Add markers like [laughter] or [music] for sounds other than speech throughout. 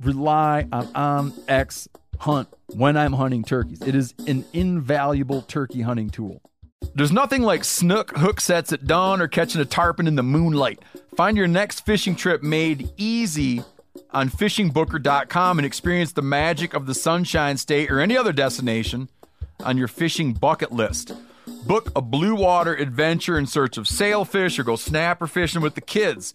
rely on um, OnX Hunt when I'm hunting turkeys. It is an invaluable turkey hunting tool. There's nothing like snook hook sets at dawn or catching a tarpon in the moonlight. Find your next fishing trip made easy on fishingbooker.com and experience the magic of the Sunshine State or any other destination on your fishing bucket list. Book a blue water adventure in search of sailfish or go snapper fishing with the kids.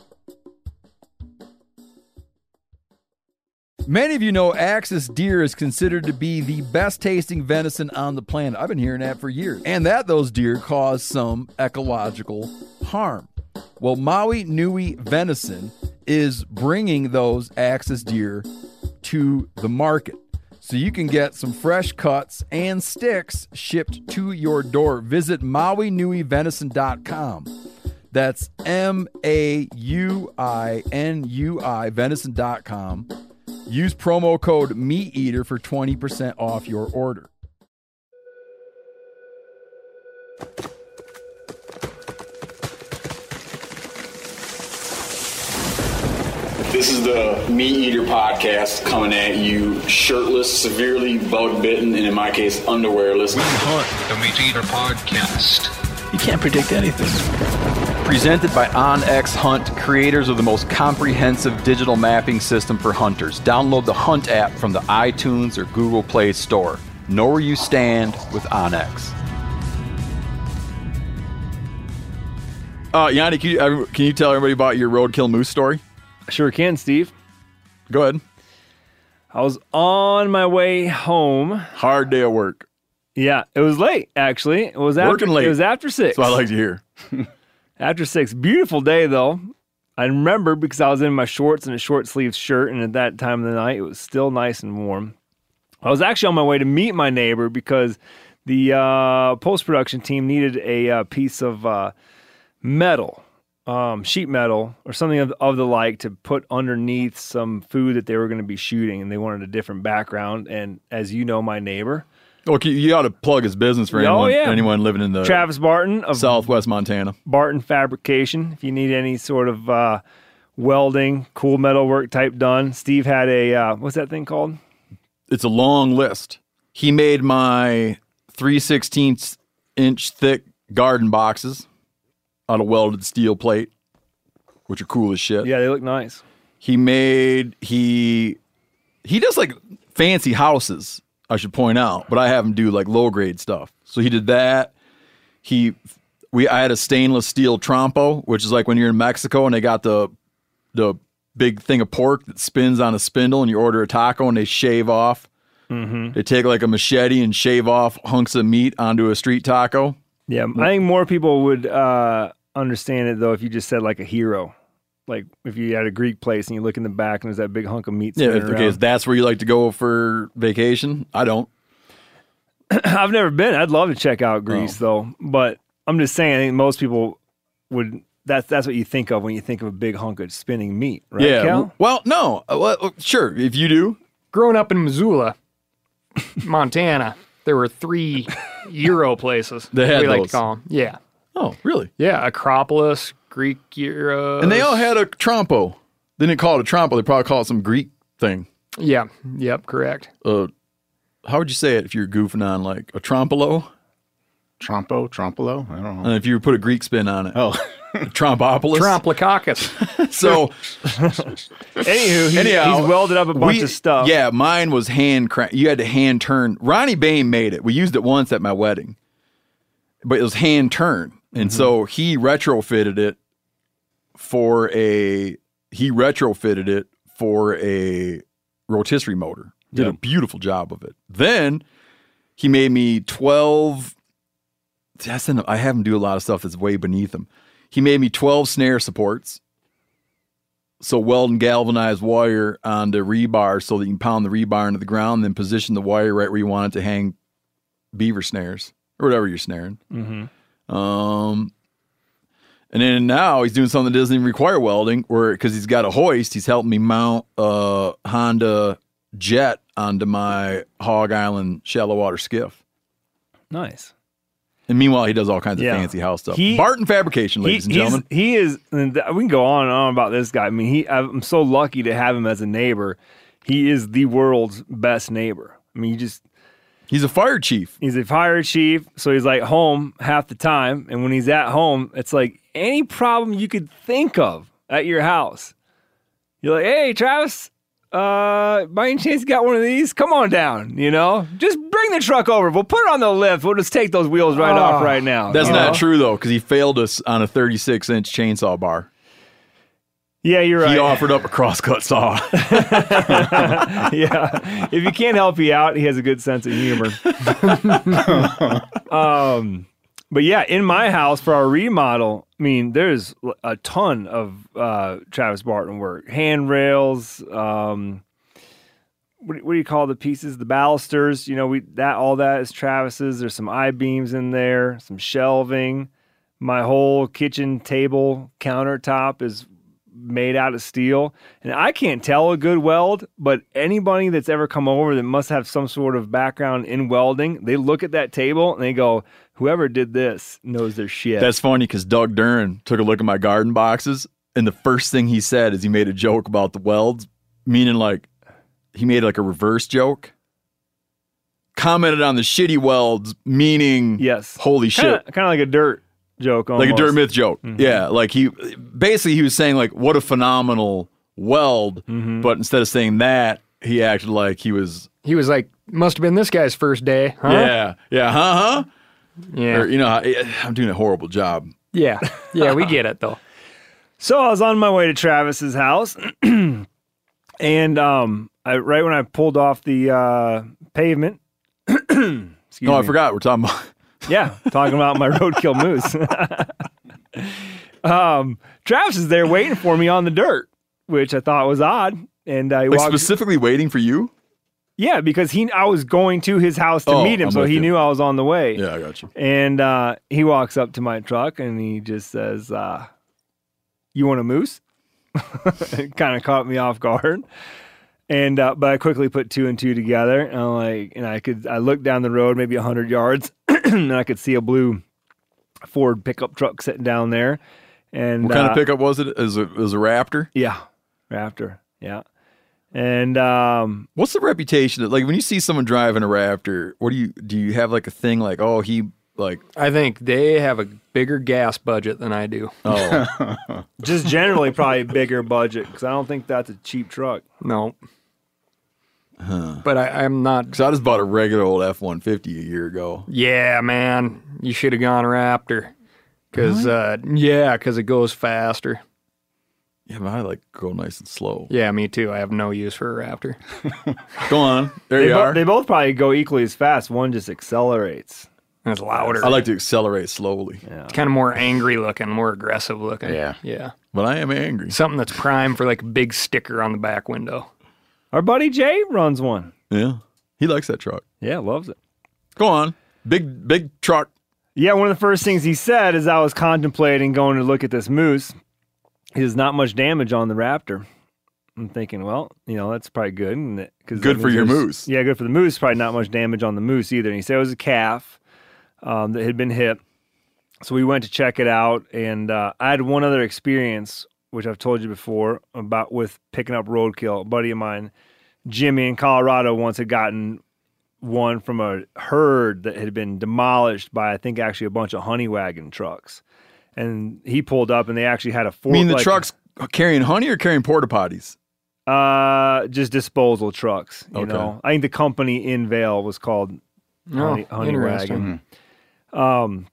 Many of you know Axis deer is considered to be the best tasting venison on the planet. I've been hearing that for years. And that those deer cause some ecological harm. Well, Maui Nui Venison is bringing those Axis deer to the market. So you can get some fresh cuts and sticks shipped to your door. Visit MauiNuiVenison.com. That's M A U I N U I venison.com. Use promo code MeatEater for 20% off your order. This is the Meat Eater podcast coming at you shirtless, severely bug bitten, and in my case, underwearless. We hunt the Meat Eater podcast. You can't predict anything. Presented by OnX Hunt, creators of the most comprehensive digital mapping system for hunters. Download the Hunt app from the iTunes or Google Play Store. Know where you stand with OnX. Uh, Yanni, can you, can you tell everybody about your roadkill moose story? Sure can, Steve. Go ahead. I was on my way home. Hard day of work. Yeah, it was late actually. It was after Working late. It was after six. What I like to hear. [laughs] After six, beautiful day though. I remember because I was in my shorts and a short sleeve shirt, and at that time of the night, it was still nice and warm. I was actually on my way to meet my neighbor because the uh, post production team needed a uh, piece of uh, metal, um, sheet metal, or something of, of the like to put underneath some food that they were going to be shooting, and they wanted a different background. And as you know, my neighbor, Okay, you ought to plug his business for Oh, anyone, yeah. anyone living in the Travis Barton of Southwest Montana. Barton Fabrication. If you need any sort of uh, welding, cool metal work type done, Steve had a uh, what's that thing called? It's a long list. He made my 3 16th inch thick garden boxes out of welded steel plate, which are cool as shit. Yeah, they look nice. He made he he does like fancy houses, I should point out, but I have him do like low grade stuff. So he did that. He we I had a stainless steel trompo, which is like when you're in Mexico and they got the the big thing of pork that spins on a spindle and you order a taco and they shave off. Mm-hmm. They take like a machete and shave off hunks of meat onto a street taco. Yeah, I think more people would uh, understand it though if you just said like a hero. Like if you had a Greek place and you look in the back and there's that big hunk of meat. Yeah, if, okay, around. if that's where you like to go for vacation. I don't. [clears throat] I've never been. I'd love to check out Greece Oh. though, but I'm just saying. I think most people would. That's that's what you think of when you think of a big hunk of spinning meat, right? yeah. Cal? Well, no. Uh, well, sure. If you do, Growing up in Missoula, Montana, there were three [laughs] gyro places. They had we like to call them. Yeah, oh, really? yeah. Acropolis, Greek Gyro, And they all had a trompo. They didn't call it a trompo. They probably call it some Greek thing. Yeah, yep, correct. Uh, how would you say it if you're goofing on like a trompolo? Trompo, Trompolo? I don't know. And if you put a Greek spin on it, Oh, a [laughs] trompopolis. Tromplococus. [laughs] So [laughs] Anywho, he, Anyhow, he's welded up a bunch we- of stuff. Yeah, mine was hand crank. You had to hand turn. Ronnie Bain made it. We used it once at my wedding, but it was hand turn, and Mm-hmm. so he retrofitted it for a. He retrofitted it for a rotisserie motor. Did a beautiful job of it. Then he made me 12 that's an, I have him do a lot of stuff that's way beneath him. He made me 12 snare supports. So weld and galvanized wire onto rebar so that you can pound the rebar into the ground, then position the wire right where you want it to hang beaver snares or whatever you're snaring. Mm-hmm. Um, and then now he's doing something that doesn't even require welding, where because he's got a hoist, he's helping me mount a Honda Jet onto my Hog Island shallow water skiff. Nice. And meanwhile, he does all kinds of Yeah. fancy house stuff. He- Barton Fabrication, ladies and gentlemen. He is. and We can go on and on about this guy. I mean, he. I'm so lucky to have him as a neighbor. He is the world's best neighbor. I mean, you just. He's a fire chief. He's a fire chief, so he's like home half the time. And when he's at home, it's like any problem you could think of at your house. You're like, hey, Travis, uh, by any chance you got one of these? Come on down, you know? Just bring the truck over. We'll put it on the lift. We'll just take those wheels right off right now. That's not know? true though, because he failed us on a 36 inch chainsaw bar. Yeah, you're right. He offered up a crosscut saw. [laughs] yeah. If he can't help you out, he has a good sense of humor. [laughs] um, but yeah, in my house for our remodel, I mean, there's a ton of uh, Travis Barton work, handrails. Um, what, do- what do you call the pieces? The balusters. You know, we that all that is Travis's. There's some I beams in there, some shelving. My whole kitchen table countertop is made out of steel. And I can't tell a good weld, but anybody that's ever come over that must have some sort of background in welding, they look at that table and they go, whoever did this knows their shit. That's funny because Doug Duren took a look at my garden boxes, and the first thing he said is he made a joke about the welds, meaning like he made like a reverse joke. Commented on the shitty welds, meaning yes. holy shit, Kind of like a dirt joke like a dirt myth joke. Mm-hmm. Yeah, like he basically he was saying like what a phenomenal weld, Mm-hmm. but instead of saying that, he acted like he was He was like, must have been this guy's first day, huh? yeah yeah huh huh Yeah. or you know I- I'm doing a horrible job. Yeah. Yeah, we get it though. [laughs] So I was on my way to Travis's house, [clears throat] and um, I, right when I pulled off the uh, pavement, [clears throat] excuse Oh, I forgot we're talking about. Yeah, talking about my roadkill moose. [laughs] um, Travis is there waiting for me on the dirt, which I thought was odd. And I Like walked, specifically waiting for you? yeah, because he, I was going to his house to Oh, meet him, I'm so he you. knew I was on the way. Yeah, I got you. And uh, he walks up to my truck and he just says, uh, "You want a moose?" it kind of caught me off guard. And uh, but I quickly put two and two together, and I'm like, and I could I looked down the road maybe hundred yards, [clears throat] and I could see a blue Ford pickup truck sitting down there. And What kind uh, of pickup was it? Is it was a Raptor? Yeah, Raptor. Yeah, and um, What's the reputation? Of, like when you see someone driving a Raptor, what do you do? You have like a thing like, oh, he like, I think they have a bigger gas budget than I do. oh, [laughs] just generally probably bigger budget because I don't think that's a cheap truck. No. But I, I'm not. because I just bought a regular old F one fifty a year ago. Yeah, man, you should have gone Raptor. Cause uh, yeah, cause it goes faster. Yeah, but I like go nice and slow. Yeah, me too. I have no use for a Raptor. [laughs] Go on, there They, you bo- are. they both probably go equally as fast. One just accelerates. And it's louder. I like to accelerate slowly, Yeah. It's kind of more angry looking, more aggressive looking. Yeah. yeah. but I am angry. Something that's prime for like a big sticker on the back window. Our buddy Jay runs one. Yeah, he likes that truck. Yeah, loves it. Go on, big big truck. Yeah, one of the first things he said as I was contemplating going to look at this moose is not much damage on the Raptor. I'm thinking, well, you know, that's probably good. Cause Good for your moose. Yeah, good for the moose. Probably not much damage on the moose either. And he said it was a calf um, that had been hit. So we went to check it out. And uh, I had one other experience, which I've told you before, about with picking up roadkill. A buddy of mine, Jimmy in Colorado, once had gotten one from a herd that had been demolished by I think actually a bunch of honey wagon trucks. And he pulled up and they actually had a I four mean, the like, trucks carrying honey or carrying porta potties. uh just disposal trucks, you Okay. know. I think the company in Vail was called Honey, Oh, honey interesting. Wagon. Um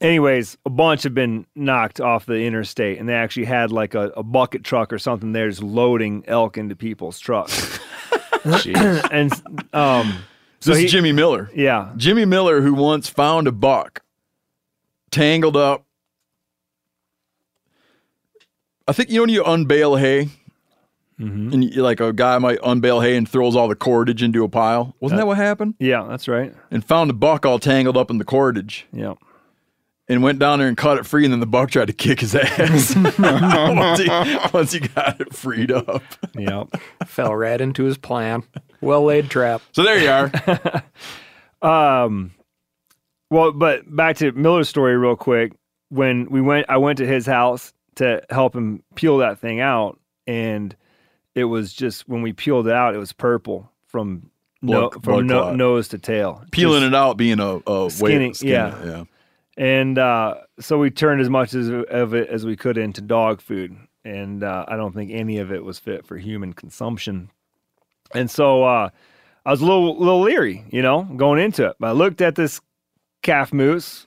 anyways, a bunch have been knocked off the interstate, and they actually had like a, a bucket truck or something there just loading elk into people's trucks. [laughs] And um, so this he, is Jimmy Miller. yeah, Jimmy Miller, who once found a buck tangled up. I think you know when you unbale hay, Mm-hmm. and you, like a guy might unbale hay and throws all the cordage into a pile. Wasn't that what happened? yeah, that's right. And found a buck all tangled up in the cordage, Yeah. And went down there and caught it free. And then the buck tried to kick his ass [laughs] [laughs] once, he, once he got it freed up. Yeah. Fell right into his plan. Well laid trap. So there you are. [laughs] Um, well, but back to Miller's story real quick. When we went, I went to his house to help him peel that thing out, and it was just when we peeled it out, it was purple from no, from no, nose to tail. Peeling Just- it out, being a, a Skinning, way skinning yeah. yeah. And uh, so we turned as much as, of it as we could into dog food, and uh, I don't think any of it was fit for human consumption. And so uh, I was a little little leery, you know, going into it. But I looked at this calf moose.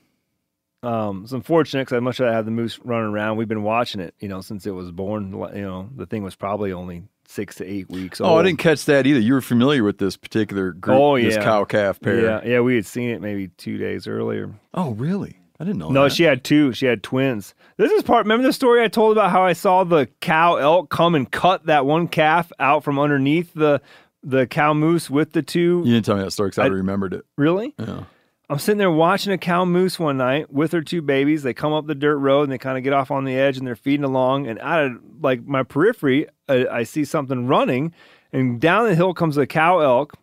Um, it's unfortunate because I much rather have the moose running around. We've been watching it, you know, since it was born. You know, the thing was probably only six to eight weeks old. Oh, I didn't catch that either. You were familiar with this particular group, Oh, this cow calf pair. Yeah, yeah, we had seen it maybe two days earlier. Oh, really? I didn't know. No, that. she had two. She had twins. This is part. Remember the story I told about how I saw the cow elk come and cut that one calf out from underneath the the cow moose with the two. You didn't tell me that story because I, I- remembered it. Really? Yeah. I'm sitting there watching a cow moose one night with her two babies. They come up the dirt road and they kind of get off on the edge and they're feeding along. And out of like my periphery, I, I see something running, and down the hill comes a cow elk,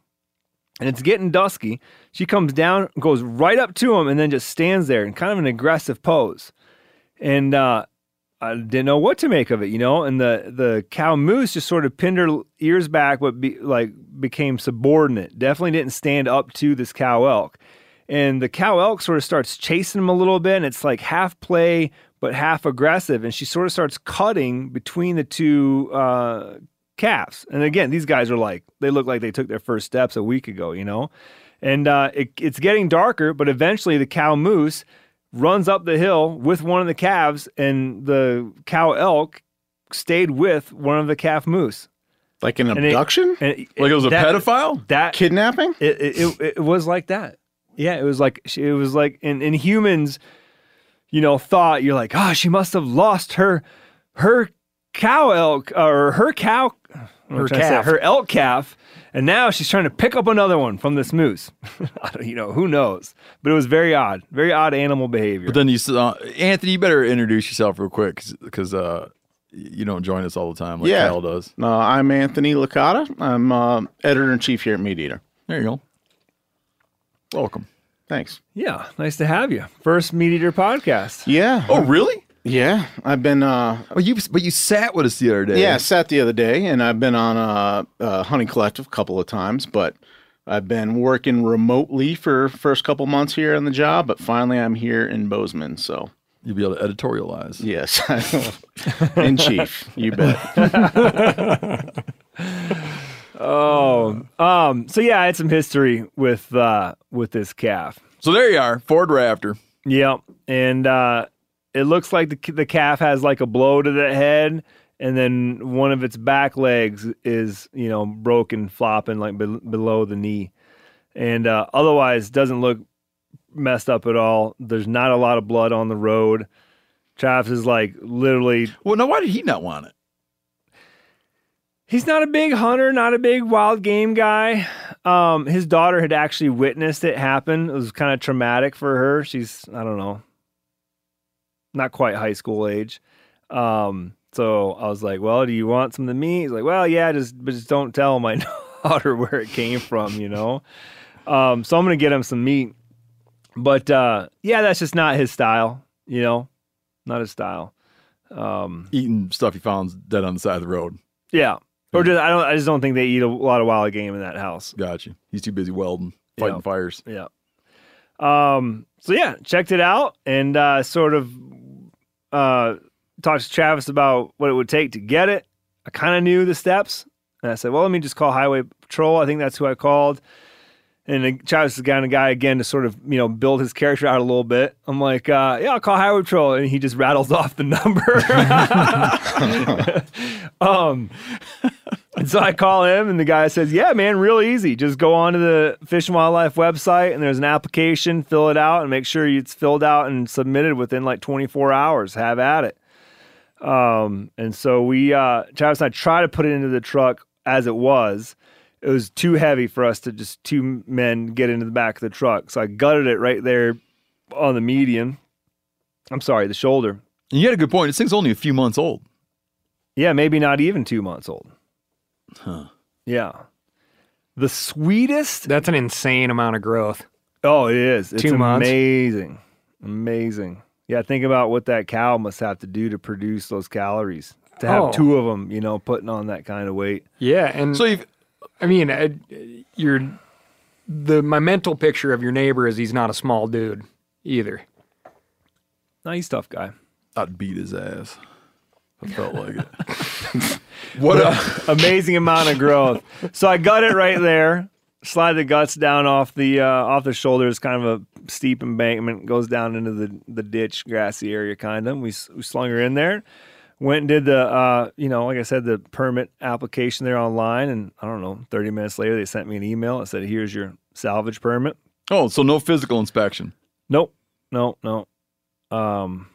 and it's getting dusky. She comes down, goes right up to him, and then just stands there in kind of an aggressive pose. And uh, I didn't know what to make of it, you know. And the the cow moose just sort of pinned her ears back, but be, like became subordinate. Definitely didn't stand up to this cow elk. And the cow elk sort of starts chasing him a little bit, and it's like half play but half aggressive. And she sort of starts cutting between the two uh, calves. And again, these guys are like they look like they took their first steps a week ago, you know. And uh, it, it's getting darker, but eventually the cow moose runs up the hill with one of the calves, and the cow elk stayed with one of the calf moose. Like an it- abduction? And it, Like it was a that- pedophile? That Kidnapping? it, it, it, it was like that. Yeah, it was like it was like in, in humans, you know, thought you're like, oh, she must have lost her her cow elk or her cow her calf. her elk calf, and now she's trying to pick up another one from this moose. [laughs] I don't, you know, who knows? But it was very odd, very odd animal behavior. But then you saw Anthony. You better introduce yourself real quick because uh, you don't join us all the time like Yeah. Kyle does. No, I'm Anthony Licata. I'm uh, editor in chief here at Meat Eater. There you go. Welcome. Thanks. yeah, nice to have you. First meat eater podcast. Yeah. Oh, really? Yeah. I've been, uh, Oh, you but you sat with us the other day. yeah, I sat the other day and I've been on a, a hunting collective a couple of times, but I've been working remotely for first couple months here on the job, but finally I'm here in Bozeman. So, you'll be able to editorialize. yes, [laughs] in chief, you bet. [laughs] Oh, um, so yeah, I had some history with uh with this calf. So there you are, Ford Raptor. Yep. And uh, it looks like the, the calf has like a blow to the head, and then one of its back legs is, you know, broken, flopping like be- below the knee. And uh, otherwise, doesn't look messed up at all. There's not a lot of blood on the road. Travis is like literally, Well, now why did he not want it? he's not a big hunter, not a big wild game guy. Um, his daughter had actually witnessed it happen. It was kind of traumatic for her. She's, I don't know, not quite high school age. Um, so I was like, "Well, do you want some of the meat?" He's like, "Well, yeah, just but just don't tell my [laughs] daughter where it came from, you know." Um, so I'm gonna get him some meat, but uh, yeah, that's just not his style, you know, not his style. Um, Eating stuff he found dead on the side of the road. yeah, or just I don't, I just don't think they eat a lot of wild game in that house. Got you. He's too busy welding, fighting Yeah. fires. Yeah. Um, so yeah, checked it out and uh, sort of uh, talked to Travis about what it would take to get it. I kind of knew the steps, and I said, "Well, let me just call Highway Patrol." I think that's who I called, And Travis is the kind of guy again to sort of you know build his character out a little bit. I'm like, uh, yeah, I'll call Highway Patrol, and he just rattles [laughs] off the number. [laughs] um, and so I call him, and the guy says, "Yeah, man, real easy. Just go onto the Fish and Wildlife website, and there's an application. Fill it out, and make sure it's filled out and submitted within like 24 hours. Have at it." Um, and so we, uh, Travis and I try to put it into the truck as it was. It was too heavy for us to just two men get into the back of the truck. So I gutted it right there on the median. I'm sorry, the shoulder. And you had a good point. This thing's only a few months old. Yeah, maybe not even two months old. Huh. Yeah. The sweetest. That's an insane amount of growth. Oh, it is. It's Two months. amazing. Amazing. Yeah, think about what that cow must have to do to produce those calories. To have Oh. two of them, you know, putting on that kind of weight. Yeah, and So you've, I mean, uh, you're the my mental picture of your neighbor is he's not a small dude either. No, he's a tough guy. I'd beat his ass. I felt like it. [laughs] [laughs] what a amazing amount of growth. So I got it right there. Slide the guts down off the uh, off the shoulder. It's kind of a steep embankment. Goes down into the the ditch, grassy area, kind of. We we slung her in there. Went and did the uh, you know, like I said, the permit application there online, and I don't know. Thirty minutes later, they sent me an email. It said, "Here's your salvage permit." oh, so no physical inspection. Nope, no, no. Um,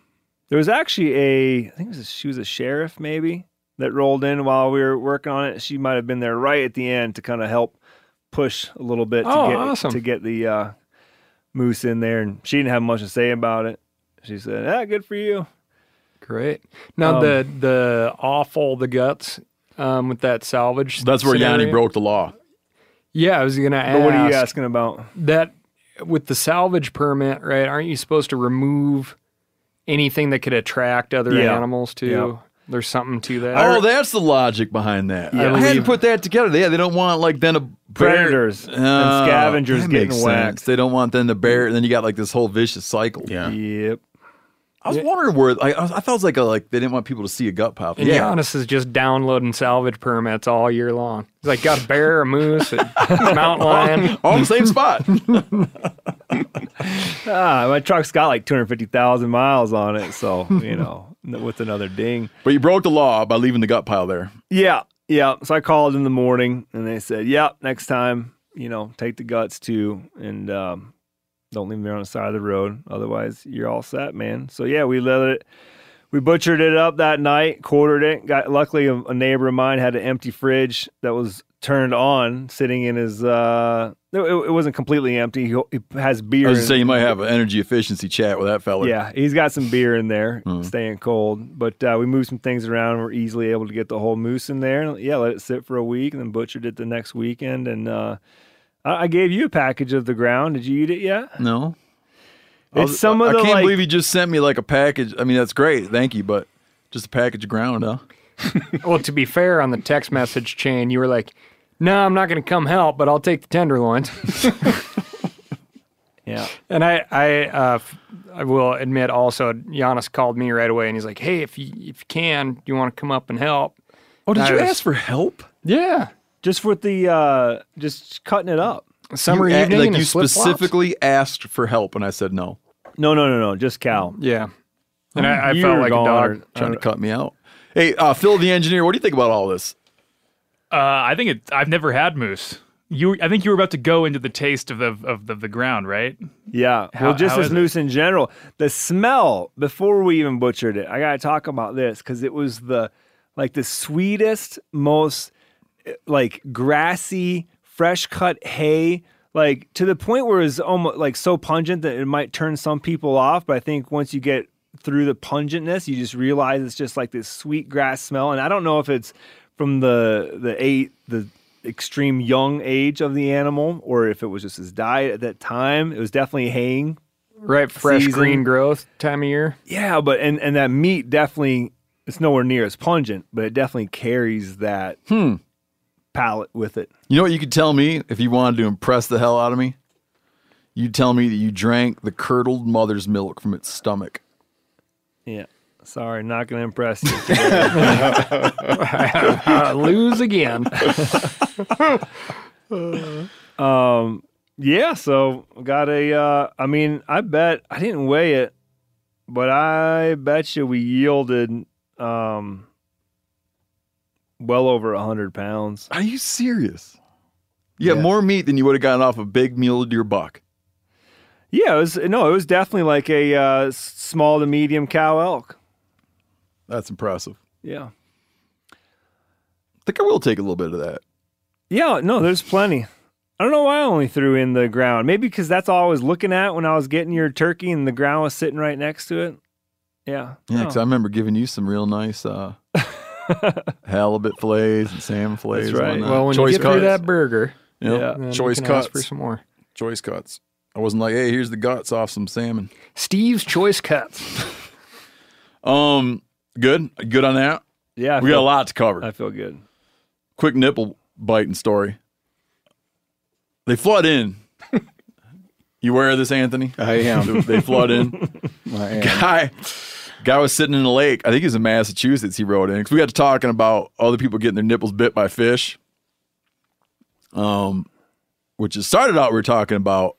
there was actually a, I think it was a, she was a sheriff maybe that rolled in while we were working on it. She might have been there right at the end to kind of help push a little bit to Oh, get awesome. to get the uh, moose in there, and she didn't have much to say about it. She said, "Ah, good for you." Great. Now Um, the the awful the guts um, with that salvage. That's where Yanni broke the law. Yeah, I was gonna ask. But what are you asking about? That with the salvage permit, right? Aren't you supposed to remove anything that could attract other Yeah. animals too? Yeah. There's something to that. Oh, that's the logic behind that. Yeah. I hadn't put that together. Yeah, they don't want like then a bear- Predators and Oh, scavengers that getting makes whacked. sense. They don't want then the bear, and then you got like this whole vicious cycle. Yeah. Yep. I was wondering where I, I was- I thought it like a, like they didn't want people to see a gut pile. And Janis is just downloading salvage permits all year long. He's like, got a bear, a moose, a [laughs] mountain lion. all in the same spot. [laughs] [laughs] Ah, my truck's got like 250,000 miles on it, so you know, with another ding. but you broke the law by leaving the gut pile there. Yeah, yeah. So I called in the morning, and they said, "Yep, next time, you know, take the guts too, and um, don't leave them there on the side of the road. Otherwise, you're all set, man." So yeah, we let it. We butchered it up that night, quartered it. Got luckily a, a neighbor of mine had an empty fridge that was turned on, sitting in his. uh It, it wasn't completely empty. He, he has beer. I was say you might have an energy efficiency chat with that fella. yeah, he's got some beer in there, Hmm. staying cold. But uh, we moved some things around. We're easily able to get the whole moose in there. Yeah, let it sit for a week, and then butchered it the next weekend. And uh, I, I gave you a package of the ground. Did you eat it yet? No. I It's was- some of the. I can't like. believe you just sent me like a package. I mean, that's great. Thank you, but just a package of ground, huh? [laughs] Well, to be fair, on the text message chain, you were like, "No, I'm not going to come help, but I'll take the tenderloins." [laughs] yeah, and I, I, uh, f- I will admit also, Janis called me right away, and he's like, "Hey, if you if you can, do you want to come up and help?" Oh, did I you was- ask for help? Yeah, just with the uh, just cutting it up. summer You a- evening, like and you his flip-flops. specifically asked for help, and I said no. No, no, no, no, just Cal. Yeah, and I, I felt like a gone dog. Trying to cut me out. Hey, uh, Phil, the engineer, what do you think about all this? Uh, I think it. I've never had moose. You, I think you were about to go into the taste of the of the, the ground, right? Yeah. How- well, just as is it? moose in general. The smell before we even butchered it. I gotta talk about this because it was the like the sweetest, most like grassy, fresh cut hay. Like to the point where it's almost like so pungent that it might turn some people off. But I think once you get through the pungentness, you just realize it's just like this sweet grass smell. And I don't know if it's from the the eight the extreme young age of the animal or if it was just his diet at that time. It was definitely haying. right, fresh season. green growth time of year. Yeah, but and and that meat definitely it's nowhere near as pungent, but it definitely carries that hmm. Palate with it. You know what you could tell me if you wanted to impress the hell out of me? You tell me that you drank the curdled mother's milk from its stomach. Yeah. Sorry, not going to impress you. Uh, [laughs] lose again. [laughs] Yeah, so got a. Uh, I mean, I bet I didn't weigh it, but I bet you we yielded um, well over a hundred pounds. Are you serious? You Yeah. more meat than you would have gotten off a big mule deer buck. Yeah, it was no, it was definitely like a uh, small to medium cow elk. That's impressive. Yeah, I think I will take a little bit of that. yeah, no, there's plenty. I don't know why I only threw in the ground. Maybe because that's all I was looking at when I was getting your turkey, and the ground was sitting right next to it. Yeah, Yeah, no. because I remember giving you some real nice uh, [laughs] halibut fillets and salmon fillets. That's right. Well, when choice you get cuts. through that burger, Yep. Yeah. choice you can ask cuts. for some more. choice cuts. I wasn't like, hey, here's the guts off some salmon. Steve's choice cuts. [laughs] Um, good, good on that. yeah, I we got a lot to cover. I feel good. Quick nipple biting story. They flood in. [laughs] you aware of this, Anthony? I am. They flood in. I am. guy guy was sitting in a lake. I think he's in Massachusetts. He rode in because we got to talking about other people getting their nipples bit by fish. Um, which is started out we were talking about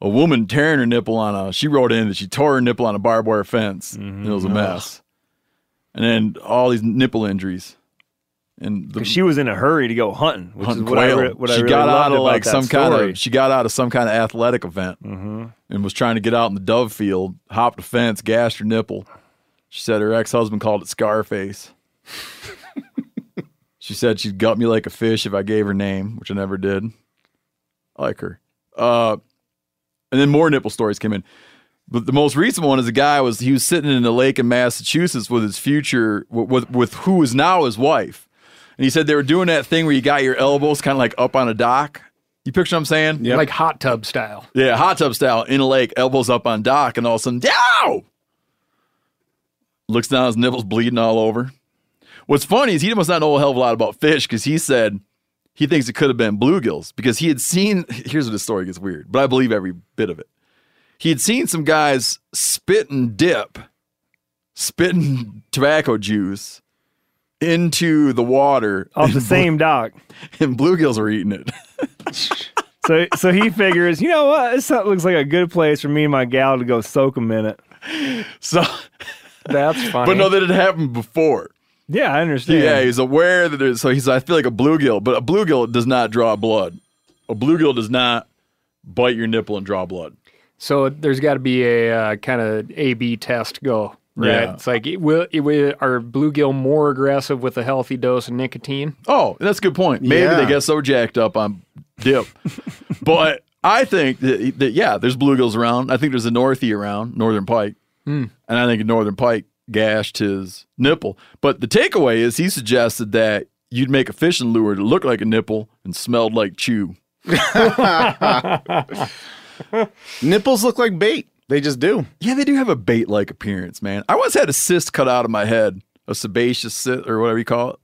a woman tearing her nipple on a. She rode in that she tore her nipple on a barbed wire fence. and it was a mess. And then all these nipple injuries. And the, she was in a hurry to go hunting, which hunting is what I, re- what I she really got out of like some kind of she got out of some kind of athletic event Mm-hmm. and was trying to get out in the dove field, hopped a fence, gashed her nipple. She said her ex husband called it Scarface. [laughs] she said she'd gut me like a fish if I gave her name, which I never did. I like her. Uh, and then more nipple stories came in. But the most recent one is a guy was he was sitting in a lake in Massachusetts with his future with, with who is now his wife, and he said they were doing that thing where you got your elbows kind of like up on a dock. You picture what I'm saying? Yep. Like hot tub style. Yeah, hot tub style in a lake, elbows up on dock, and all of a sudden, yow! Looks down, his nipples bleeding all over. What's funny is he must not know a hell of a lot about fish because he said he thinks it could have been bluegills because he had seen. Here's where the story gets weird, but I believe every bit of it. He had seen some guys spit and dip, spitting tobacco juice into the water, off the and same dock. and bluegills were eating it. [laughs] So so he figures, you know what? This looks like a good place for me and my gal to go soak a minute. So, That's [laughs] funny. but no, that had happened before. Yeah, I understand. Yeah, he's aware that there's so he's I feel like a bluegill, but a bluegill does not draw blood. A bluegill does not bite your nipple and draw blood. So there's got to be a uh, kind of A/B test go. Right. Yeah. It's like it will, it will, are bluegill more aggressive with a healthy dose of nicotine? Oh, that's a good point. Maybe Yeah. they get so jacked up on dip. [laughs] but I think that, that yeah, there's bluegills around. I think there's a Northie around, Northern Pike. Hmm. And I think a Northern Pike gashed his nipple. But the takeaway is he suggested that you'd make a fishing lure to look like a nipple and smelled like chew. [laughs] Nipples look like bait. They just do. Yeah, they do have a bait like appearance, man. I once had a cyst cut out of my head, a sebaceous cyst or whatever you call it.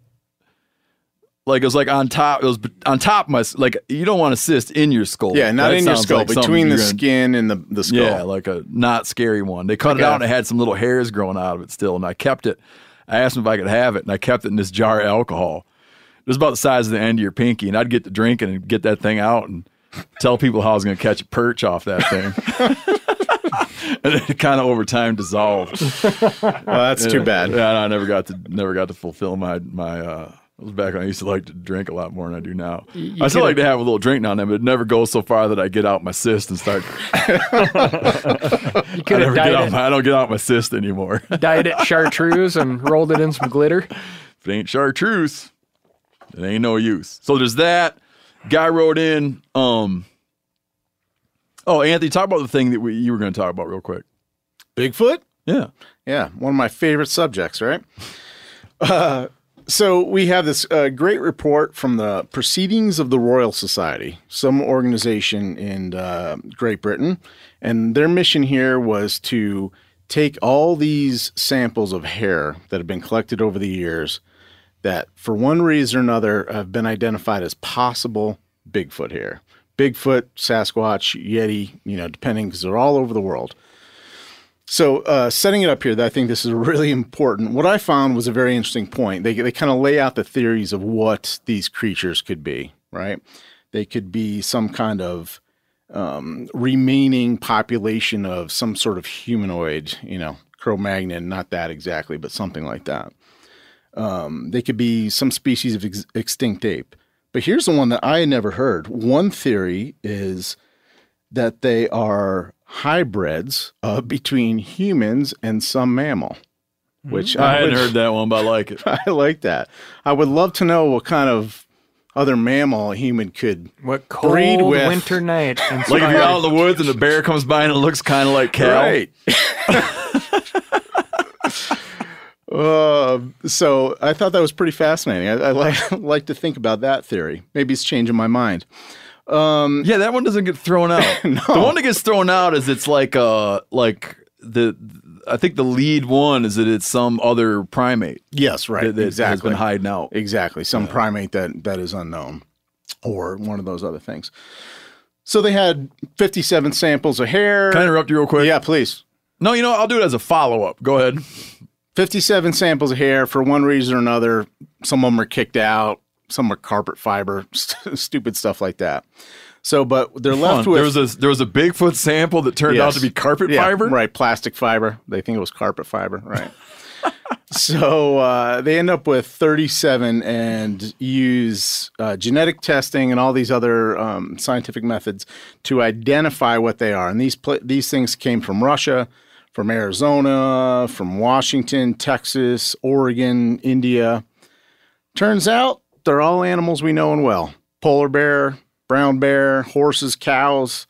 Like it was like on top, it was on top of my like you don't want a cyst in your skull. Yeah, not That in your skull, like between the gonna- skin and the, the skull. Yeah, like a not scary one. They cut Like it out and it had some little hairs growing out of it still, and I kept it. I asked him if I could have it, and I kept it in this jar of alcohol. It was about the size of the end of your pinky, and I'd get to drinking and get that thing out and tell people how I was going to catch a perch off that thing. [laughs] [laughs] and it kind of over time dissolved. [laughs] Well, that's too bad. Yeah, I never got to never got to fulfill my my. uh it was back when I used to like to drink a lot more than I do now. you I still like to have a little drink now and then, but it never goes so far that I get out my cyst and start. [laughs] You I could have get out my, I don't get out my cyst anymore. dyed it chartreuse and rolled it in some glitter. if it ain't chartreuse, it ain't no use. So there's that. Guy wrote in. Um. Oh, Anthony, talk about the thing that we, you were going to talk about real quick. Bigfoot? Yeah. Yeah, one of my favorite subjects, right? [laughs] Uh, so we have this uh, great report from the Proceedings of the Royal Society, some organization in uh, Great Britain, and their mission here was to take all these samples of hair that have been collected over the years that, for one reason or another, have been identified as possible Bigfoot hair. Bigfoot, Sasquatch, Yeti, you know, depending, because they're all over the world. So, uh, setting it up here, I think this is [laughs] really important. What I found was a very interesting point. They, they kind of lay out the theories of what these creatures could be, right? They could be some kind of um, remaining population of some sort of humanoid, you know, Cro-Magnon, not that exactly, but something like that. Um, they could be some species of ex- extinct ape. But here's the one that I had never heard. One theory is that they are hybrids uh, between humans and some mammal, which I hadn't would- heard that one, but I like it. [laughs] I like that. I would love to know what kind of other mammal a human could. What cold Breed with- winter night. [laughs] Like if you're out in the woods and the bear comes by and it looks kind of like Cal. [laughs] uh, so I thought that was pretty fascinating. I, I like [laughs] like to think about that theory. Maybe it's changing my mind. Yeah, that one doesn't get thrown out. [laughs] The one that gets thrown out is it's like uh like the I think the lead one is that it's some other primate Yes, right. that, that has exactly. been hiding out. Exactly. Some primate that that is unknown, or one of those other things. So they had 57 samples of hair. Can I interrupt you real quick? Yeah, please. No, you know, I'll do it as a follow up. Go ahead. 57 samples of hair for one reason or another. Some of them are kicked out, some are carpet fiber, st- [laughs] stupid stuff like that. So, but they're left Fun. with there was a there was a Bigfoot sample that turned out to be carpet Yeah, fiber. right? Plastic fiber. They think it was carpet fiber, right? [laughs] so uh, they end up with 37 and use uh, genetic testing and all these other um, scientific methods to identify what they are. And these pla these things came from Russia, from Arizona, from Washington, Texas, Oregon, India. Turns out they're all animals we know and well: polar bear, brown bear, horses, cows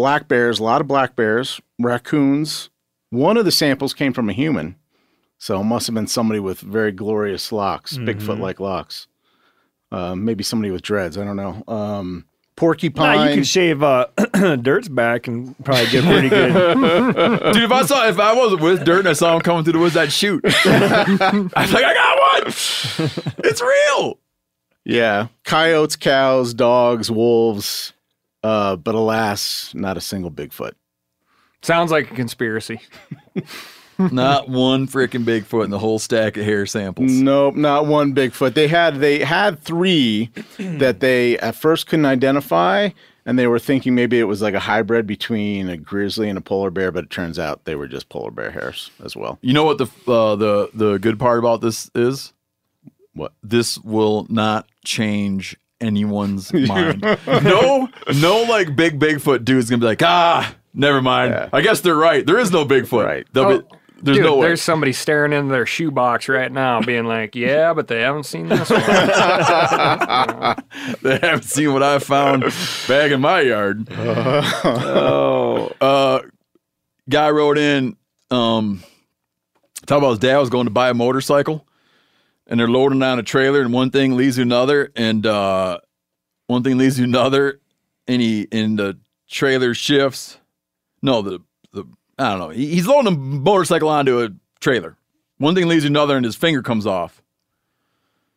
black bears, a lot of black bears, raccoons. One of the samples came from a human. So it must have been somebody with very glorious locks, Bigfoot like locks. Uh, maybe somebody with dreads. I don't know. Um, porcupine. Nah, you can shave uh, [clears throat] Dirt's back and probably get pretty good. [laughs] Dude, if I saw if I wasn't with dirt and I saw him coming through the woods, I'd shoot. [laughs] I was like, I got one. [laughs] It's real. yeah. Coyotes, cows, dogs, wolves. Uh, but alas, not a single Bigfoot. Sounds like a conspiracy. [laughs] Not one freaking Bigfoot in the whole stack of hair samples. Nope, not one Bigfoot. They had they had three [clears throat] that they at first couldn't identify, and they were thinking maybe it was like a hybrid between a grizzly and a polar bear, but it turns out they were just polar bear hairs as well. You know what the uh, the the good part about this is? What? This will not change anyone's [laughs] mind. No, no, like big Bigfoot dude's gonna be like, ah, never mind. Yeah. I guess they're right. There is no Bigfoot. Right. They'll Oh, be, there's Dude, no way. there's somebody staring into their shoebox right now, being like, "Yeah, but they haven't seen this one." [laughs] they haven't seen what I found back in my yard. oh, [laughs] uh, guy wrote in, um, talk about his dad was going to buy a motorcycle, and they're loading down a trailer, and one thing leads to another, and uh, one thing leads to another, and he and the trailer shifts. No, the I don't know. He's loading a motorcycle onto a trailer. One thing leads to another, and his finger comes off.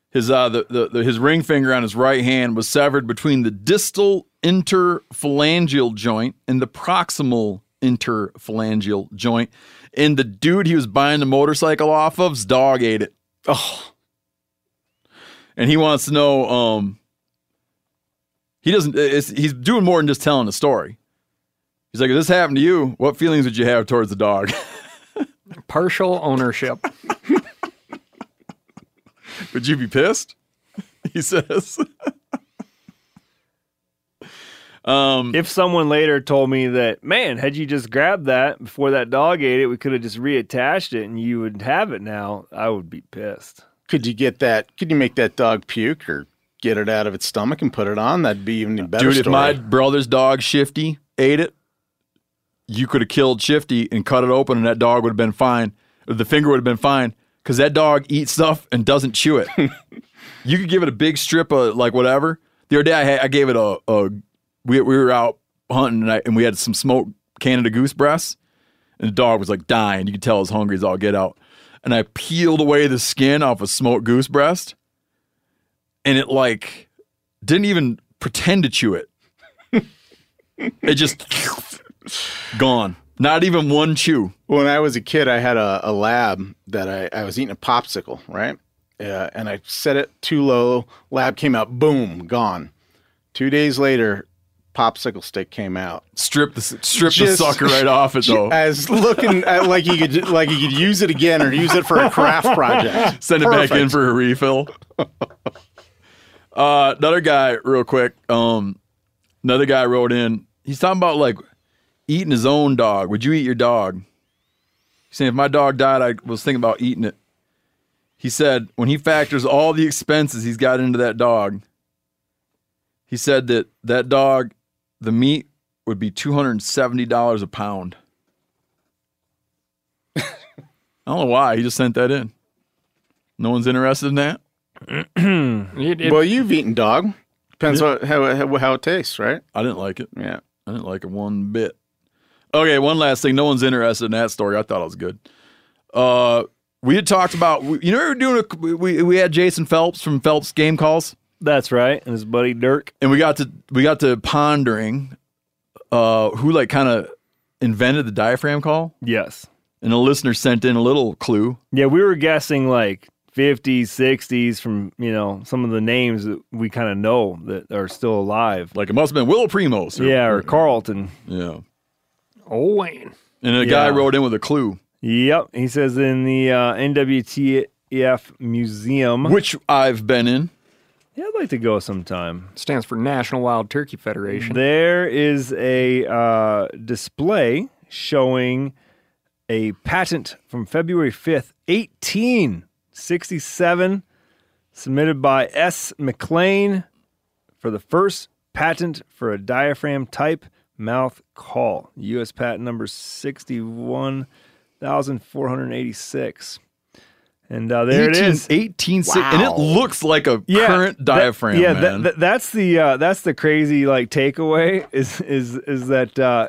His uh the, the, the his ring finger on his right hand was severed between the distal interphalangeal joint and the proximal interphalangeal joint. And the dude he was buying the motorcycle off of's dog ate it. Oh. And he wants to know um he doesn't it's, he's doing more than just telling a story. He's like, if this happened to you, what feelings would you have towards the dog? [laughs] Partial ownership. [laughs] would you be pissed? [laughs] He says. um if someone later told me that, man, had you just grabbed that before that dog ate it, we could have just reattached it and you would have it now, I would be pissed. Could you get that? Could you make that dog puke or get it out of its stomach and put it on? That'd be even better. Dude, if my brother's dog Shifty ate it, you could have killed Shifty and cut it open, and that dog would have been fine. The finger would have been fine because that dog eats stuff and doesn't chew it. [laughs] you could give it a big strip of like whatever. The other day, I, had, I gave it a, a we, we were out hunting and, I, and we had some smoked Canada goose breasts, and the dog was like dying. You could tell it was hungry as all get out. And I peeled away the skin off a smoked goose breast, and it like didn't even pretend to chew it. [laughs] it just gone. Not even one chew. when I was a kid, I had a, a lab that I, I was eating a popsicle, right? Uh, and I set it too low. Lab came out, boom, gone. Two days later, popsicle stick came out. Strip the strip the sucker right off it though. As looking at like you could like you could use it again or use it for a craft project. Send it back in for a refill. uh, another guy, real quick. Um, another guy wrote in. He's talking about like eating his own dog. Would you eat your dog? He's saying if my dog died, I was thinking about eating it. He said when he factors all the expenses he's got into that dog, he said that that dog, the meat would be two hundred and seventy dollars a pound. I don't know why. He just sent that in. No one's interested in that. [clears throat] It- it- Well, you've eaten dog. Depends what, how, how how it tastes, right? I didn't like it. Yeah. I didn't like it one bit. Okay, one last thing. No one's interested in that story. I thought it was good. Uh, we had talked about. You know, we were doing. A, we we had Jason Phelps from Phelps Game Calls, That's right. And his buddy Dirk. and we got to we got to pondering, uh, who like kind of invented the diaphragm call, Yes. and a listener sent in a little clue. Yeah, we were guessing like 50s, 60s from, you know, some of the names that we kind of know that are still alive. Like it must have been Will Primos. Or, yeah, or Carlton. yeah. Oh, Wayne. And a guy Yeah. wrote in with a clue, Yep. He says in the uh, NWTF Museum. which I've been in. yeah, I'd like to go sometime. Stands for National Wild Turkey Federation. There is a uh, display showing a patent from February 5th, 1867, submitted by S. McLean for the first patent for a diaphragm type mouth call. U.S. patent number 61,486. And uh, there it 18 is. 18 and it looks like a Yeah, current that- diaphragm. yeah, man. that- that- that's the uh, that's the crazy like takeaway is is is that uh,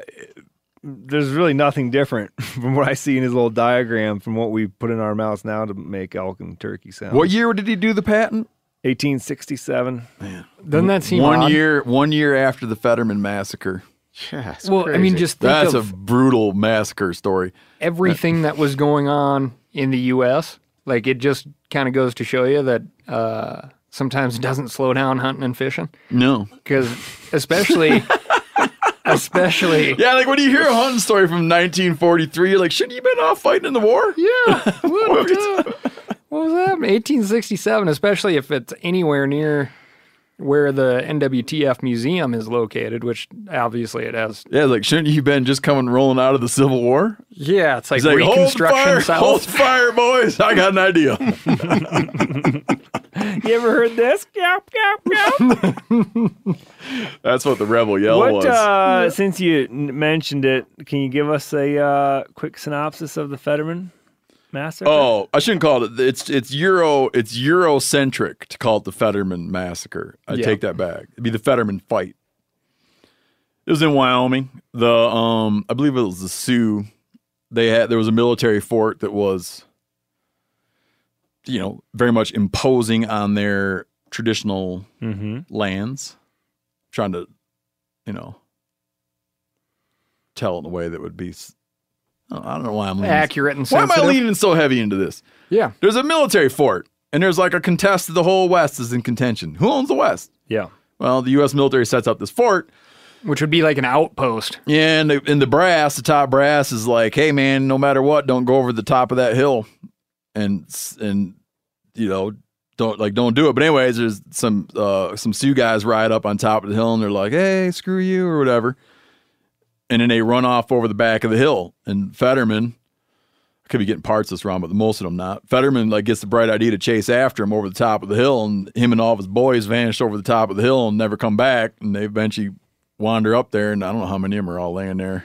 there's really nothing different [laughs] from what I see in his little diagram from what we put in our mouths now to make elk and turkey sound. What year did he do the patent? 1867. Man, Doesn't that seem one odd? year, one year after the Fetterman massacre. Yeah. it's Well, I mean, just think That's of a brutal massacre story. everything that was going on in the U.S. Like it just kind of goes to show you that uh, sometimes it doesn't slow down hunting and fishing No. because especially [laughs] especially Yeah, like when you hear a hunting story from 1943, you're like, shouldn't you been off fighting in the war? yeah [laughs] what, uh, what was that 1867 especially if it's anywhere near where the NWTF museum is located which obviously it has Yeah, like shouldn't you been just coming rolling out of the Civil War? yeah it's like, He's like, hold reconstruction fire, south hold fire, boys! I got an idea. [laughs] You ever heard this? Yep, yep, yep. [laughs] That's what the rebel yell what was. uh, since you mentioned it, can you give us a uh, quick synopsis of the Fetterman massacre? Oh, I shouldn't call it. It's it's Euro. It's Eurocentric to call it the Fetterman massacre. I Yeah. take that back. It'd be the Fetterman fight. It was in Wyoming. The um, I believe it was the Sioux. They had there was a military fort that was, you know, very much imposing on their traditional lands, trying to, you know, tell it in a way that would be. I don't know why I'm leaning accurate and why am I leaning so heavy into this? yeah There's a military fort, and there's like a contest. The whole West is in contention. Who owns the West? yeah. Well, the U.S. military sets up this fort, which would be like an outpost Yeah, and the, and the brass, the top brass, is like, "Hey, man, no matter what, don't go over the top of that hill," and and you know, don't like don't do it. But anyways, there's some uh, some Sioux guys ride up on top of the hill, and they're like, "Hey, screw you" or whatever, and then they run off over the back of the hill, and Fetterman. I could be getting parts of this wrong, but most of them not. Fetterman like gets the bright idea to chase after him over the top of the hill, and him and all of his boys vanished over the top of the hill and never come back. And they eventually wander up there, and I don't know how many of them are all laying there,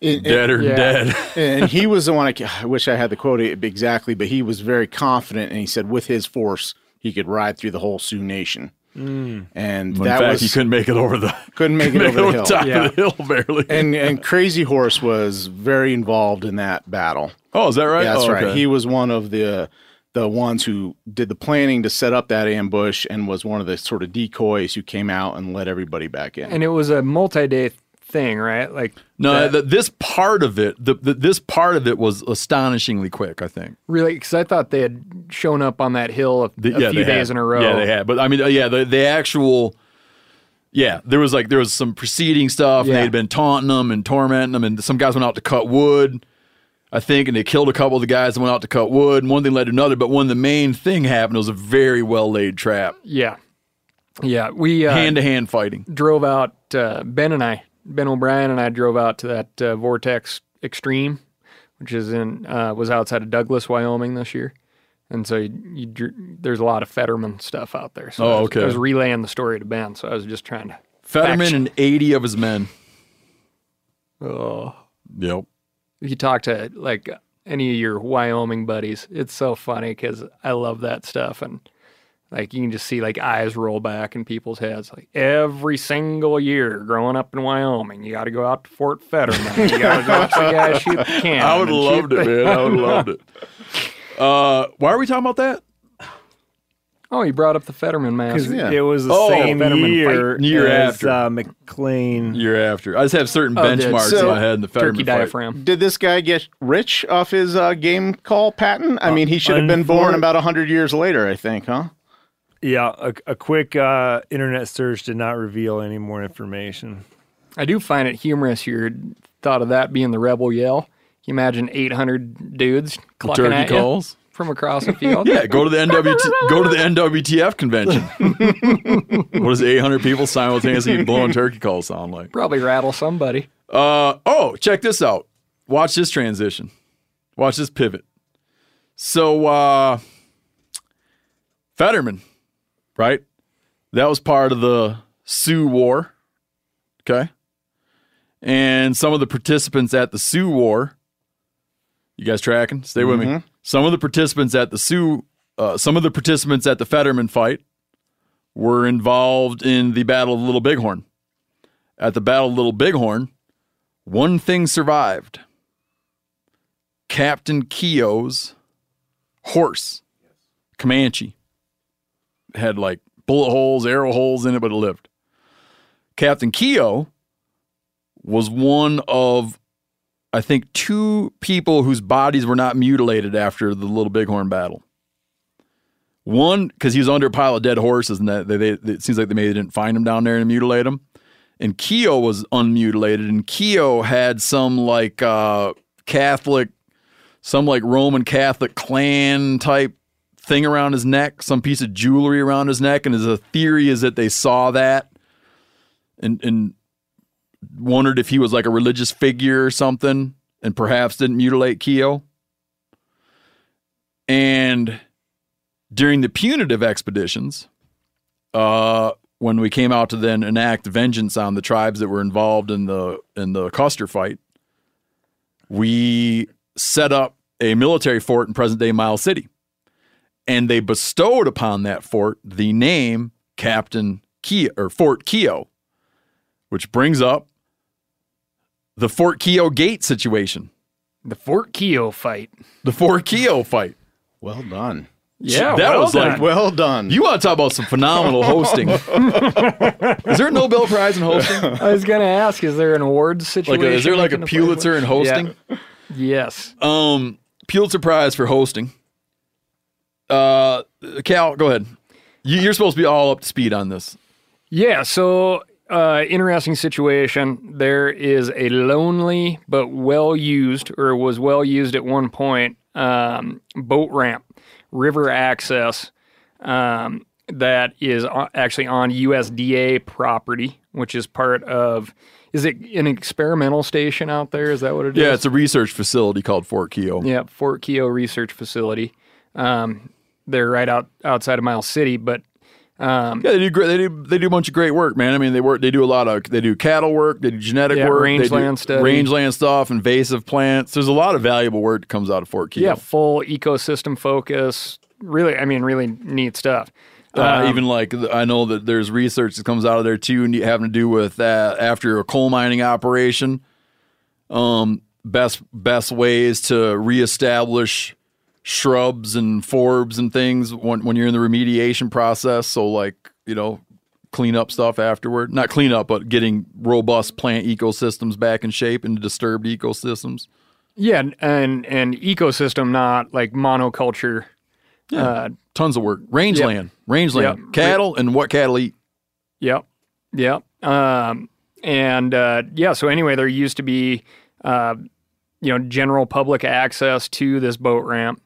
it- dead or yeah. dead. [laughs] and he was the one. I, I wish I had the quote exactly, but he was very confident, and he said with his force he could ride through the whole Sioux Nation. Mm. And In that fact, was he couldn't make it over the [laughs] couldn't make it make over the hill. top Yeah. of the hill barely. And and [laughs] Crazy Horse was very involved in that battle. oh, is that right? Yeah, that's Oh, right. He was one of the the ones who did the planning to set up that ambush, and was one of the sort of decoys who came out and let everybody back in. and it was a multi-day thing right like no, that- th- this part of it, the, the, this part of it was astonishingly quick. I think. Really, because I thought they had shown up on that hill a, The- a yeah, few days had. in a row. Yeah, they had. But I mean, uh, yeah, the, the actual Yeah, there was like there was some preceding stuff, and they had been taunting them and tormenting them, and some guys went out to cut wood, I think, and they killed a couple of the guys that went out to cut wood. And one thing led to another, but when the main thing happened, it was a very well laid trap, Yeah. Yeah. We uh, hand to hand fighting. drove out, uh, Ben and I, Ben O'Brien and I drove out to that uh, Vortex Extreme, which is in, uh, was outside of Douglas, Wyoming this year. And so you, you, there's a lot of Fetterman stuff out there. So Oh, I was, okay. I was relaying the story to Ben. So I was just trying to. Fetterman and eighty of his men. Oh. Yep. If you talk to like any of your Wyoming buddies, it's so funny because I love that stuff. And like you can just see like eyes roll back in people's heads. Like every single year growing up in Wyoming, you got to go out to Fort Fetterman. You got to watch the guy shoot the cannon. I would have loved it, man. I would have loved it. Uh, why are we talking about that? Oh, you brought up the Fetterman Because massacre. Yeah. it was the Oh, same Fetterman year, fight. Year as, after. uh, McLean. Year after, I just have certain Oh, benchmarks so- in my head in the Fetterman Turkey fight. diaphragm. Did this guy get rich off his uh, game call patent? I mean, he should have been born unfor- about 100 years later, I think, huh? Yeah, a, a quick uh, internet search did not reveal any more information. I do find it humorous. Your thought of that being the rebel yell. Can you imagine 800 dudes clucking Turkey at calls. you from across the field? [laughs] Yeah, go to the NWT, go to the NWTF convention. [laughs] what does 800 people simultaneously blowing turkey calls sound like? Probably rattle somebody. Uh oh, check this out. Watch this transition. Watch this pivot. So uh Fetterman, right? That was part of the Sioux War. Okay. And some of the participants at the Sioux War, you guys tracking? Stay with me. Some of the participants at the Sioux, uh, some of the participants at the Fetterman fight were involved in the Battle of Little Bighorn. At the Battle of Little Bighorn, one thing survived Captain Keogh's horse, Comanche. Had like bullet holes, arrow holes in it, but it lived. Captain Keogh was one of, I think, two people whose bodies were not mutilated after the Little Bighorn battle. One, because he was under a pile of dead horses, and that they, they, it seems like they maybe didn't find him down there and mutilate him and Keogh was unmutilated, and Keogh had some like uh, Catholic, some like Roman Catholic clan type thing around his neck, some piece of jewelry around his neck, and his theory is that they saw that and and wondered if he was like a religious figure or something, and perhaps didn't mutilate Keogh. And during the punitive expeditions, uh, when we came out to then enact vengeance on the tribes that were involved in the in the Custer fight, we set up a military fort in present day Miles City, and they bestowed upon that fort the name Captain Keogh or Fort Keogh, which brings up the Fort Keogh Gate situation, The Fort Keogh fight. the Fort Keogh fight. Well done. Yeah, that well was like. Well done. You want to talk about some phenomenal [laughs] hosting? Is there a Nobel Prize in hosting? [laughs] I was going to ask, is there an awards Like, situation? a, is there like a we can apply with? Pulitzer in hosting? Yeah. Yes. Um, Pulitzer Prize for hosting. Uh, Cal, go ahead. You, you're supposed to be all up to speed on this. Yeah, so uh, interesting situation. There is a lonely but well used, or was well used at one point, um, boat ramp, river access um, that is actually on USDA property, which is part of. Is it an experimental station out there? Is that what it is? Yeah, it's a research facility called Fort Keogh. Yeah, Fort Keogh Research Facility. Um, they're right out outside of Miles City, but Yeah, they do great. They do they do a bunch of great work, man. I mean, they work. They do a lot of. They do cattle work. They do genetic Yeah, work. they rangeland study. rangeland stuff, invasive plants. There's a lot of valuable work that comes out of Fort Keogh. yeah, full ecosystem focus. Really, I mean, really neat stuff. Uh, Um, even like I know that there's research that comes out of there too, having to do with uh, after a coal mining operation, um, best best ways to reestablish shrubs and forbs and things when when you're in the remediation process. So like you know, clean up stuff afterward. Not clean up, but getting robust plant ecosystems back in shape and disturbed ecosystems. Yeah, and and ecosystem, not like monoculture. Uh, Tons of work. Rangeland, rangeland, Yep. cattle, and what cattle eat. yep. Yep. Um, and uh, yeah, so anyway, there used to be, uh, you know, general public access to this boat ramp.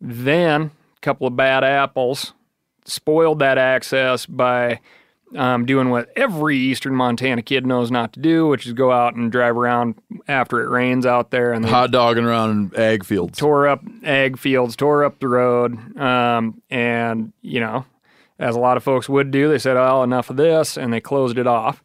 Then a couple of bad apples spoiled that access by um, doing what every Eastern Montana kid knows not to do, which is go out and drive around after it rains out there and Hot dogging around in ag fields. tore up ag fields, tore up the road, um, and you know, as a lot of folks would do, they said, "Oh, enough of this," and they closed it off.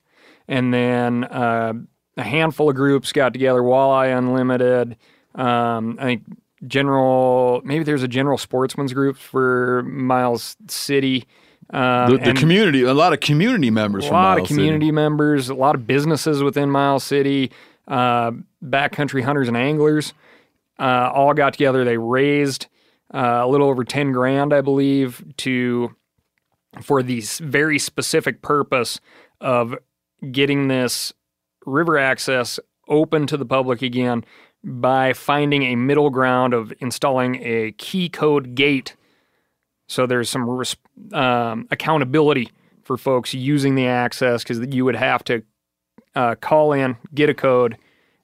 And then uh, a handful of groups got together, Walleye Unlimited. Um, I think general, maybe there's a general sportsman's group for Miles City. Um, The, the community, a lot of community members a lot of City. community members, a lot of businesses within Miles City, uh, backcountry hunters and anglers, uh, all got together. They raised uh, a little over ten grand, I believe, to for the very specific purpose of getting this river access open to the public again by finding a middle ground of installing a key code gate so there's some res- um, accountability for folks using the access because you would have to uh, call in, get a code,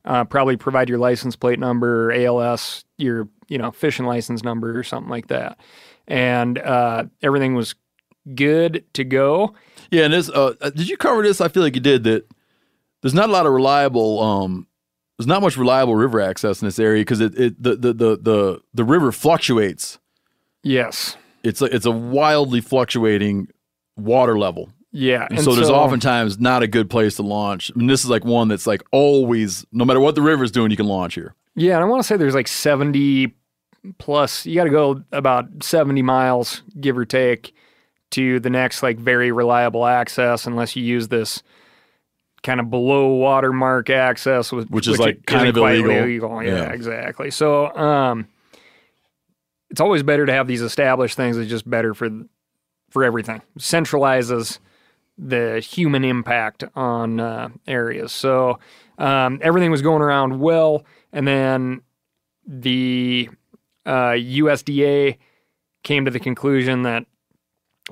uh, probably provide your license plate number, ALS, your you know fishing license number or something like that, and uh, everything was good to go. Yeah, and this uh, did you cover this? I feel like you did. That there's not a lot of reliable. Um, there's not much reliable river access in this area because it, it the, the the the the river fluctuates. Yes. It's a, it's a wildly fluctuating water level, Yeah. and, so there's oftentimes not a good place to launch. I mean, this is like one that's like always, no matter what the river's doing, you can launch here. Yeah, and I want to say there's like 70 plus. You got to go about 70 miles, give or take, to the next like very reliable access, unless you use this kind of below watermark access, with, Which is, like, kind of quite illegal. Yeah, Yeah. exactly. So, um, it's always better to have these established things. It's just better for for everything. Centralizes the human impact on uh, areas. So um, everything was going around well, and then the uh, USDA came to the conclusion that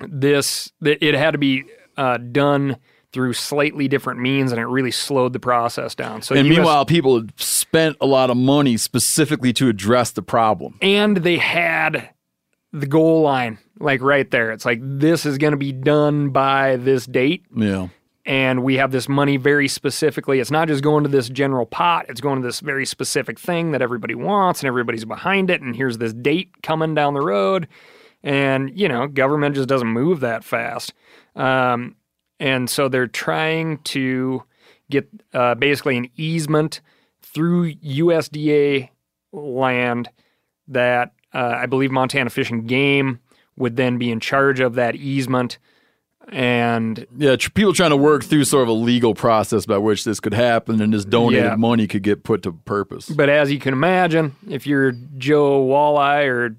this that it had to be uh, done through slightly different means, and it really slowed the process down. So And US meanwhile, people had spent a lot of money specifically to address the problem. and they had the goal line like right there. It's like this is going to be done by this date. Yeah. and we have this money very specifically. It's not just going to this general pot, it's going to this very specific thing that everybody wants and everybody's behind it. And here's this date coming down the road. And, you know, government just doesn't move that fast. Um, and so they're trying to get uh, basically an easement through USDA land that uh, I believe Montana Fish and Game would then be in charge of that easement. And Yeah, tr- people trying to work through sort of a legal process by which this could happen and this donated Yeah. money could get put to purpose. But as you can imagine, if you're Joe Walleye or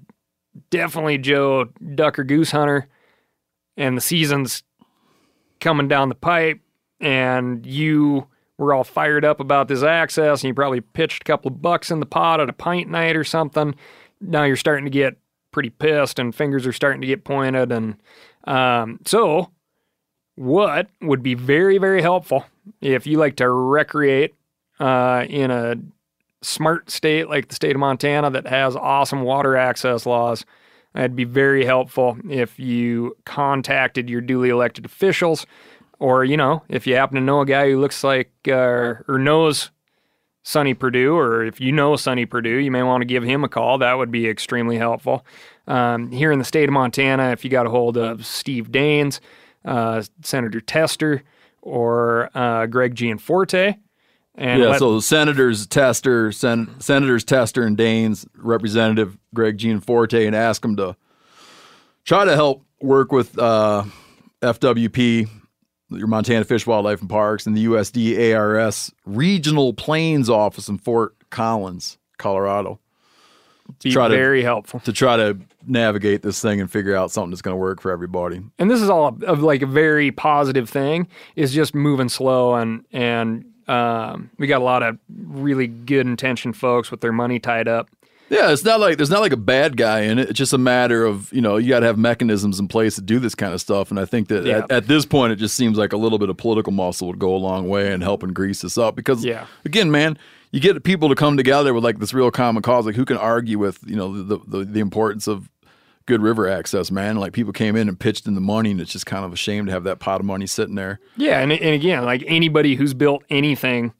definitely Joe Duck or Goose Hunter, and the season's coming down the pipe, and you were all fired up about this access, and you probably pitched a couple of bucks in the pot at a pint night or something, now you're starting to get pretty pissed, and fingers are starting to get pointed, and um, so what would be very very helpful if you like to recreate uh, in a smart state like the state of Montana that has awesome water access laws, it'd be very helpful if you contacted your duly elected officials, or you know, if you happen to know a guy who looks like uh, or knows Sonny Perdue, or if you know Sonny Perdue, you may want to give him a call. That would be extremely helpful. Um, here in the state of Montana, if you got a hold of Steve Daines, uh, Senator Tester, or uh, Greg Gianforte, and yeah, let- so senators Tester, sen- senators Tester and Daines, Representative Greg Gianforte, and ask them to try to help work with uh, FWP, your Montana Fish, Wildlife, and Parks, and the USDA ARS Regional Plains Office in Fort Collins, Colorado, be try to- very helpful. to try to navigate this thing and figure out something that's going to work for everybody. and this is all of like a very positive thing is just moving slow and and um, we got a lot of really good intentioned folks with their money tied up Yeah, it's not like there's not like a bad guy in it. It's just a matter of you know you got to have mechanisms in place to do this kind of stuff. And I think that Yeah. at, at this point, it just seems like a little bit of political muscle would go a long way in helping grease this up. Because Yeah. again, man, you get people to come together with like this real common cause. Like who can argue with you know the the, the importance of good river access, man? Like people came in and pitched in the money, and it's just kind of a shame to have that pot of money sitting there. Yeah, and and again, like anybody who's built anything,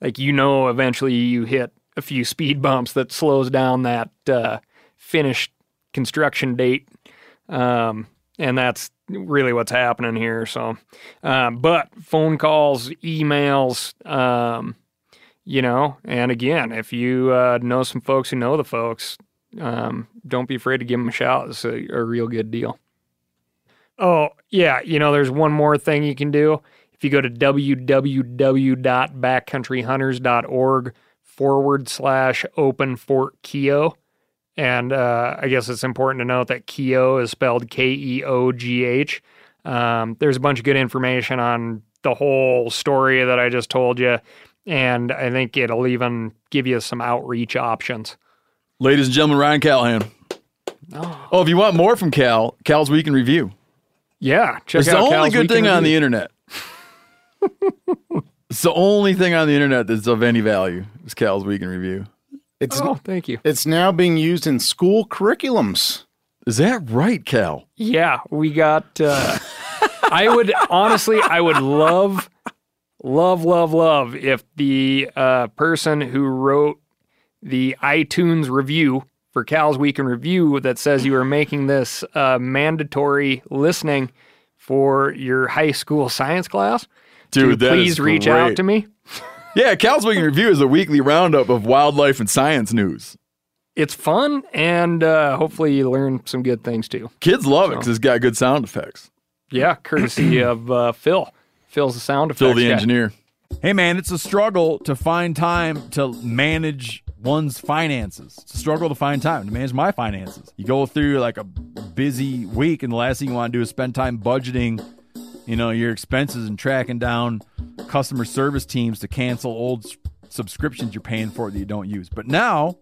like you know, eventually you hit a few speed bumps that slows down that uh, finished construction date, um, and that's really what's happening here. So, um, but phone calls, emails, um, you know, and again, if you uh, know some folks who know the folks, um, don't be afraid to give them a shout. It's a, a real good deal. Oh, yeah. You know, there's one more thing you can do. If you go to www.backcountryhunters.org forward slash open fort Keogh, and uh, I guess it's important to note that Keogh is spelled K E O G H. Um, there's a bunch of good information on the whole story that I just told you, and I think it'll even give you some outreach options. Ladies and gentlemen, Ryan Callaghan. Oh, if you want more from Cal, Cal's Week in Review. Yeah, check It's the only Cal's good thing on the internet. [laughs] it's the only thing on the internet that's of any value. Is Cal's Week in Review. It's Oh, thank you. it's now being used in school curriculums. Is that right, Cal? Yeah, we got. Uh, [laughs] I would honestly, I would love, love, love, love if the uh, person who wrote the iTunes review for Cal's Week in Review that says you are making this uh, mandatory listening for your high school science class. Dude, to that please is reach great. out to me. Yeah, Cal's Week in Review is a weekly roundup of wildlife and science news. It's fun, and uh, hopefully you learn some good things too. Kids love it because it's got good sound effects. Yeah, courtesy [clears throat] of uh, Phil. Phil's the sound effects Phil the guy. engineer. Hey man, it's a struggle to find time to manage one's finances. It's a struggle to find time to manage my finances. You go through like a busy week, and the last thing you want to do is spend time budgeting, you know, your expenses and tracking down customer service teams to cancel old subscriptions you're paying for that you don't use. But now,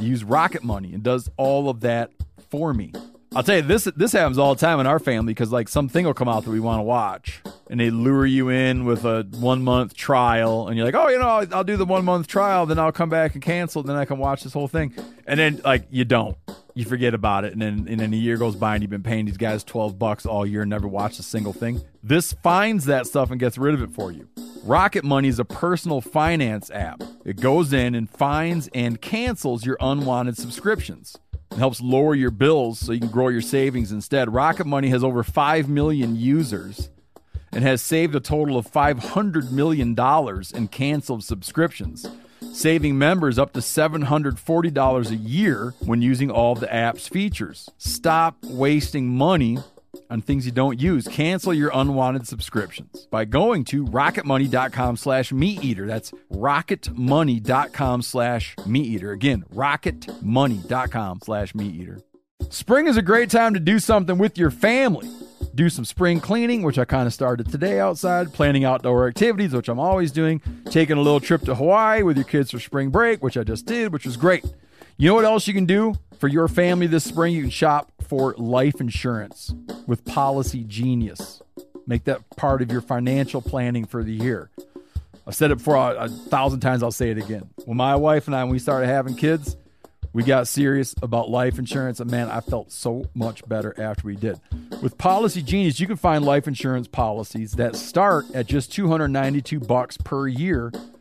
you use Rocket Money and does all of that for me. I'll tell you this this happens all the time in our family because like something will come out that we want to watch and they lure you in with a one month trial and you're like oh you know I'll, I'll do the one month trial then I'll come back and cancel then I can watch this whole thing and then like you don't you forget about it and then and then a year goes by and you've been paying these guys 12 bucks all year and never watched a single thing this finds that stuff and gets rid of it for you Rocket Money is a personal finance app. It goes in and finds and cancels your unwanted subscriptions. It helps lower your bills so you can grow your savings instead. Rocket Money has over 5 million users and has saved a total of $500 million in canceled subscriptions, saving members up to $740 a year when using all of the app's features. Stop wasting money on things you don't use. Cancel your unwanted subscriptions by going to rocketmoney.com slash meat eater. That's rocketmoney.com slash meat eater. Again, rocketmoney.com slash meat eater. Spring is a great time to do something with your family. Do some spring cleaning, which I kind of started today outside, planning outdoor activities, which I'm always doing, taking a little trip to Hawaii with your kids for spring break, which I just did, which was great. You know what else you can do for your family this spring? You can shop for life insurance with Policy Genius. Make that part of your financial planning for the year. I've said it before a, a thousand times, I'll say it again. When my wife and I, when we started having kids, we got serious about life insurance, and man, I felt so much better after we did. With Policy Genius, you can find life insurance policies that start at just 292 bucks per year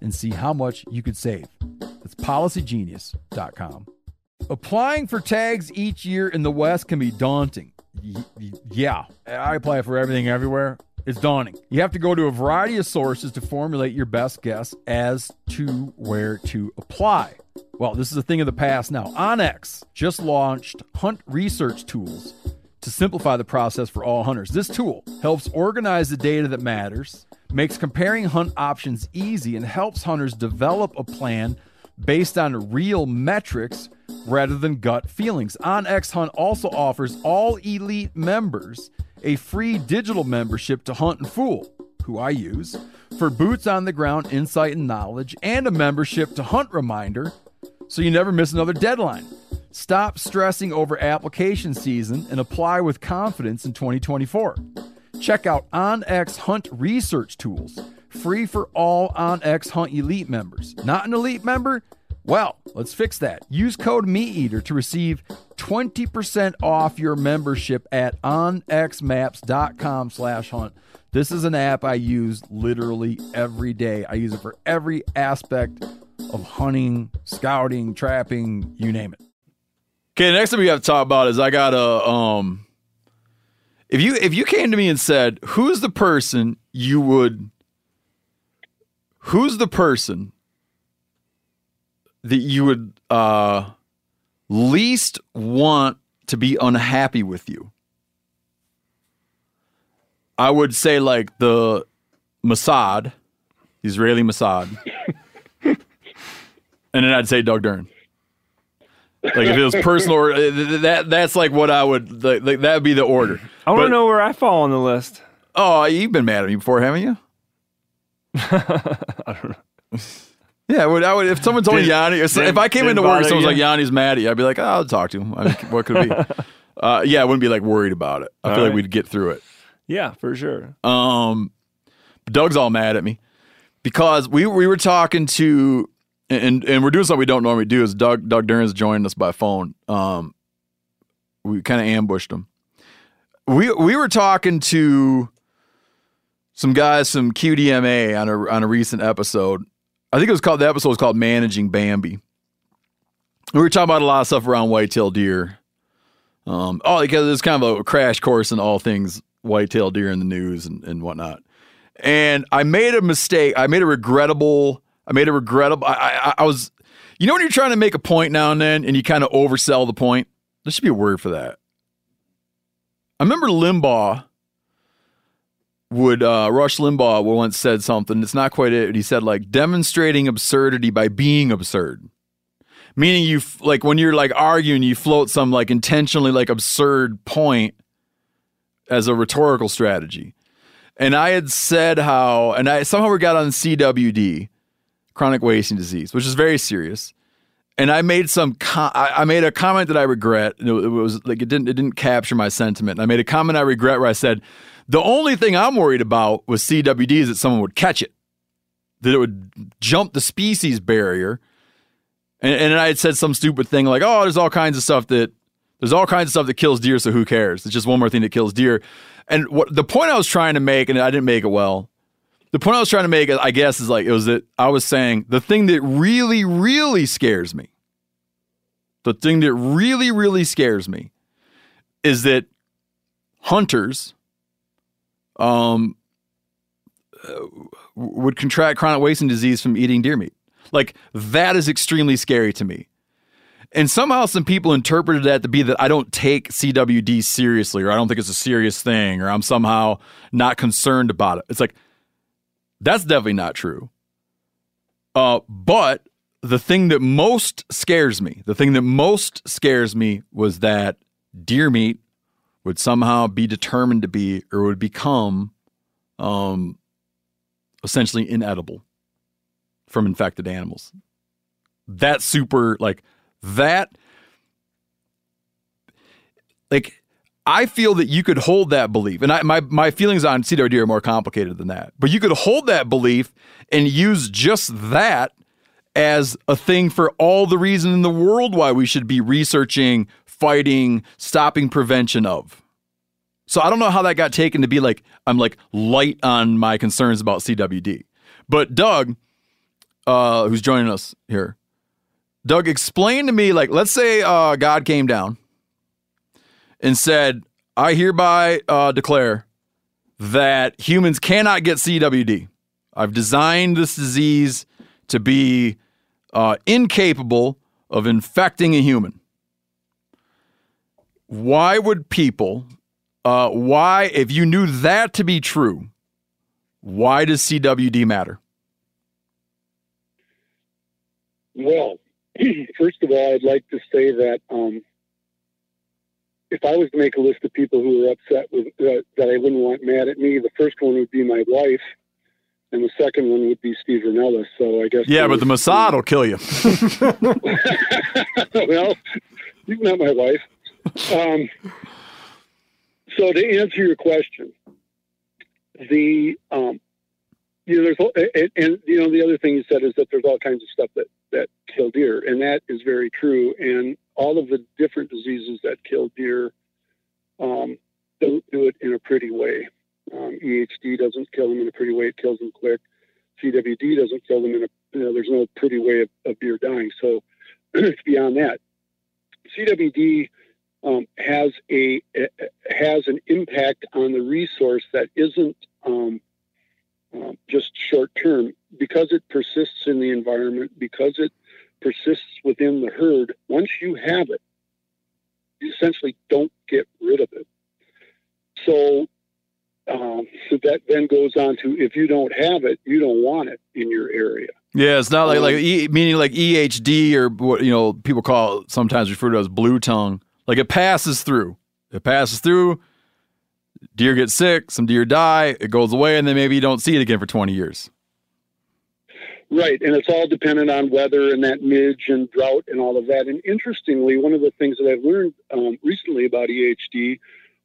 and see how much you could save. That's policygenius.com. Applying for tags each year in the West can be daunting. Y- y- yeah, I apply for everything everywhere. It's daunting. You have to go to a variety of sources to formulate your best guess as to where to apply. Well, this is a thing of the past now. OnX just launched hunt research tools to simplify the process for all hunters. This tool helps organize the data that matters, makes comparing hunt options easy, and helps hunters develop a plan based on real metrics rather than gut feelings. OnX Hunt also offers all elite members a free digital membership to Huntin' Fool, who I use, for boots on the ground insight and knowledge, and a membership to Hunt Reminder so you never miss another deadline. Stop stressing over application season and apply with confidence in 2024. Check out OnX Hunt Research Tools, free for all OnX Hunt Elite members. Not an Elite member? Well, let's fix that. Use code MeatEater to receive 20% off your membership at onxmaps.com slash hunt. This is an app I use literally every day. I use it for every aspect of hunting, scouting, trapping, you name it. Okay, the next thing we have to talk about is I got a um if you if you came to me and said, "Who's the person you would who's the person that you would uh least want to be unhappy with you?" I would say like the Mossad, Israeli Mossad. [laughs] and then I'd say Doug Duren. Like if it was personal, or, uh, that that's like what I would like. like that would be the order. I want to know where I fall on the list. Oh, you've been mad at me before, haven't you? I don't know. Yeah, I would, I would if someone told me Yanni, if, did- if I came into work, bother someone was like? Yanni's mad at you, I'd be like, oh, I'll talk to him. I mean, what could it be? [laughs] uh, yeah, I wouldn't be like worried about it. I All feel like we'd get through it. Yeah, for sure. Um, Doug's all mad at me because we we were talking to and and we're doing something we don't normally do. Is Doug Doug Duren's joined us by phone. Um, we kind of ambushed him. We we were talking to some guys from QDMA on a on a recent episode. I think it was called the episode was called Managing Bambi. We were talking about a lot of stuff around whitetail deer. Um, oh, because it's kind of a crash course in all things whitetail deer in the news and, and whatnot. And I made a mistake. I made a regrettable. I made a regrettable. I, I, I was, you know, when you're trying to make a point now and then, and you kind of oversell the point. There should be a word for that. I remember Limbaugh would uh, Rush Limbaugh once said something. It's not quite it. He said like demonstrating absurdity by being absurd meaning you f- like when you're like arguing you float some like intentionally like absurd point as a rhetorical strategy and i had said how and i somehow we got on cwd chronic wasting disease which is very serious and i made some com- I, made a comment that i regret it, it was like it didn't it didn't capture my sentiment i made a comment i regret where i said the only thing i'm worried about with cwd is that someone would catch it that it would jump the species barrier and, and I had said some stupid thing like, "Oh, there's all kinds of stuff that there's all kinds of stuff that kills deer, so who cares? It's just one more thing that kills deer." And what the point I was trying to make, and I didn't make it well. The point I was trying to make, I guess, is like it was that I was saying the thing that really, really scares me. The thing that really, really scares me is that hunters, um, uh, would contract chronic wasting disease from eating deer meat. Like that is extremely scary to me. And somehow some people interpreted that to be that I don't take CWD seriously or I don't think it's a serious thing or I'm somehow not concerned about it. It's like that's definitely not true. Uh, but the thing that most scares me, the thing that most scares me was that deer meat would somehow be determined to be or would become um, essentially inedible from infected animals. That's super like that like I feel that you could hold that belief, and I, my my feelings on CWD are more complicated than that. But you could hold that belief and use just that as a thing for all the reason in the world why we should be researching, fighting, stopping prevention of. So I don't know how that got taken to be like I'm like light on my concerns about CWD. But Doug, uh, who's joining us here, Doug, explain to me like let's say uh, God came down and said, "I hereby uh, declare that humans cannot get CWD. I've designed this disease to be uh, incapable of infecting a human. Why would people, uh, why, if you knew that to be true, why does CWD matter? Well, [clears throat] first of all, I'd like to say that um, if I was to make a list of people who were upset with uh, that I wouldn't want mad at me, the first one would be my wife, and the second one would be Steve Rinella. So I guess Yeah, but the Mossad will kill you. [laughs] well, you've met my wife. Um, so to answer your question, the um, you know there's and, and you know the other thing you said is that there's all kinds of stuff that that kill deer, and that is very true. And all of the different diseases that kill deer um, don't do it in a pretty way. Um, EHD doesn't kill them in a pretty way; it kills them quick. CWD doesn't kill them in a you know, there's no pretty way of, of deer dying. So [clears throat] it's beyond that. CWD um, has a, a has an impact on the resource that isn't um, uh, just short term because it persists in the environment because it persists within the herd. Once you have it, you essentially don't get rid of it. So, um, so that then goes on to if you don't have it, you don't want it in your area. Yeah, it's not like like e, meaning like EHD or what you know people call it, sometimes referred to as blue tongue. Like it passes through. It passes through. Deer get sick. Some deer die. It goes away, and then maybe you don't see it again for twenty years. Right, and it's all dependent on weather and that midge and drought and all of that. And interestingly, one of the things that I've learned um, recently about EHD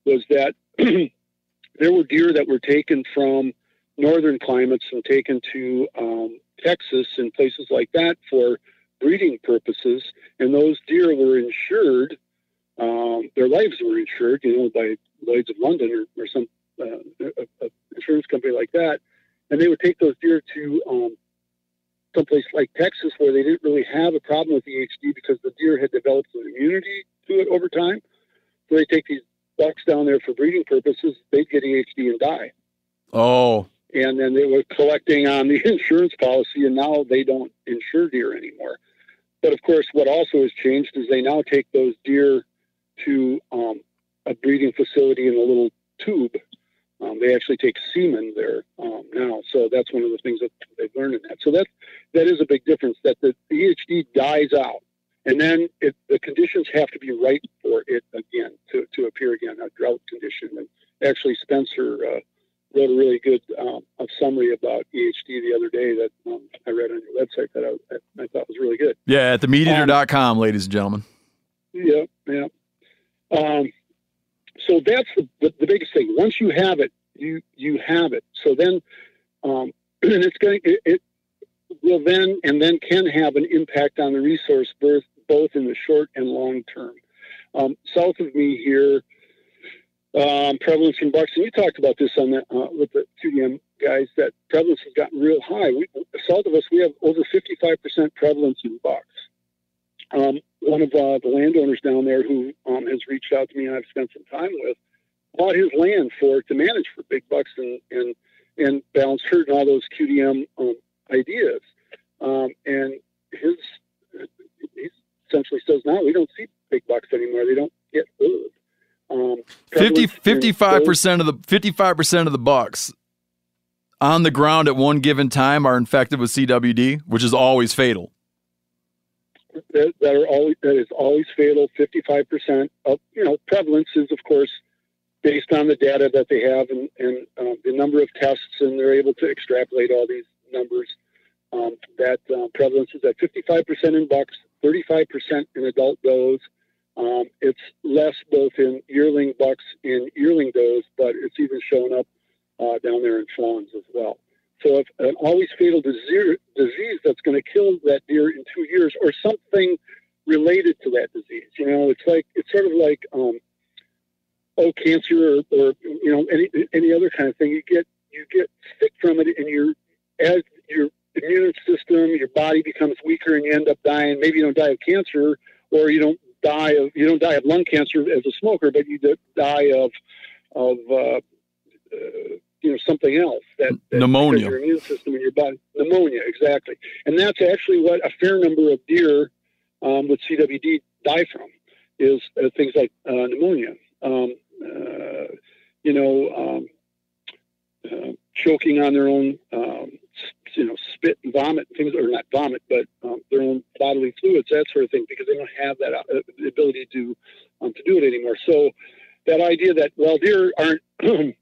was that [clears throat] there were deer that were taken from northern climates and taken to um, Texas and places like that for breeding purposes, and those deer were insured. Um, their lives were insured, you know, by Lloyd's of London or, or some uh, a, a insurance company like that, and they would take those deer to um, someplace like Texas where they didn't really have a problem with EHD because the deer had developed an immunity to it over time. So they take these bucks down there for breeding purposes. They'd get EHD and die. Oh, And then they were collecting on the [laughs] insurance policy, and now they don't insure deer anymore. But of course, what also has changed is they now take those deer to um, a breeding facility in a little tube. Um, they actually take semen there um, now, so that's one of the things that they've learned in that. So that that is a big difference. That the, EHD dies out, and then it, the conditions have to be right for it again to, to appear again, a drought condition. And actually, Spencer uh, wrote a really good um, a summary about EHD the other day that um, I read on your website that I, I thought was really good. yeah, at themeateater.com, ladies and gentlemen. Yeah, yeah. So that's the, the, the biggest thing. Once you have it, you you have it. So then, um, [clears throat] and it's going it, it will then and then can have an impact on the resource both both in the short and long term. Um, south of me here, um, prevalence in bucks, and you talked about this on that uh, with the QDM guys that prevalence has gotten real high. We, south of us, we have over 55% prevalence in bucks. Um, one of uh, the landowners down there who um, has reached out to me and I've spent some time with bought his land for to manage for big bucks and and and balanced herd and all those QDM um, ideas. Um, and his he essentially says now we don't see big bucks anymore. They don't get moved. Um, 50, prevalence in 55% of the 55% of the bucks on the ground at one given time are infected with CWD, which is always fatal. That, that are always that is always fatal. Fifty five percent of you know prevalence is of course based on the data that they have and, and um, the number of tests, and they're able to extrapolate all these numbers. Um, that uh, prevalence is at fifty five percent in bucks, thirty five percent in adult does. Um, it's less both in yearling bucks and yearling does, but it's even showing up uh, down there in fawns as well. So if an always fatal disease, that's going to kill that deer in two years, or something related to that disease, you know, it's like it's sort of like um, oh cancer or, or you know any any other kind of thing. You get you get sick from it, and your as your immune system, your body becomes weaker, and you end up dying. Maybe you don't die of cancer, or you don't die of you don't die of lung cancer as a smoker, but you die of of uh, uh, you know something else that, that Pneumonia. your immune system in your body pneumonia exactly and that's actually what a fair number of deer um, with CWD die from is uh, things like uh, pneumonia. Um, uh, you know, um, uh, choking on their own, um, you know, spit and vomit things, or not vomit, but um, their own bodily fluids, that sort of thing, because they don't have that uh, ability to um, to do it anymore. So that idea that well, deer aren't [clears throat]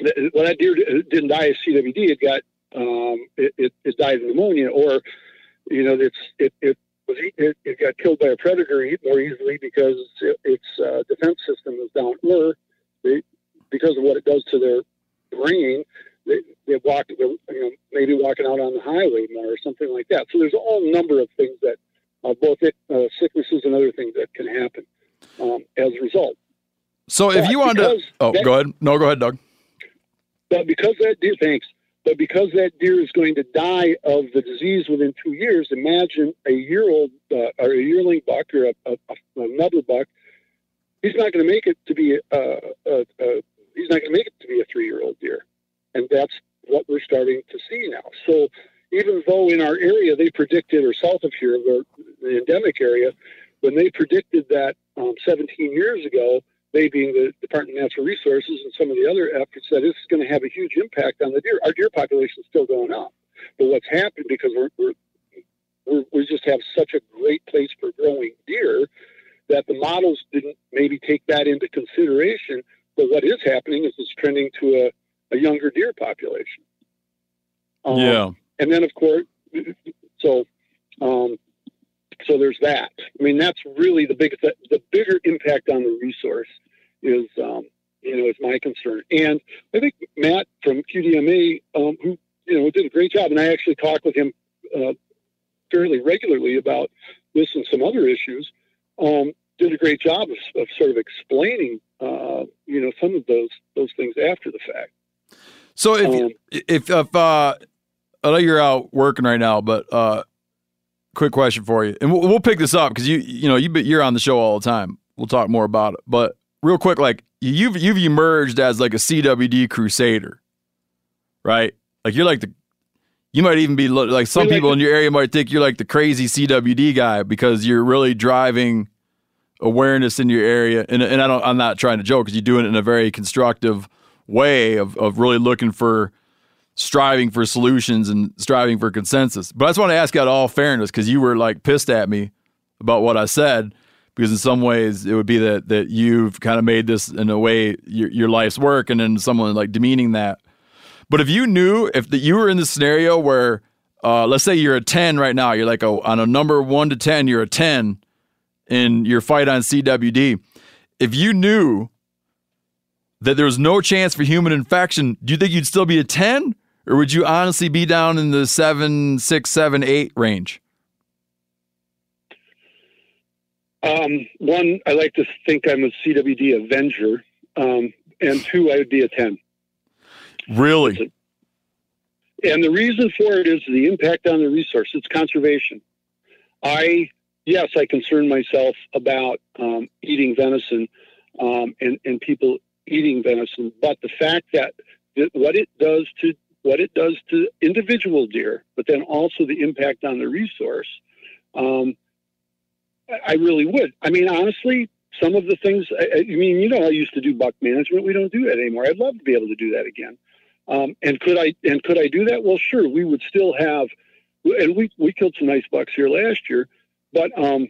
well, that deer didn't die of CWD, it got um, it, it, it died of pneumonia, or you know, it's it it was it, it got killed by a predator more easily because it, its uh, defense system was down, or they, because of what it does to their brain, they, they walk, you know, maybe walking out on the highway more or something like that. So there's a whole number of things that, uh, both it, uh, sicknesses and other things that can happen um, as a result. So if But you wanted to, oh, that- go ahead. No, go ahead, Doug. But because that deer, thanks. But because that deer is going to die of the disease within two years, imagine a year-old uh, or a yearling buck or a, a, a another buck. He's not going to make it to be a, a, a he's not going to make it to be a three-year-old deer, and that's what we're starting to see now. So even though in our area they predicted, or south of here, the, the endemic area, when they predicted that um, 17 years ago, they being the Department of Natural Resources and some of the other efforts, that this is going to have a huge impact on the deer. Our deer population is still going up, but what's happened because we're, we're, we're we just have such a great place for growing deer that the models didn't maybe take that into consideration. But what is happening is it's trending to a, a younger deer population. Um, yeah. and then of course, so um, so there's that. I mean, that's really the biggest, the bigger impact on the resource is, um, you know, is my concern. And I think Matt from QDMA, um, who you know did a great job, and I actually talk with him uh, fairly regularly about this and some other issues. Um, did a great job of, of sort of explaining, uh, you know, some of those those things after the fact. So if Um, if if uh, I know you're out working right now, but uh, quick question for you, and we'll, we'll pick this up because you you know you you're on the show all the time. We'll talk more about it, but real quick, like you've you've emerged as like a CWD crusader, right? Like you're like the you might even be like some people in your area might think you're like the crazy CWD guy because you're really driving awareness in your area. And, and I don't, I'm not trying to joke because you're doing it in a very constructive way of, of really looking for striving for solutions and striving for consensus. But I just want to ask out all fairness because you were like pissed at me about what I said because in some ways it would be that that you've kind of made this in a way your, your life's work and then someone like demeaning that. But if you knew if that you were in the scenario where uh, let's say you're a 10 right now, you're like a, on a number 1 to 10, you're a 10 in your fight on CWD. If you knew that there was no chance for human infection, do you think you'd still be a 10? Or would you honestly be down in the seven, six, seven, eight range? Um, one, I like to think I'm a CWD Avenger, um, and two, I would be a ten. Really? And the reason for it is the impact on the resource. It's conservation. I yes, I concern myself about um, eating venison um, and and people eating venison, but the fact that, that what it does to what it does to individual deer, but then also the impact on the resource. Um, I- really would. I mean, honestly, some of the things. I, I mean, you know, I used to do buck management. We don't do that anymore. I'd love to be able to do that again. Um, and could I and could I do that? Well, sure. We would still have, and we we killed some nice bucks here last year, but um,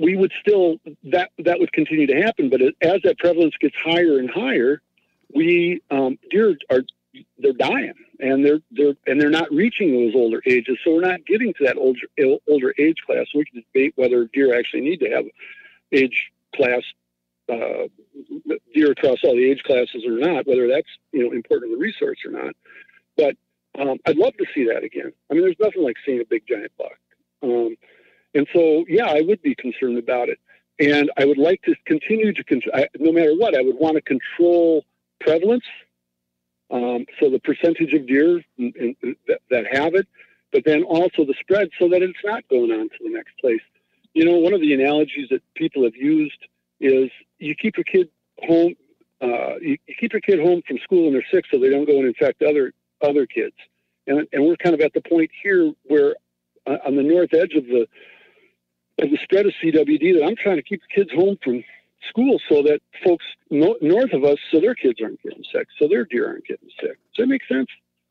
we would still that that would continue to happen. But as that prevalence gets higher and higher, we um, deer are they're dying and they're they're and they're not reaching those older ages. So we're not getting to that older older age class. We can debate whether deer actually need to have age class uh, deer across all the age classes or not, whether that's you know important to the resource or not. But um, I'd love to see that again. I mean, there's nothing like seeing a big giant buck. Um, and so, yeah, I would be concerned about it, and I would like to continue to control. No matter what, I would want to control prevalence. Um, so the percentage of deer in, in, that, that have it, but then also the spread, so that it's not going on to the next place. You know, one of the analogies that people have used is you keep your kid home, uh, you, you keep your kid home from school when they're sick, so they don't go and infect other other kids. And and we're kind of at the point here where uh, on the north edge of the of the spread of CWD that I'm trying to keep kids home from school so that folks no, north of us, so their kids aren't getting sick, so their deer aren't getting sick. Does that make sense?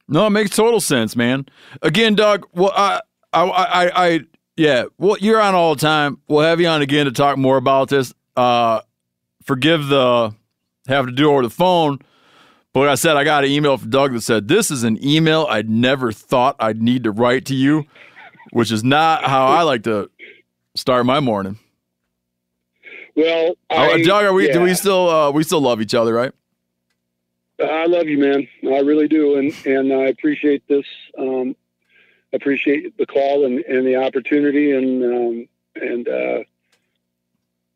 No, it makes total sense, man. Again, Doug. Well, I, I, I, I yeah. Well, you're on all the time. We'll have you on again to talk more about this. Uh, forgive the have to do over the phone. But I said, I got an email from Doug that said, This is an email I'd never thought I'd need to write to you, which is not how I like to start my morning. Well, Oh, I, Doug, are we do we still uh, we still love each other, right? I love you, man. I really do, and and I appreciate this. Um, appreciate the call and, and the opportunity, and um, and uh,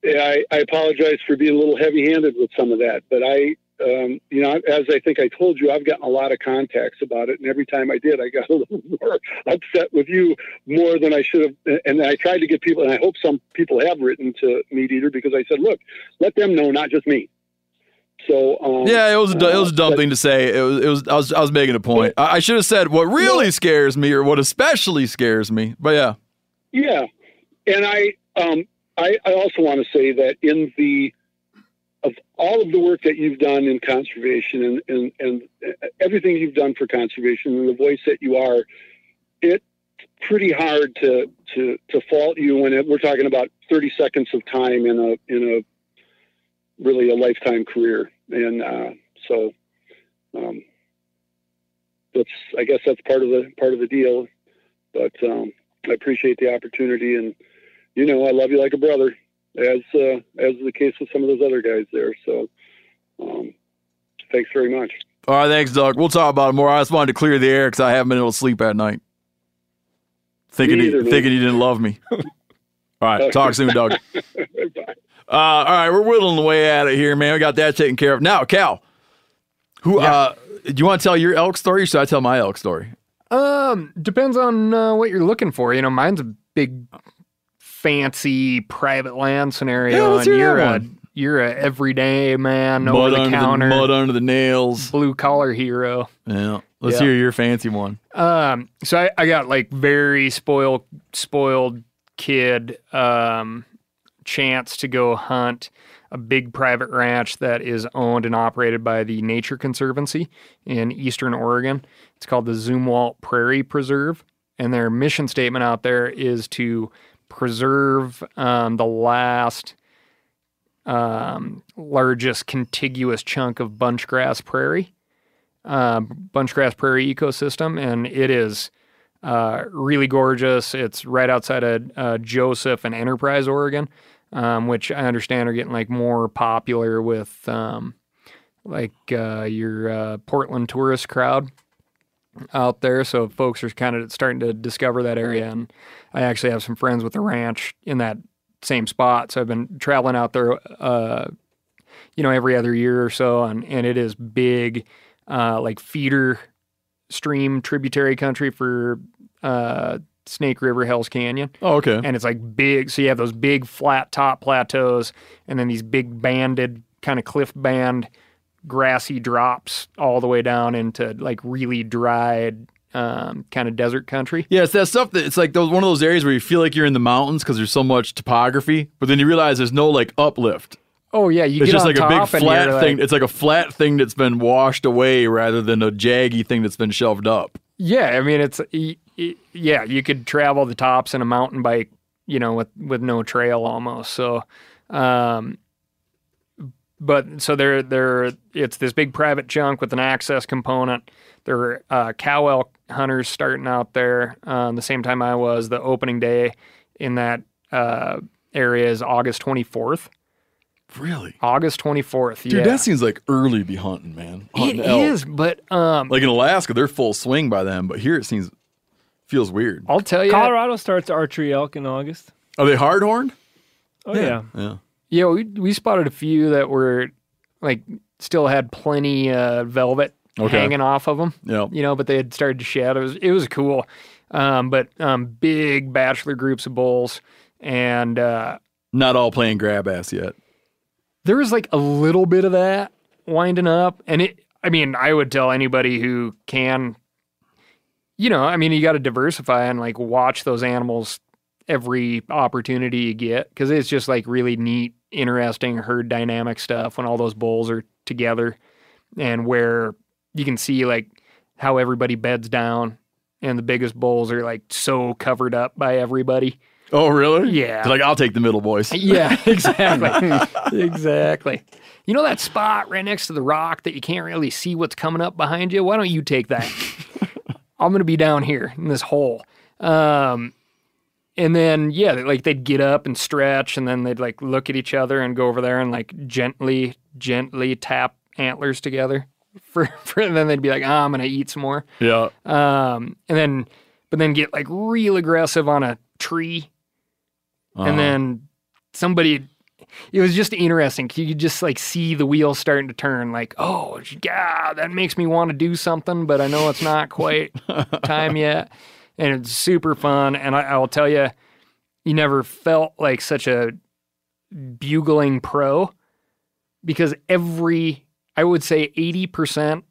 yeah, I, I apologize for being a little heavy-handed with some of that, but I, um, you know, as I think I told you, I've gotten a lot of contacts about it, and every time I did, I got [laughs] a little more upset with you more than I should have. And I tried to get people, and I hope some people have written to Meat Eater because I said, look, let them know, not just me. So um, Yeah, it was a, it was a dumb but- thing to say. It was it was I was I was making a point. I, I should have said what really scares me or what especially scares me. But yeah, Yeah, and I um I, I also want to say that in the of all of the work that you've done in conservation and, and, and everything you've done for conservation and the voice that you are, it's pretty hard to to to fault you when it, we're talking about 30 seconds of time in a in a really a lifetime career. And uh, so um, that's I guess that's part of the part of the deal. But um, I appreciate the opportunity, and you know I love you like a brother, as uh, as is the case with some of those other guys there. So um, thanks very much. all right, thanks, Doug. We'll talk about it more. I just wanted to clear the air because I haven't been able to sleep at night, thinking Me he, thinking he didn't love me. [laughs] all right, talk soon, Doug. [laughs] Bye. Uh, all right, we're whittling away at it here, man. We got that taken care of. Now, Cal, who uh, do you want to tell your elk story? Or should I tell my elk story? Um, depends on uh, what you're looking for. You know, mine's a big, fancy private land scenario, Yeah, and you're a you're a everyday man, over the under counter, the mud under the nails. blue collar hero. Yeah, let's Yeah. hear your fancy one. Um, so I, I got like very spoiled, spoiled kid, um, chance to go hunt a big private ranch that is owned and operated by the Nature Conservancy in Eastern Oregon. It's called the Zumwalt Prairie Preserve, and their mission statement out there is to preserve um, the last um, largest contiguous chunk of bunchgrass prairie uh, bunchgrass prairie ecosystem, and it is uh, really gorgeous. It's right outside of uh, Joseph and Enterprise, Oregon, um, which I understand are getting like more popular with um, like uh, your uh, Portland tourist crowd out there. So folks are kind of starting to discover that area, and I actually have some friends with a ranch in that same spot. So I've been traveling out there, uh, you know, every other year or so, and and it is big uh, like feeder stream tributary country for uh, Snake River, Hell's Canyon. Oh, okay. And it's like big. So you have those big flat top plateaus and then these big banded kind of cliff band grassy drops all the way down into like really dried um, kind of desert country. Yeah, it's that stuff that it's like those one of those areas where you feel like you're in the mountains because there's so much topography, but then you realize there's no like uplift. Oh yeah, you It's just like a big flat thing. like- It's like a flat thing that's been washed away rather than a jaggy thing that's been shelved up. Yeah, I mean it's yeah, you could travel the tops in a mountain bike, you know, with with no trail almost. So, um, but so they're they're it's this big private chunk with an access component. There are uh, cow elk hunters starting out there um, the same time I was. The opening day in that uh, area is August twenty fourth. Really, August twenty fourth. dude, yeah, that seems like early to be hunting, man. it elk. is. But um, Like in Alaska, they're full swing by then, but here it seems feels weird. I'll tell you, Colorado starts archery elk in August. Are they hard horned? Oh yeah. Yeah. Yeah, we we spotted a few that were like still had plenty uh, velvet Okay. hanging off of them. Yeah. You know, but they had started to shed. It was it was cool, um, but um, big bachelor groups of bulls, and uh, Not all playing grab ass yet. there was like a little bit of that winding up, and it. I mean, I would tell anybody who can, you know, I mean, you got to diversify and like watch those animals every opportunity you get because it's just like really neat, interesting herd dynamic stuff when all those bulls are together and where you can see like how everybody beds down and the biggest bulls are like so covered up by everybody. Oh, really? Yeah. Like, I'll take the middle boys. [laughs] Yeah, exactly. [laughs] exactly. You know that spot right next to the rock that you can't really see what's coming up behind you? Why don't you take that? [laughs] I'm going to be down here in this hole. Um, and then, yeah, like they'd get up and stretch, and then they'd like look at each other and go over there and like gently, gently tap antlers together. [laughs] For, for and then they'd be like, ah, I'm to eat some more. Yeah. Um, and then, but then get like real aggressive on a tree Uh-huh. and then somebody it was just interesting you could just like see the wheels starting to turn like oh yeah that makes me want to do something but i know it's not quite [laughs] time yet and it's super fun and I, i'll tell you you never felt like such a bugling pro because every i would say 80%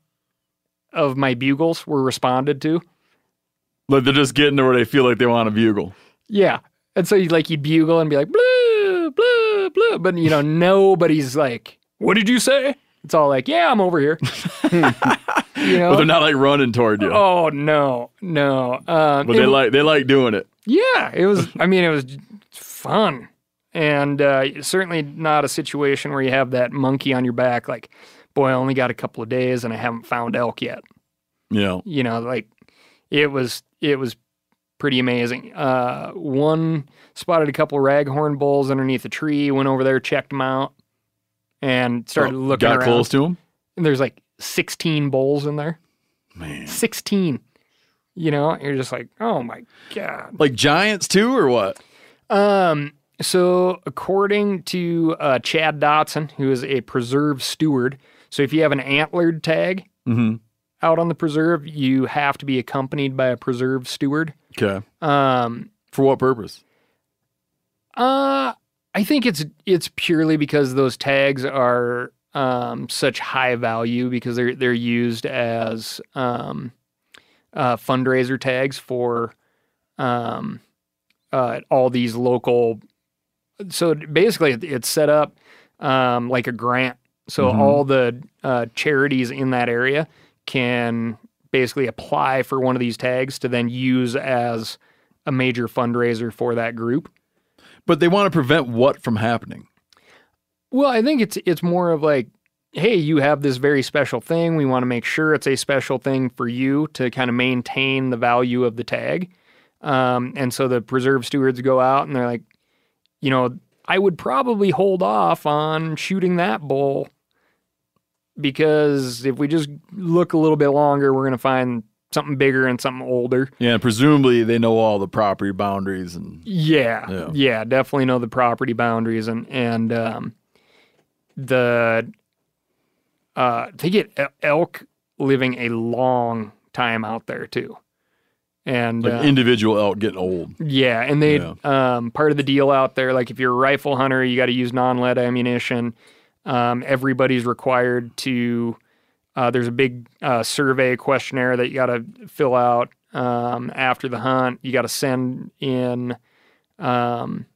of my bugles were responded to Like they're just getting to where they feel like they want to bugle. Yeah. And so you like you'd bugle and be like blue, blue, blue. But you know, [laughs] nobody's like, What did you say? It's all like, Yeah, I'm over here. [laughs] [laughs] you But they're not like running toward you. Oh no, no. Um, but they w- like they like doing it. yeah, it was. [laughs] I mean, it was fun, and uh, certainly not a situation where you have that monkey on your back. Like, boy, I only got a couple of days and I haven't found elk yet. Yeah. you know like it was it was pretty amazing uh one spotted a couple raghorn bulls underneath a tree went over there checked them out and started Oh, looking got around close to them. and there's like 16 bulls in there Man. 16 you know you're just like oh my god Like giants too, or what? um so according to uh, chad dotson who is a preserve steward so if you have an antlered tag Mm-hmm. out on the preserve you have to be accompanied by a preserve steward Okay. um For what purpose? Uh, I think it's it's purely because those tags are um, such high value because they're they're used as um, uh, fundraiser tags for um, uh, all these local. So basically, it's set up um, like a grant. So Mhm. all the uh, charities in that area can basically apply for one of these tags to then use as a major fundraiser for that group. But they want to prevent what from happening. Well, I think it's it's more of like, hey, you have this very special thing. We want to make sure it's a special thing for you to kind of maintain the value of the tag. Um, and so the preserve stewards go out and they're like, you know, I would probably hold off on shooting that bull because if we just look a little bit longer, we're going to find something bigger and something older. Yeah, and presumably they know all the property boundaries and Yeah, Yeah. yeah, definitely know the property boundaries and and um, the uh, they get elk living a long time out there too, and like uh, individual elk getting old. yeah, and they Yeah. um, part of the deal out there, like if you're a rifle hunter, you got to use non-lead ammunition. Um, everybody's required to. Uh, there's a big uh, survey questionnaire that you got to fill out um, after the hunt. You got to send in um,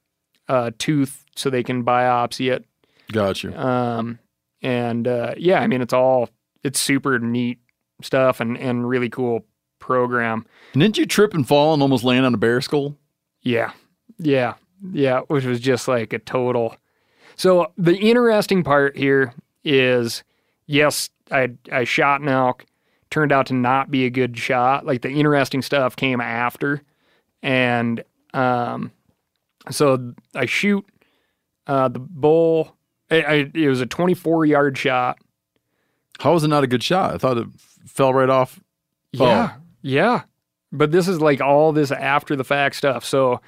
a tooth so they can biopsy it. Gotcha. Um, and uh, yeah, I mean it's all it's super neat stuff and and really cool program. And didn't you trip and fall and almost land on a bear skull? Yeah. Yeah. Yeah. Which was just like a total. So the interesting part here is yes, I, I shot an elk, turned out to not be a good shot. Like the interesting stuff came after. And um, so I shoot uh, the bull. I, I, it was a 24 yard shot. How was it not a good shot? I thought it fell right off. Yeah. Yeah. But this is like all this after the fact stuff. So,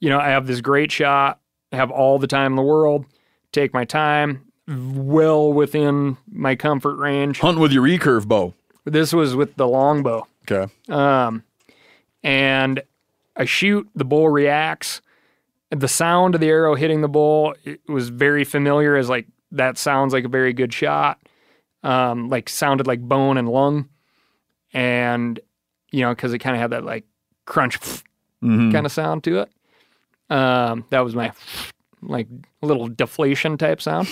you know, I have this great shot, I have all the time in the world, take my time, well within my comfort range. Hunting with your recurve bow. This was with the longbow. Okay. Um, and I shoot, the bull reacts. The sound of the arrow hitting the bull it was very familiar as like that sounds like a very good shot. Um, like sounded like bone and lung, and you know because it kind of had that like crunch Mhm. kind of sound to it. Um, that was my like little deflation type sound,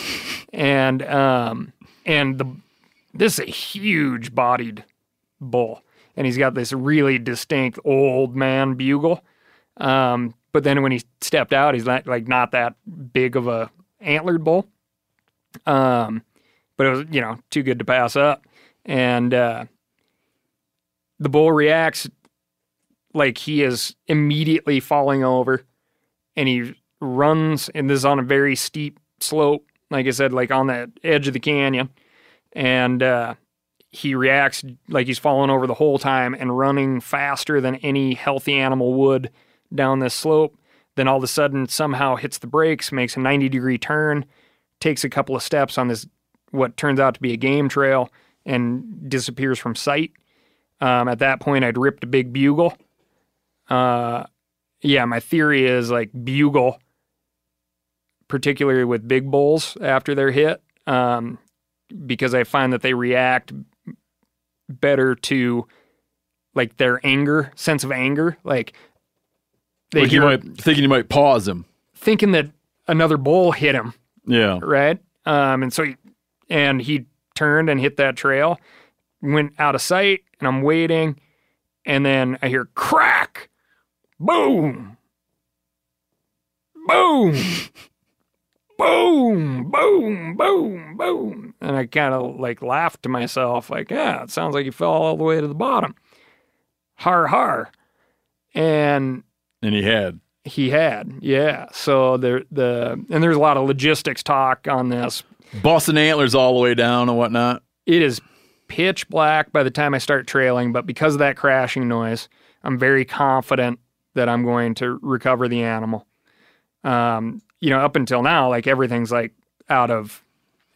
and um, and the this is a huge bodied bull, and he's got this really distinct old man bugle. Um, but then when he stepped out, he's not like not that big of a antlered bull. Um, but it was you know too good to pass up, and uh, the bull reacts like he is immediately falling over, and he runs, and this is on a very steep slope, like I said, like on the edge of the canyon, and uh, he reacts like he's falling over the whole time and running faster than any healthy animal would down this slope. Then all of a sudden, somehow hits the brakes, makes a 90 degree turn, takes a couple of steps on this, what turns out to be a game trail, and disappears from sight. Um, at that point, I'd ripped a big bugle. Uh, yeah, my theory is like bugle, particularly with big bulls after they're hit, um, because I find that they react better to like their anger, sense of anger. Like they Like you might thinking you might pause him. thinking that another bull hit him, Yeah. right? Um, and so he, and he turned and hit that trail, went out of sight, and I'm waiting, and then I hear crack, boom, boom, [laughs] boom, boom, boom, boom, and I kind of like laughed to myself, like, yeah, it sounds like he fell all the way to the bottom, har har, and And he had. he had, yeah. So there, the and there's a lot of logistics talk on this. Busting antlers all the way down and whatnot. It is pitch black by the time I start trailing, but because of that crashing noise, I'm very confident that I'm going to recover the animal. Um, you know, up until now, like everything's like out of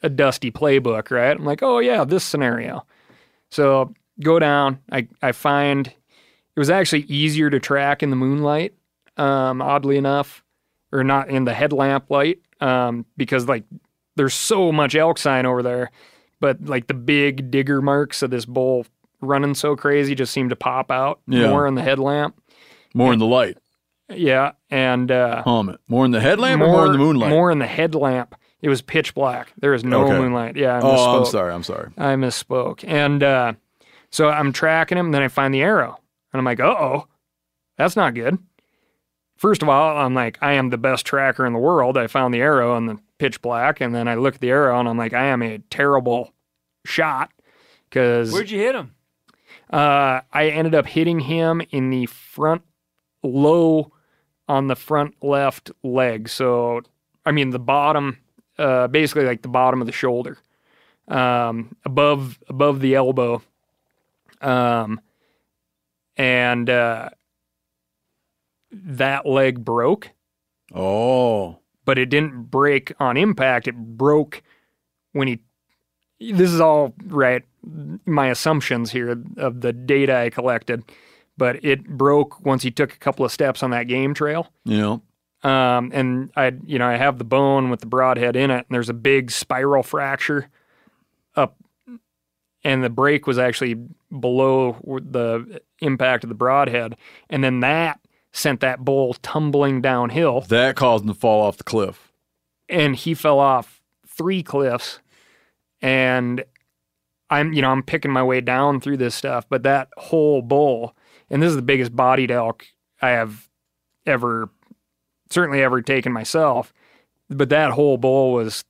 a dusty playbook, right? I'm like, oh yeah, this scenario. So go down. I I find it was actually easier to track in the moonlight, um, oddly enough, or not in the headlamp light, um, because like there's so much elk sign over there, but like the big digger marks of this bull running so crazy just seem to pop out Yeah. more in the headlamp. More in the light. Yeah, and uh, Hum. More in the headlamp or more in the moonlight? More in the headlamp. It was pitch black. There was no Okay. moonlight. Yeah, I oh, I'm misspoke. sorry. I'm sorry. I misspoke. And uh, so I'm tracking him. And Then I find the arrow, and I'm like, "Uh oh, that's not good." First of all, I'm like, I am the best tracker in the world. I found the arrow in the pitch black, and then I look at the arrow, and I'm like, I am a terrible shot because Where'd you hit him? uh, I ended up hitting him in the front low on the front left leg. So, I mean, the bottom, uh, basically like the bottom of the shoulder, um, above above the elbow, um, and uh, that leg broke, Oh. but it didn't break on impact. It broke when he. This is all right. My assumptions here of the data I collected, but it broke once he took a couple of steps on that game trail. Know. Um, and I, you know, I have the bone with the broadhead in it, and there's a big spiral fracture up, and the break was actually below the impact of the broadhead, and then that sent that bull tumbling downhill, That caused him to fall off the cliff. and he fell off three cliffs, and I'm, you know, I'm picking my way down through this stuff, but that whole bull, and this is the biggest bodied elk I have ever certainly ever taken myself. But that whole bull was,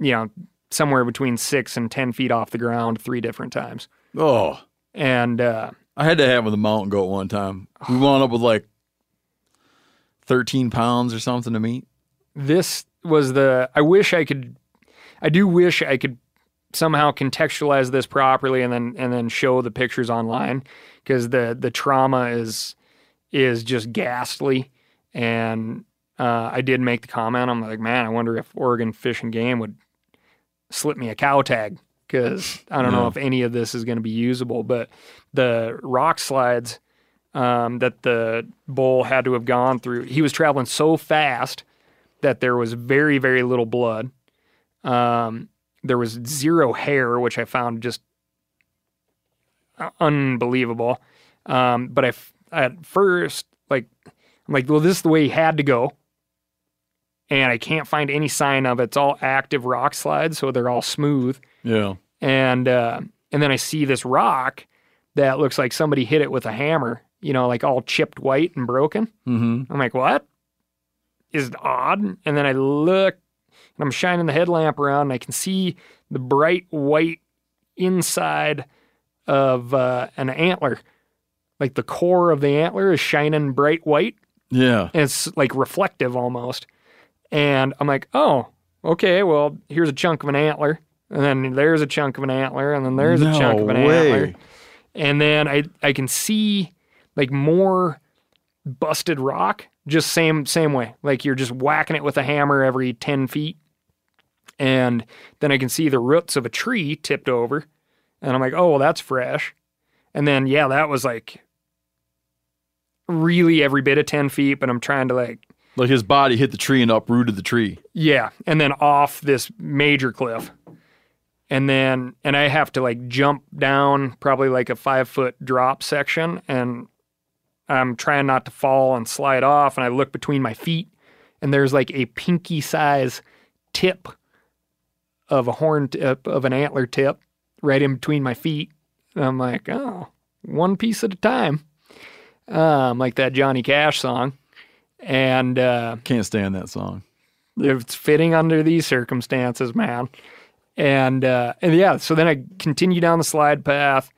you know, somewhere between six and 10 feet off the ground three different times. Oh. And, uh, I had to have with a mountain goat one time. We wound up with like 13 pounds or something to meat. this was the, I wish I could, I do wish I could somehow contextualize this properly and then, and then show the pictures online because the, the trauma is, is just ghastly. And, uh, I did make the comment. I'm like, man, I wonder if Oregon Fish and Game would slip me a cow tag because I don't know if any of this is going to be usable. But the rock slides um, that the bull had to have gone through, he was traveling so fast that there was very, very little blood. Um, there was zero hair, which I found just unbelievable. Um, but I, at first, like, I'm like, well, this is the way he had to go. And I can't find any sign of it. It's all active rock slides, so they're all smooth. Yeah. And uh, and then I see this rock that looks like somebody hit it with a hammer, you know, like all chipped white and broken. Mm-hmm. I'm like, what? Is odd. And then I look and I'm shining the headlamp around and I can see the bright white inside of uh, an antler. Like the core of the antler is shining bright white Yeah. and it's like reflective almost. And I'm like, oh, okay, well, here's a chunk of an antler. And then there's a chunk of an antler. And then there's a chunk of an No way. antler. And then I, I can see like more busted rock, just same same way. Like you're just whacking it with a hammer every 10 feet. And then I can see the roots of a tree tipped over. And I'm like, oh, well, that's fresh. And then, yeah, that was like really every bit of 10 feet, but I'm trying to like, Like his body hit the tree and uprooted the tree. yeah. And then off this major cliff. And then, and I have to like jump down probably like a five foot drop section. And I'm trying not to fall and slide off. And I look between my feet and there's like a pinky size tip of a horn tip, of an antler tip right in between my feet. And I'm like, oh, one piece at a time. Um, like that Johnny Cash song. And, uh, Can't stand that song. it's fitting under these circumstances, man. And uh, and yeah, so then I continue down the slide path,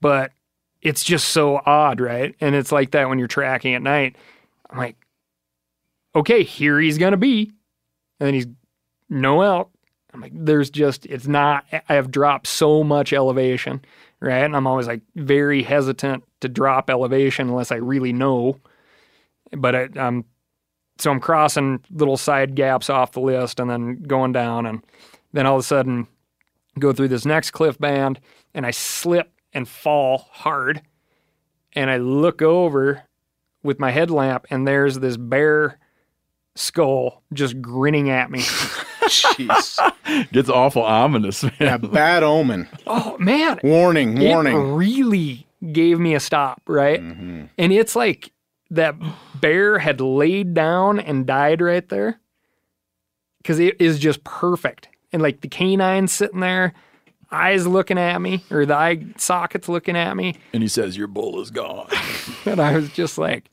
but it's just so odd, right? And it's like that when you're tracking at night. I'm like, okay, here he's gonna be, and then he's no elk. I'm like, there's just it's not. I have dropped so much elevation, right? And I'm always like very hesitant to drop elevation unless I really know. But I, I'm so I'm crossing little side gaps off the list and then going down and then all of a sudden go through this next cliff band and I slip and fall hard and I look over with my headlamp and there's this bear skull just grinning at me. [laughs] Jeez. Gets awful ominous, man. Yeah, bad omen. oh man, Warning, it warning. really gave me a stop, right? Mm-hmm. And it's like that bear had laid down and died right there because it is just perfect. And like the canine sitting there, eyes looking at me, or the eye sockets looking at me. And he says, Your bull is gone. [laughs] And I was just like,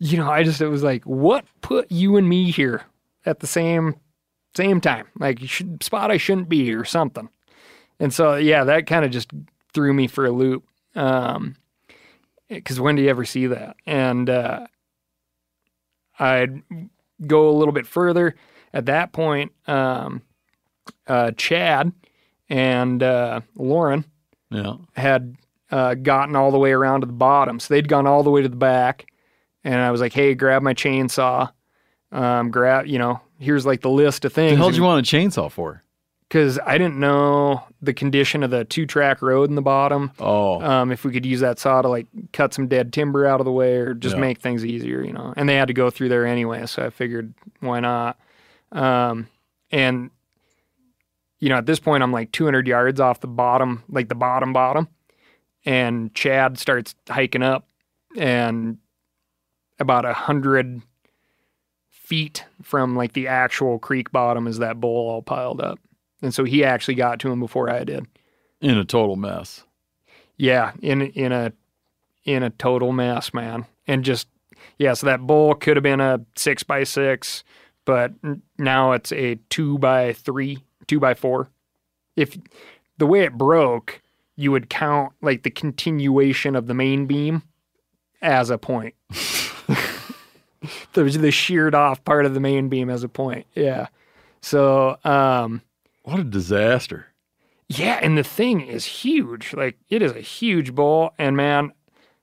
you know, I just, it was like, what put you and me here at the same same time? Like, you should, spot I shouldn't be here, or something. And so, yeah, that kind of just threw me for a loop. Um, because when do you ever see that? And uh, I'd go a little bit further. At that point, um, uh, Chad and uh, Lauren Yeah. had uh, gotten all the way around to the bottom. So they'd gone all the way to the back. And I was like, hey, grab my chainsaw. Um, grab, you know, here's like the list of The things. hell did you want a chainsaw for? Because I didn't know the condition of the two track road in the bottom. Oh. Um, if we could use that saw to like cut some dead timber out of the way or just Yeah. make things easier, you know. And they had to go through there anyway, so I figured why not. Um, and you know, at this point, I'm like 200 yards off the bottom, like the bottom bottom, and Chad starts hiking up, and about a hundred feet from like the actual creek bottom is that bull all piled up, and so he actually got to him before I did. in a total mess. Yeah, in in a in a total mess, man. And just yeah, so that bull could have been a six by six, but now it's a two by three, two by four. If the way it broke, you would count like the continuation of the main beam as a point. the, the sheared off part of the main beam as a point. Yeah. So um What a disaster. yeah, and the thing is huge. Like it is a huge bowl, and man,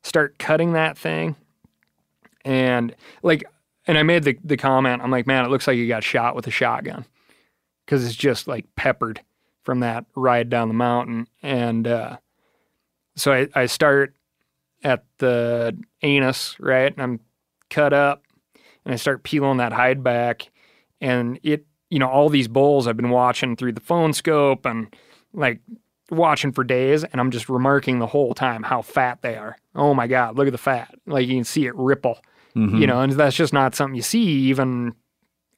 start cutting that thing, and like, and I made the the comment. I'm like, man, it looks like you got shot with a shotgun, because it's just like peppered from that ride down the mountain, and uh, so I I start at the anus, right, and I'm cut up, and I start peeling that hide back, and it, you know, all these bulls I've been watching through the phone scope and like watching for days. And I'm just remarking the whole time how fat they are. Oh my God, look at the fat. Like you can see it ripple You know, and that's just not something you see even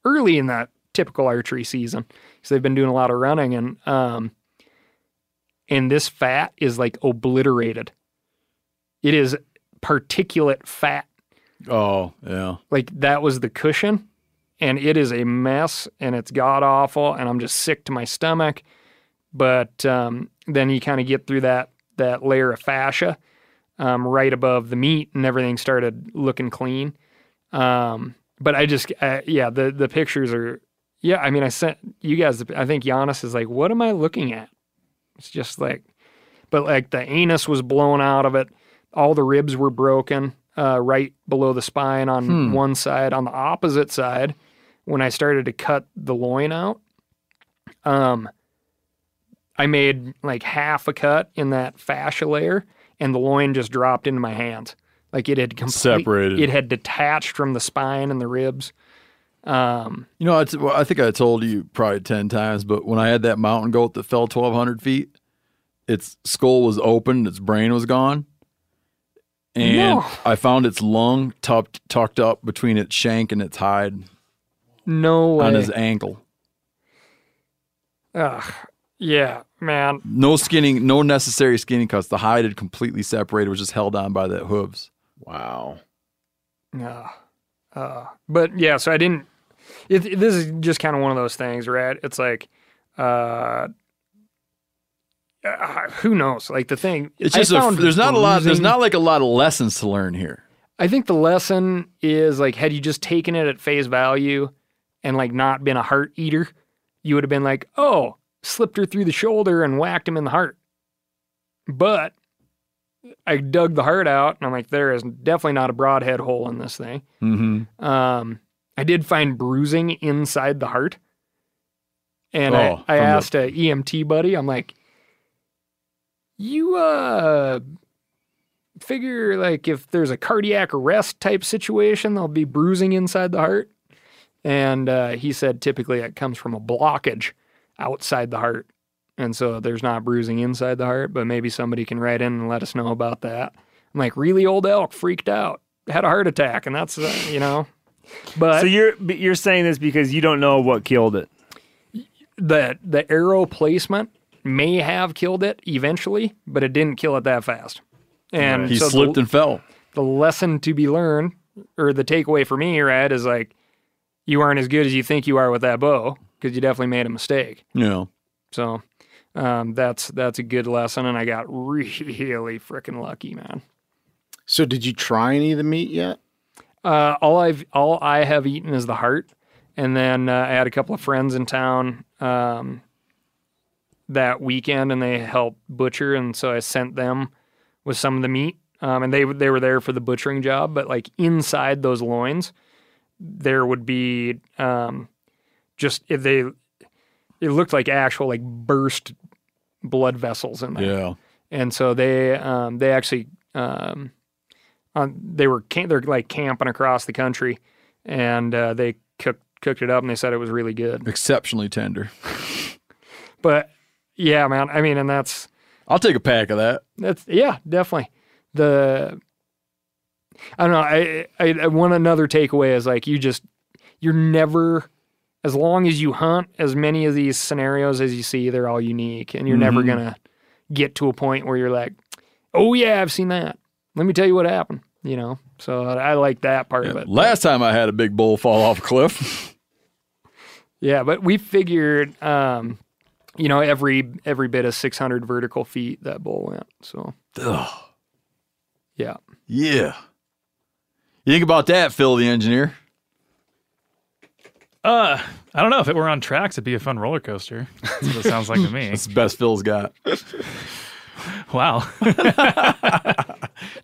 early in that typical archery season because they've been doing a lot of running and um and this fat is like obliterated. It is particulate fat. Oh, yeah. Like that was the cushion and it is a mess and it's god awful and I'm just sick to my stomach. But um, then you kind of get through that that layer of fascia um, right above the meat and everything started looking clean. Um, but I just, uh, yeah, the the pictures are, yeah. I mean, I sent you guys. I think Janis is like, what am I looking at? It's just like, but like the anus was blown out of it. All the ribs were broken uh, right below the spine on one side. On the opposite side, when I started to cut the loin out, um, I made like half a cut in that fascia layer, and the loin just dropped into my hands. Like it had complete, Separated. It had detached from the spine and the ribs. Um, You know, it's, well, I think I told you probably 10 times, but when I had that mountain goat that fell 1,200 feet, its skull was open, its brain was gone. And No. I found its lung tucked, tucked up between its shank and its hide no way. on his ankle. Ugh. Yeah, man. No skinning, no necessary skinning cuts. The hide had completely separated, was just held on by the hooves. Wow. Uh, uh, but yeah, so I didn't. It, it- this is just kind of one of those things, right? It's like, uh, uh, who knows? Like the thing. It's just a, there's not a lot. There's not like a lot of lessons to learn here. I think the lesson is like, had you just taken it at face value and like not been a heart eater, you would have been like, oh, slipped her through the shoulder and whacked him in the heart. But I dug the heart out and I'm like, there is definitely not a broadhead hole in this thing. Mm-hmm. Um, I did find bruising inside the heart. And Oh, I, I from the- asked a EMT buddy, I'm like, you uh figure like if there's a cardiac arrest type situation, there'll be bruising inside the heart. And uh, he said typically it comes from a blockage outside the heart. And so there's not bruising inside the heart, but maybe somebody can write in and let us know about that. I'm like, really old elk freaked out, had a heart attack, and that's, uh, you know. But So you're you're saying this because you don't know what killed it. the the arrow placement may have killed it eventually, but it didn't kill it that fast. And He so slipped the, and fell. the lesson to be learned, or the takeaway for me, right, is like you aren't as good as you think you are with that bow because you definitely made a mistake. You know, So um, that's that's a good lesson, and I got [laughs] really freaking lucky, man. So, did you try any of the meat yet? Uh, all I've all I have eaten is the heart, and then uh, I had a couple of friends in town um, that weekend, and they helped butcher, and so I sent them with some of the meat, um, and they they were there for the butchering job, but like inside those loins, there would be um, just if they it looked like actual like burst blood vessels in there. Yeah. and so they um, they actually um, on, they were camp, they're like camping across the country, and uh, they cooked cooked it up, and they said it was really good. Exceptionally tender. But yeah, man, I mean, and that's I'll take a pack of that. that's yeah, definitely the. I don't know. I, I I want another takeaway is like you just you're never as long as you hunt as many of these scenarios as you see, they're all unique, and you're never Mm-hmm. gonna get to a point where you're like, oh yeah, I've seen that. Let me tell you what happened. You know, so I like that part of it. Last time I had a big bull fall off a cliff. [laughs] Yeah, but we figured, um, you know, every every bit of 600 vertical feet that bull went. So Ugh. yeah, Yeah. You think about that, Phil, the engineer? Uh, I don't know if it were on tracks, it'd be a fun roller coaster. That's what it sounds like to me. [laughs] That's the best Phil's got. Wow. [laughs]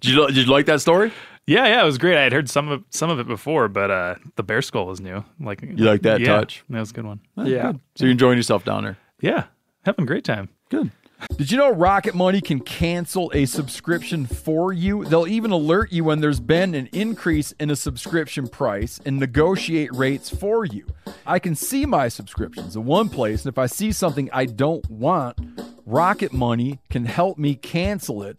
Did you, did you like that story? yeah, yeah, it was great. I had heard some of some of it before, but uh, the bear skull was new. Like you like that yeah, touch? That was a good one. yeah. So you're enjoying yourself down there. Yeah, having a great time. Good. Did you know Rocket Money can cancel a subscription for you? They'll even alert you when there's been an increase in a subscription price and negotiate rates for you. I can see my subscriptions in one place, and if I see something I don't want, Rocket Money can help me cancel it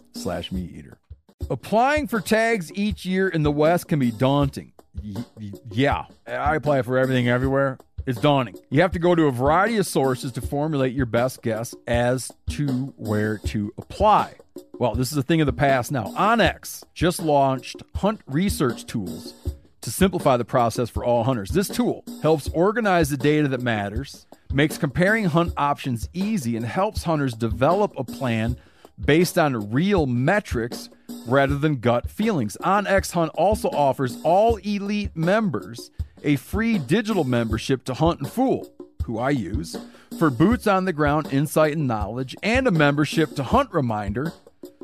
slash meat eater. Applying for tags each year in the West can be daunting. Y- y- yeah, I apply for everything everywhere. It's daunting. You have to go to a variety of sources to formulate your best guess as to where to apply. Well, this is a thing of the past now. OnX just launched Hunt Research Tools to simplify the process for all hunters. This tool helps organize the data that matters, makes comparing hunt options easy, and helps hunters develop a plan based on real metrics rather than gut feelings. OnX Hunt also offers all elite members a free digital membership to Huntin' Fool, who I use, for boots on the ground insight and knowledge, and a membership to Hunt Reminder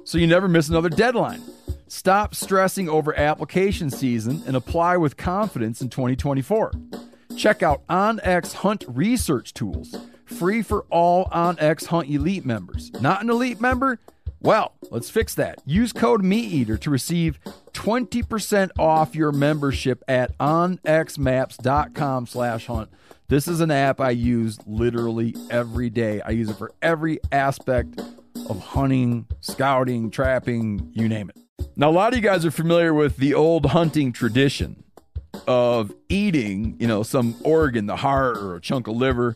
so you never miss another deadline. Stop stressing over application season and apply with confidence in 2024. Check out OnX Hunt Research Tools, free for all onX Hunt Elite members. Not an elite member? Well, let's fix that. Use code MeatEater to receive 20% off your membership at onxmaps.com slash hunt. This is an app I use literally every day. I use it for every aspect of hunting, scouting, trapping, you name it. Now, a lot of you guys are familiar with the old hunting tradition of eating, you know, some organ, the heart or a chunk of liver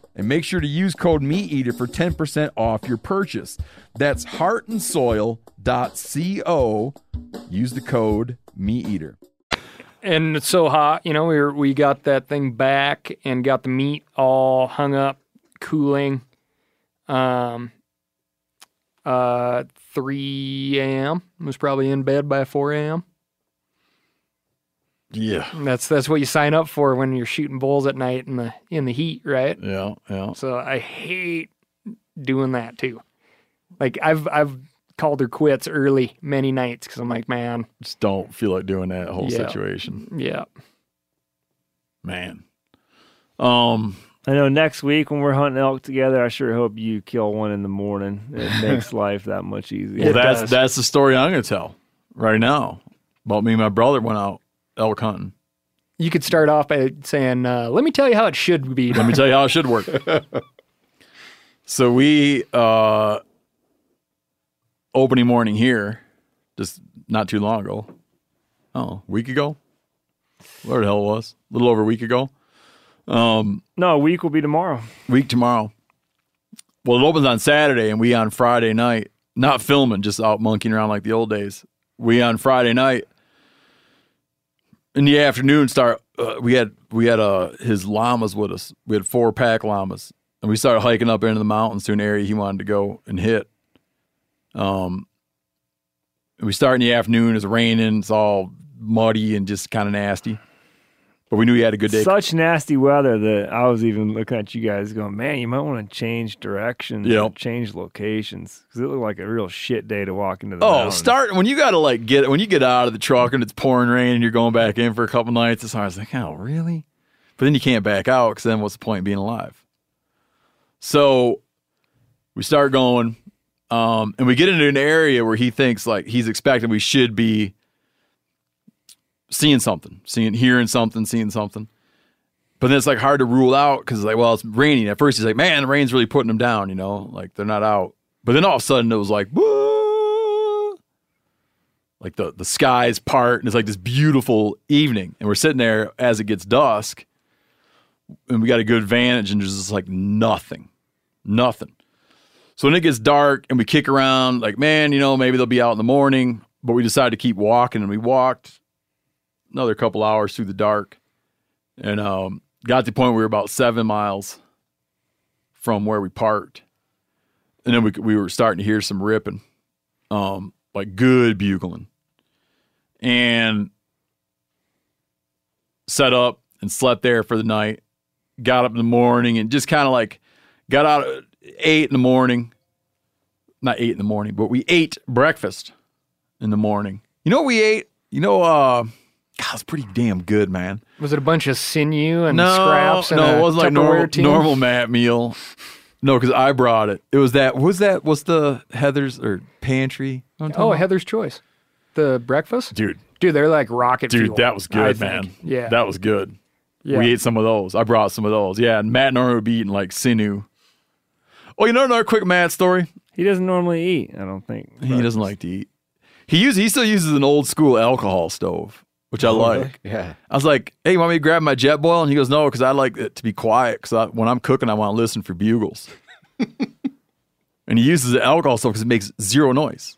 and make sure to use code MeatEater for 10% off your purchase. That's heartandsoil.co. Use the code MeatEater. and it's so hot, you know, we were, we got that thing back and got the meat all hung up, cooling. Um, uh, 3 a.m. was probably in bed by 4 a.m. Yeah. That's that's what you sign up for when you're shooting bulls at night in the in the heat, right? Yeah. Yeah. So I hate doing that too. Like I've I've called her quits early many nights because I'm like, man, Just don't feel like doing that whole Yeah. situation. yeah, Man. Um, I know next week when we're hunting elk together, I sure hope you kill one in the morning. It [laughs] makes life that much easier. well, that's does. that's the story I'm going to tell right now about me and my brother went out elk hunting. you could start off by saying, uh, "Let me tell you how it should be." Let me tell you how it should work. [laughs] so we uh opening morning here, just not too long ago. Oh, a week ago? Where the hell it was? A little over a week ago. Um no, a week will be tomorrow. week tomorrow. Well, it opens on Saturday, and we on Friday night, not filming, just out monkeying around like the old days. We on Friday night in the afternoon start. Uh, we had we had uh his llamas with us. We had four pack llamas, and we started hiking up into the mountains to an area he wanted to go and hit. Um, we start in the afternoon. It's raining. It's all muddy and just kind of nasty. But we knew he had a good day. Such nasty weather that I was even looking at you guys going, man, you might want to change directions, or change locations because it looked like a real shit day to walk into the Oh, mountains. start when you got to like get when you get out of the truck and it's pouring rain and you're going back in for a couple nights. It's hard. was like, oh, really? But then you can't back out because then what's the point of being alive? So we start going, um, and we get into an area where he thinks like he's expecting we should be seeing something, seeing, hearing something, seeing something. But then it's like hard to rule out because like, well, it's raining. At first, he's like, man, the rain's really putting them down, you know, like they're not out. But then all of a sudden, it was like, "Whoa." like the the skies part, and it's like this beautiful evening, and we're sitting there as it gets dusk, and we got a good vantage, and there's just like nothing, nothing. So when it gets dark and we kick around, like, man, you know, maybe they'll be out in the morning, but we decided to keep walking, and we walked another couple hours through the dark, and um, got to the point where we were about seven miles from where we parked, and then we we were starting to hear some ripping, um, like good bugling, and set up and slept there for the night. Got up in the morning and just kind of like got out at eight in the morning. Not eight in the morning, but we ate breakfast in the morning. You know what we ate? You know, uh, God, it's pretty damn good, man. Was it a bunch of sinew and No, scraps? And no, it wasn't like normal, team? normal mat meal. No, because I brought it. It was that. Was that? What's the Heather's or pantry? You know what I'm talking Oh, about? Heather's Choice. The breakfast? dude, Dude, they're like rocket dude, fuel, that was I good, think. man. Yeah. that was good. yeah. We ate some of those. I brought some of those. Yeah, and Matt and Norman would be eating like sinew. Oh, you know another quick Matt story? He doesn't normally eat, I don't think. He doesn't like to eat. He use he still uses an old school alcohol stove, which I like. Yeah. I was like, "Hey, you want me to grab my Jetboil?" And he goes, "No, because I like it to be quiet. Because when I'm cooking, I want to listen for bugles." [laughs] and he uses the alcohol stove because it makes zero noise.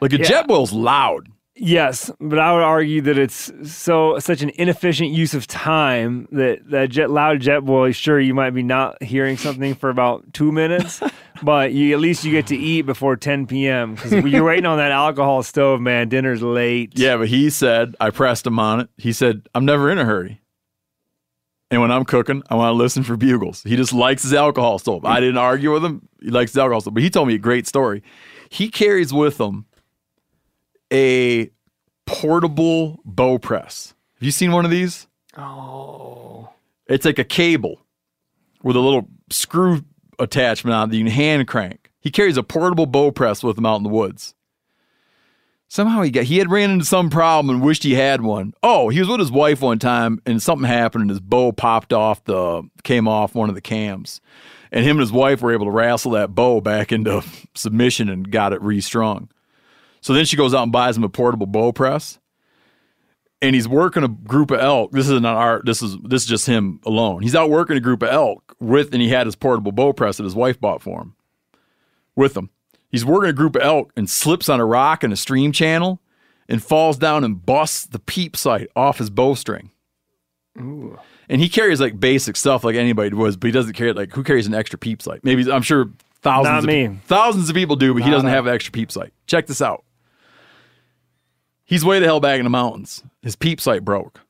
Like a Jetboil's loud. Yes, but I would argue that it's so such an inefficient use of time that that jet loud Jetboil. Sure, you might be not hearing something for about two minutes, [laughs] but you at least you get to eat before 10 p.m. because you're waiting on that alcohol stove, man. Dinner's late. Yeah, but he said, I pressed him on it. He said, I'm never in a hurry. And when I'm cooking, I want to listen for bugles. He just likes his alcohol stove. I didn't argue with him. He likes his alcohol stove. But he told me a great story. He carries with him a portable bow press. Have you seen one of these? Oh. It's like a cable with a little screw attachment on it that you can hand crank. He carries a portable bow press with him out in the woods. Somehow he got he had ran into some problem and wished he had one. Oh, he was with his wife one time and something happened and his bow popped off the came off one of the cams. And him and his wife were able to wrestle that bow back into [laughs] submission and got it restrung. So then she goes out and buys him a portable bow press and he's working a group of elk. This is not art. This is this is just him alone. He's out working a group of elk with, and he had his portable bow press that his wife bought for him. With him, he's working a group of elk and slips on a rock in a stream channel, and falls down and busts the peep sight off his bowstring. And he carries like basic stuff like anybody would, but he doesn't carry like who carries an extra peep sight? Maybe I'm sure thousands Not of me. thousands of people do, but he doesn't I. have an extra peep sight. Check this out. He's way the hell back in the mountains. His peep sight broke.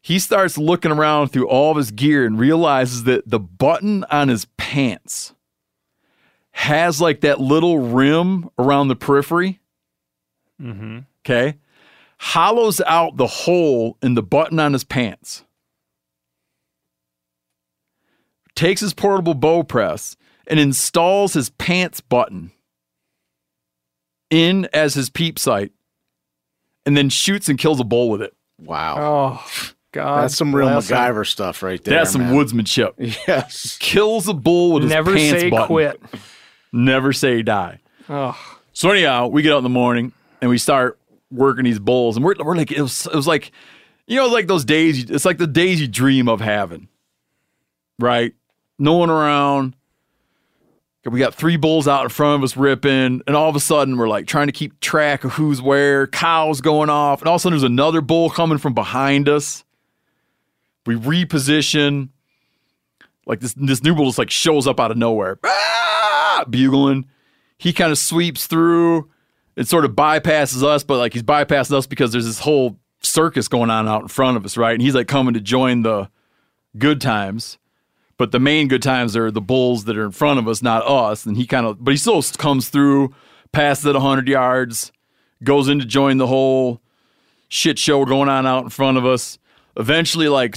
He starts looking around through all of his gear and realizes that the button on his pants has like that little rim around the periphery. Mm-hmm. Okay. Hollows out the hole in the button on his pants. Takes his portable bow press and installs his pants button in as his peep sight and then shoots and kills a bull with it. Wow. Oh, God. That's some real bless him. MacGyver stuff right there. That's some man. woodsmanship. Yes. [laughs] Kills a bull with Never his pants say button. quit. Never say die. Oh, So anyhow, we get out in the morning and we start working these bulls, and we're, we're like it was, it was like you know like those days. It's like the days you dream of having, right? No one around. We got three bulls out in front of us ripping, and all of a sudden we're like trying to keep track of who's where. Cows going off, and all of a sudden there's another bull coming from behind us. We reposition. Like this, this new bull just like shows up out of nowhere, ah! bugling. He kind of sweeps through and sort of bypasses us, but like he's bypassing us because there's this whole circus going on out in front of us, right? And he's like coming to join the good times. But the main good times are the bulls that are in front of us, not us. And he kind of, but he still comes through, passes at 100 yards, goes in to join the whole shit show going on out in front of us. Eventually, like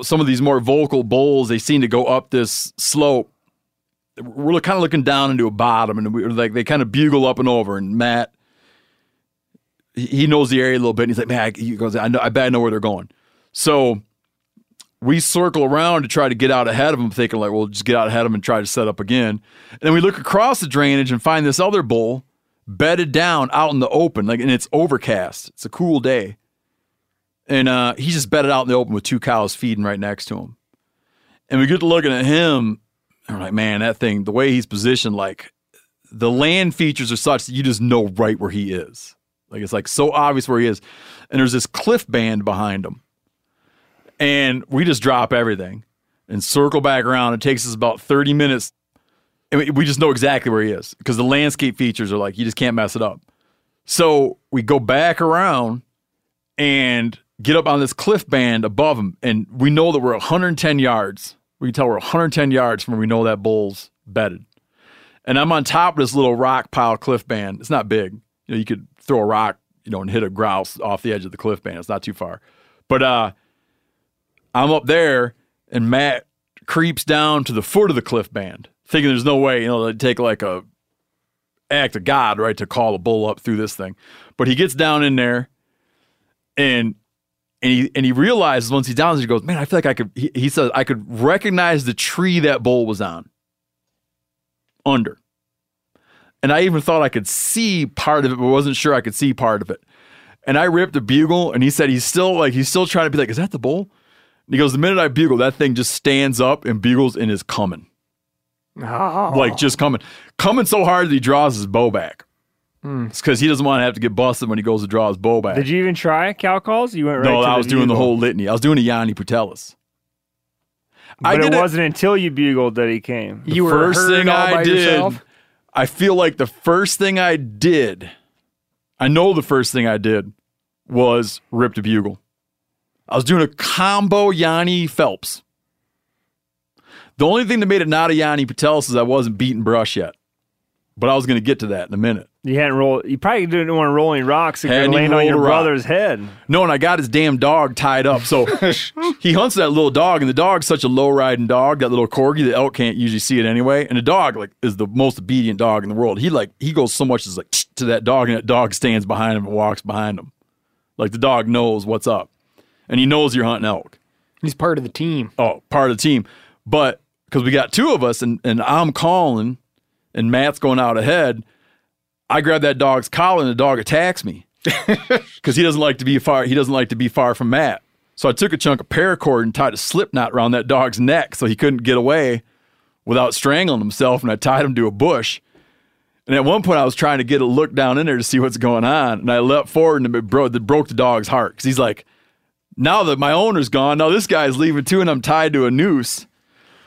some of these more vocal bulls, they seem to go up this slope. We're kind of looking down into a bottom, and we're like they kind of bugle up and over. And Matt, he- knows the area a little bit. And he's like, man, he goes, I know, I bet I know where they're going. So we circle around to try to get out ahead of them, thinking like, we'll just get out ahead of them and try to set up again. And then we look across the drainage and find this other bull bedded down out in the open, like, and it's overcast. It's a cool day, and uh, he's just bedded out in the open with two cows feeding right next to him. And we get to looking at him, and we're like, man, that thing, the way he's positioned, like the land features are such that you just know right where he is. Like it's like so obvious where he is, and there's this cliff band behind him and we just drop everything and circle back around. It takes us about 30 minutes. And we- just know exactly where he is because the landscape features are like, you just can't mess it up. So we go back around and get up on this cliff band above him. And we know that we're 110 yards. We can tell we're 110 yards from where we know that bull's bedded. And I'm on top of this little rock pile cliff band. It's not big. You know, you could throw a rock, you know, and hit a grouse off the edge of the cliff band. It's not too far. But uh I'm up there, and Matt creeps down to the foot of the cliff band, thinking there's no way, you know, they'd take like a act of God, right, to call a bull up through this thing. But he gets down in there, and and he and he realizes once he's down, he goes, "Man, I feel like I could." He, he says, "I could recognize the tree that bull was on, under." And I even thought I could see part of it, but wasn't sure I could see part of it. And I ripped a bugle, and he said he's still like he's still trying to be like, "Is that the bull?" And he goes, the minute I bugle, that thing just stands up and bugles and is coming. Oh. Like just coming. Coming so hard that he draws his bow back. Hmm. It's because he doesn't want to have to get busted when he goes to draw his bow back. Did you even try cow calls? You went right no, to I the was doing the whole litany. I was doing a Yanni Putelis. But did it it- wasn't until you bugled that he came. You were first thing all I by did, yourself? I feel like the first thing I did, I know the first thing I did was rip the bugle. I was doing a combo Yanni Phelps. The only thing that made it not a Yanni Putelis is I wasn't beating brush yet. But I was going to get to that in a minute. You hadn't rolled. You probably didn't want to roll any rocks. If you're laying on your rolled a rock. brother's head. No, and I got his damn dog tied up. So [laughs] he hunts that little dog, and the dog's such a low riding dog, that little corgi, the elk can't usually see it anyway. And the dog like is the most obedient dog in the world. He like he goes so much as like [tsk] to that dog, and that dog stands behind him and walks behind him. Like the dog knows what's up. And he knows you're hunting elk. He's part of the team. Oh, part of the team. But because we got two of us and, and I'm calling and Matt's going out ahead, I grab that dog's collar and the dog attacks me. [laughs] Because he doesn't like to be far he doesn't like to be far from Matt. So I took a chunk of paracord and tied a slip knot around that dog's neck so he couldn't get away without strangling himself, and I tied him to a bush. And at one point, I was trying to get a look down in there to see what's going on, and I leapt forward and it broke, it broke the dog's heart because he's like, now that my owner's gone, now this guy's leaving too, and I'm tied to a noose.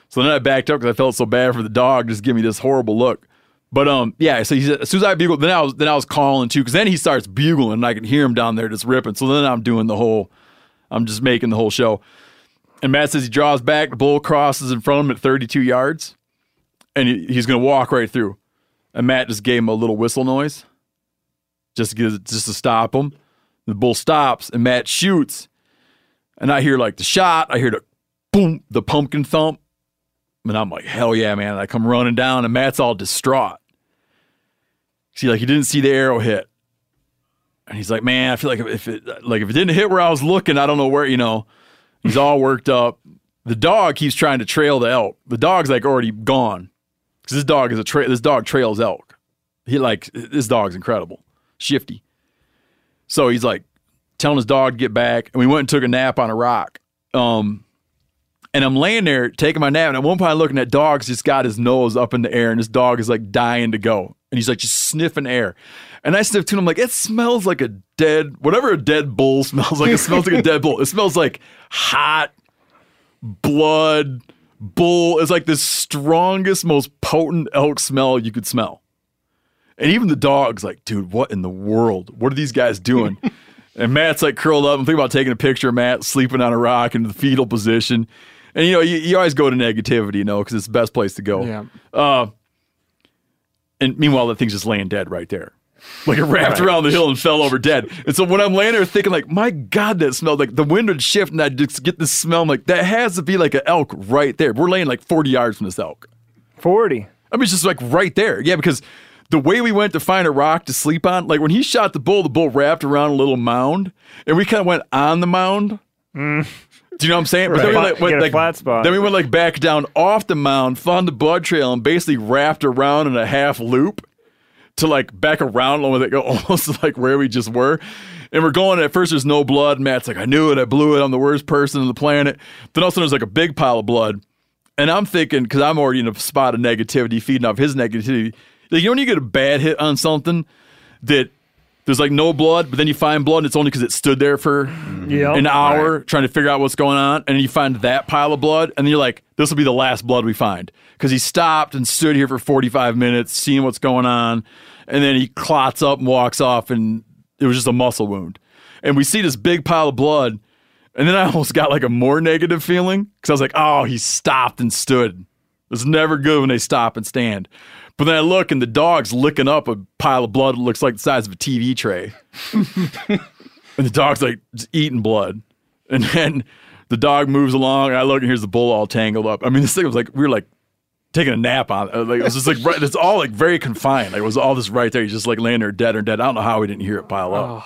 So then I backed up because I felt so bad for the dog, just give me this horrible look. But um, yeah. So he said, as soon as I bugled, then I was then I was calling too, because then he starts bugling, and I can hear him down there just ripping. So then I'm doing the whole, I'm just making the whole show. And Matt says he draws back, the bull crosses in front of him at 32 yards, and he, he's gonna walk right through. And Matt just gave him a little whistle noise, just to get, just to stop him. The bull stops, and Matt shoots, and I hear like the shot. I hear the boom, the pumpkin thump, and I'm like, hell yeah, man! And I come running down, and Matt's all distraught. See, like he didn't see the arrow hit, and he's like, man, I feel like if it like if it didn't hit where I was looking, I don't know where. You know, he's all worked up. The dog keeps trying to trail the elk. The dog's like already gone because this dog is a tra- this dog trails elk. He like this dog's incredible, shifty. So he's like telling his dog to get back, and we went and took a nap on a rock. Um, and I'm laying there taking my nap, and at one point I'm looking at dog's just got his nose up in the air, and this dog is like dying to go, and he's like just sniffing air. And I sniff too, and I'm like, it smells like a dead, whatever a dead bull [laughs] smells like. It smells like a dead bull. It smells like hot blood bull. It's like the strongest, most potent elk smell you could smell. And even the dog's like, dude, what in the world? What are these guys doing? And Matt's like curled up. I'm thinking about taking a picture of Matt sleeping on a rock in the fetal position. And you know, you, you always go to negativity, you know, because it's the best place to go. Yeah. Uh, and meanwhile, the thing's just laying dead right there. Like it wrapped around the hill and fell over dead. And so when I'm laying there thinking, like, my God, that smelled like the wind would shift and I'd just get this smell. I'm like, that has to be like an elk right there. We're laying like 40 yards from this elk. 40. I mean, it's just like right there. Yeah, because the way we went to find a rock to sleep on, like when he shot the bull, the bull wrapped around a little mound, and we kind of went on the mound. Mm. Do you know what I'm saying? But then we like, went, like flat spot. then we went like back down off the mound, found the blood trail, and basically wrapped around in a half loop to like back around with it, [laughs] almost like where we just were. And we're going at first. There's no blood. Matt's like, I knew it. I blew it. I'm the worst person on the planet. Then all of a sudden there's like a big pile of blood. And I'm thinking, because I'm already in a spot of negativity, feeding off his negativity. Like, you know, when you get a bad hit on something that there's like no blood, but then you find blood and it's only because it stood there for Yeah. an hour trying to figure out what's going on. And you find that pile of blood. And then you're like, this will be the last blood we find. Because he stopped and stood here for 45 minutes, seeing what's going on. And then he clots up and walks off. And it was just a muscle wound. And we see this big pile of blood. And then I [laughs] almost got like a more negative feeling because I was like, oh, he stopped and stood. It's never good when they stop and stand. But then I look and the dog's licking up a pile of blood that looks like the size of a TV tray. [laughs] and the dog's like just eating blood. And then the dog moves along. And I look and here's the bull all tangled up. I mean, this thing was like, we were like taking a nap on it. Like, it was just like, right, it's all like very confined. Like, it was all this right there. He's just like laying there dead or dead. I don't know how we didn't hear it pile up.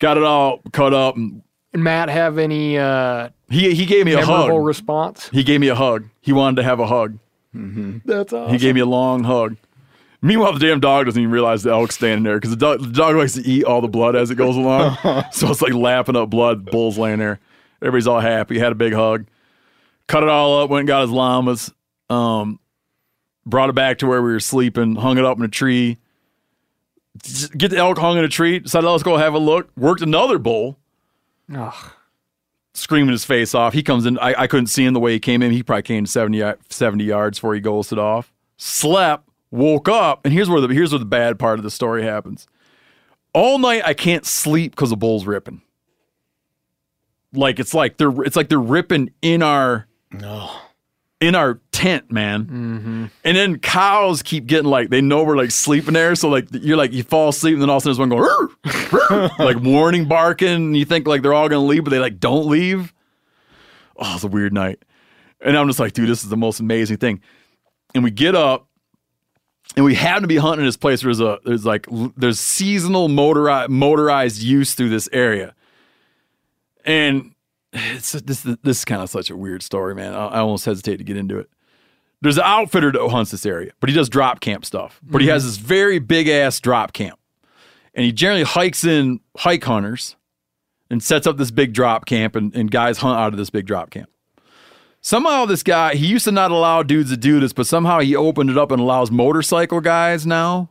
Got it all cut up. And And Matt, have any uh, he, he gave me a hug. response? He gave me a hug. He wanted to have a hug. That's awesome. He gave me a long hug. Meanwhile, the damn dog doesn't even realize the elk's standing there because the dog, the dog likes to eat all the blood as it goes along. [laughs] so it's like lapping up blood. Bull's laying there. Everybody's all happy. Had a big hug. Cut it all up. Went and got his llamas. Um, brought it back to where we were sleeping. Hung it up in a tree. Just Get the elk hung in a tree. Decided let's go have a look. Worked another bull Ugh. Screaming his face off. He comes in. I, I couldn't see him the way he came in. He probably came 70, uh, 70 yards before he ghosted off. Slept, woke up, and here's where the here's where the bad part of the story happens. All night I can't sleep because the bull's ripping. Like it's like they're it's like they're ripping in our in our tent, man. Mm-hmm. And then cows keep getting like they know we're like sleeping there, so like you're like you fall asleep, and then all of a sudden there's one going [laughs] like warning barking, and you think like they're all gonna leave, but they like don't leave. Oh, it's a weird night. And I'm just like, dude, this is the most amazing thing. And we get up, and we happen to be hunting this place. There's a there's like there's seasonal motorized motorized use through this area, and [sighs] it's this this is kind of such a weird story, man. I, I almost hesitate to get into it. There's an outfitter that hunts this area, but he does drop camp stuff. But he mm-hmm. has this very big ass drop camp, and he generally hikes in hike hunters and sets up this big drop camp, and, and guys hunt out of this big drop camp. Somehow, this guy he used to not allow dudes to do this, but somehow he opened it up and allows motorcycle guys now,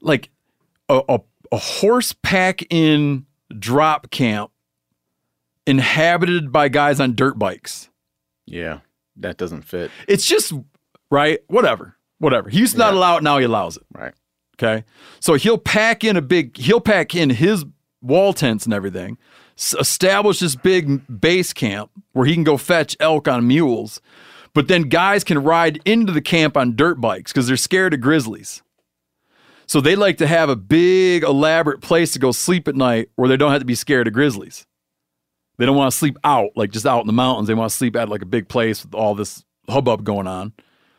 like a a, a horse pack in drop camp inhabited by guys on dirt bikes. Yeah, that doesn't fit. It's just right, whatever, whatever. He used to not Yeah. allow it, now he allows it. Right. Okay, so he'll pack in a big, he'll pack in his wall tents and everything, establish this big base camp where he can go fetch elk on mules, but then guys can ride into the camp on dirt bikes because they're scared of grizzlies. So they like to have a big, elaborate place to go sleep at night where they don't have to be scared of grizzlies. They don't want to sleep out, like just out in the mountains. They want to sleep at like a big place with all this hubbub going on.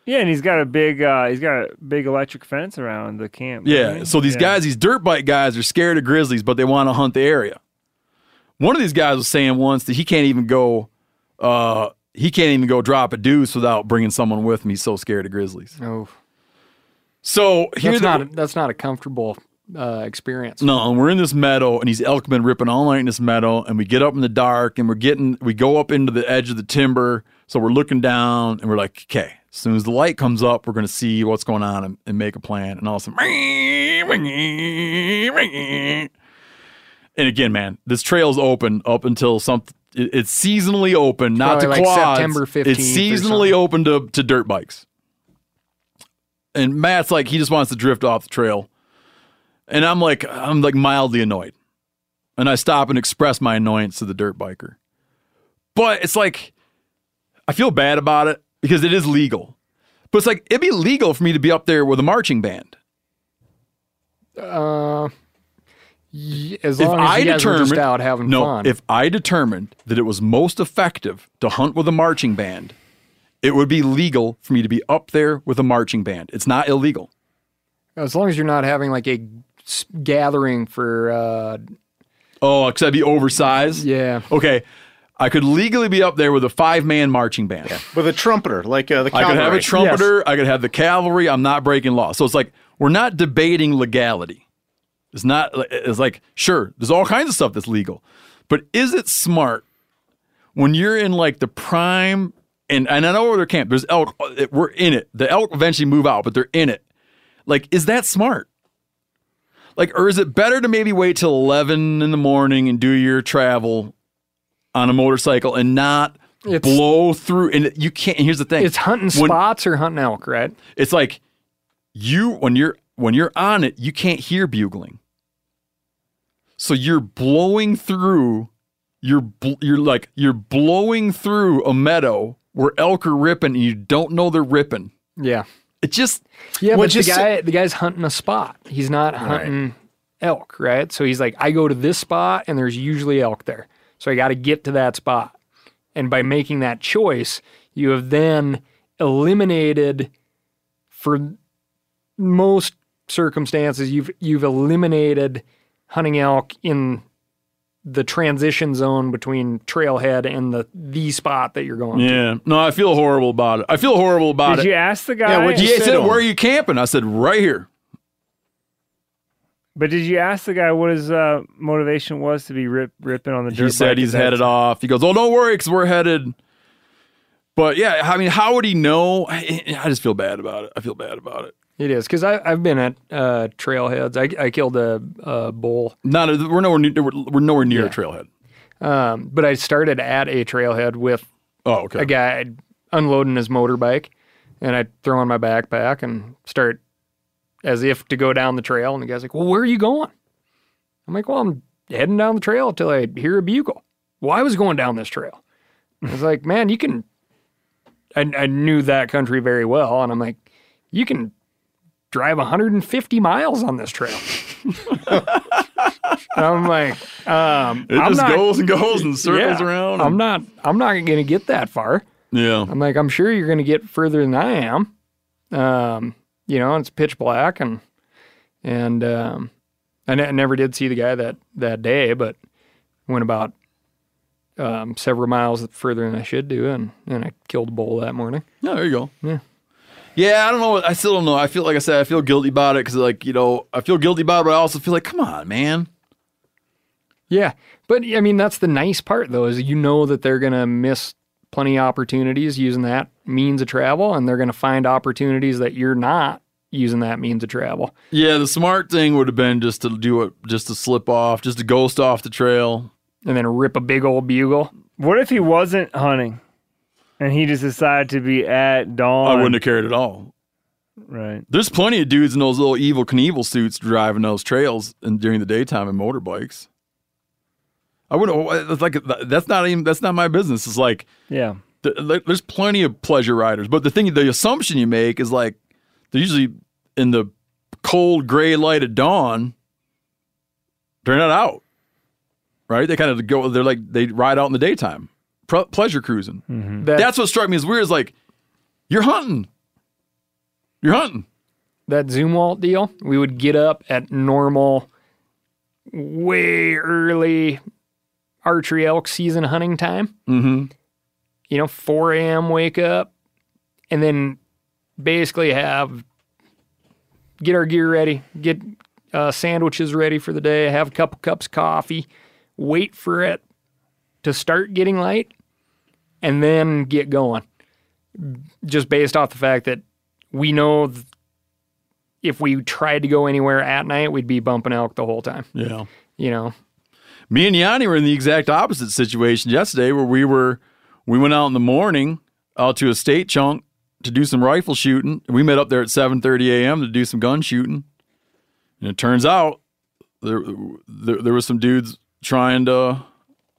Yeah, and he's got a big uh he's got a big electric fence around the camp. Yeah. doesn't? So these Yeah. guys, these dirt bike guys, are scared of grizzlies, but they want to hunt the area. One of these guys was saying once that he can't even go, uh, he can't even go drop a deuce without bringing someone with him. He's so scared of grizzlies. Oh, So here that's the- not a, that's not a comfortable uh, experience. No, and we're in this meadow, and these elk been ripping all night in this meadow, and we get up in the dark, and we're getting, we go up into the edge of the timber, so we're looking down, and we're like, okay, as soon as the light comes up, we're gonna see what's going on and, and make a plan, and all of a sudden, and again, man, this trail's open up until something. it- It's seasonally open, not to Probably like quads. September 15th It's seasonally open to to dirt bikes. And Matt's like, he just wants to drift off the trail. And I'm like, I'm like mildly annoyed. and I stop and express my annoyance to the dirt biker. But it's like I feel bad about it because it is legal. But it's like it'd be legal for me to be up there with a marching band. Uh, y- as If long as I you guys were determined just out having no, fun. if I determined that it was most effective to hunt with a marching band, it would be legal for me to be up there with a marching band. It's not illegal. as long as you're not having like a gathering for, uh, Oh, because I'd be oversized. yeah. Okay, I could legally be up there with a five man marching band. with a trumpeter, like uh, the I could have a trumpeter. I could have the cavalry. I'm not breaking law. So it's like we're not debating legality. It's not. It's like sure, there's all kinds of stuff that's legal, but is it smart when you're in like the prime? And and I know where they're camped. There's elk. We're in it. The elk eventually move out, but they're in it. Like, is that smart? Like, or is it better to maybe wait till 11 in the morning and do your travel on a motorcycle and not It's- blow through? And you can't. And here's the thing: It's hunting When- spots or hunting elk, right? it's like you when you're when you're on it, you can't hear bugling. So you're blowing through. You're bl- you're like you're blowing through a meadow where elk are ripping, and you don't know they're ripping. Yeah. It just Yeah, but the guy, the guy's hunting a spot. He's not hunting elk, right? So he's like, I go to this spot, and there's usually elk there. So I got to get to that spot. And by making that choice, you have then eliminated, for most circumstances, you've you've eliminated hunting elk in the transition zone between trailhead and the the spot that you're going to. yeah. No, I feel horrible about it. I feel horrible about Did it. Did you ask the guy? Yeah, what'd he you say said, to "Where are you camping?" I said, "Right here." but did you ask the guy what his uh, motivation was to be rip, ripping on the dirt He said bike he's headed time? off. He goes, "Oh, don't worry, because we're headed." But yeah, I mean, how would he know? I, I just feel bad about it. I feel bad about it. It is because I've been at uh, trailheads. I, I killed a, a bull, Not a, we're nowhere near. We're, we're nowhere near Yeah. a trailhead. um, but I started at a trailhead with Oh, okay. a guy unloading his motorbike, and I throw on my backpack and start as if to go down the trail. And the guy's like, "Well, where are you going?" I'm like, "Well, I'm heading down the trail until I hear a bugle." Well, I was going down this trail. I was like, "Man, you can." I, I knew that country very well, and I'm like, "You can drive 150 miles on this trail." [laughs] I'm like, um, It I'm just not, goes and goes and circles yeah, around. I'm not. I'm not going to get that far. Yeah. I'm like, I'm sure you're going to get further than I am. Um, you know, it's pitch black, and and um, I, ne- never did see the guy that that day, but went about um, several miles further than I should do, and and I killed a bull that morning. No, there you go. Yeah. Yeah, I don't know. I still don't know. I feel like I said, I feel guilty about it because, like, you know, I feel guilty about it, but I also feel like, come on, man. Yeah, but I mean, that's the nice part though, is you know that they're going to miss plenty of opportunities using that means of travel, and they're going to find opportunities that you're not using that means of travel. Yeah, the smart thing would have been just to do it, just to slip off, just to ghost off the trail. and then rip a big old bugle. What if he wasn't hunting, and he just decided to be at dawn? I wouldn't have cared at all. Right. There's plenty of dudes in those little Evel Knievel suits driving those trails and during the daytime in motorbikes. I wouldn't. Oh, it's like that's not even that's not my business. It's like Yeah. th- th- there's plenty of pleasure riders, but the thing, the assumption you make is like they're usually in the cold gray light of dawn. They're not out, right? They kind of go. They're like they ride out in the daytime, Pre- pleasure cruising. That, That's what struck me as weird. Is like you're hunting, you're hunting. that Zumwalt deal. We would get up at normal, way early archery elk season hunting time. Mm-hmm. You know, 4 a.m. wake up, and then basically have get our gear ready, get uh, sandwiches ready for the day, have a couple cups of coffee, wait for it to start getting light, and then get going. Just based off the fact that we know th- if we tried to go anywhere at night, we'd be bumping elk the whole time. Yeah. You know, Me and Yanni were in the exact opposite situation yesterday, where we were we went out in the morning out to a state chunk to do some rifle shooting. We met up there at 7:30 a.m. to do some gun shooting, and it turns out there there, there was some dudes trying to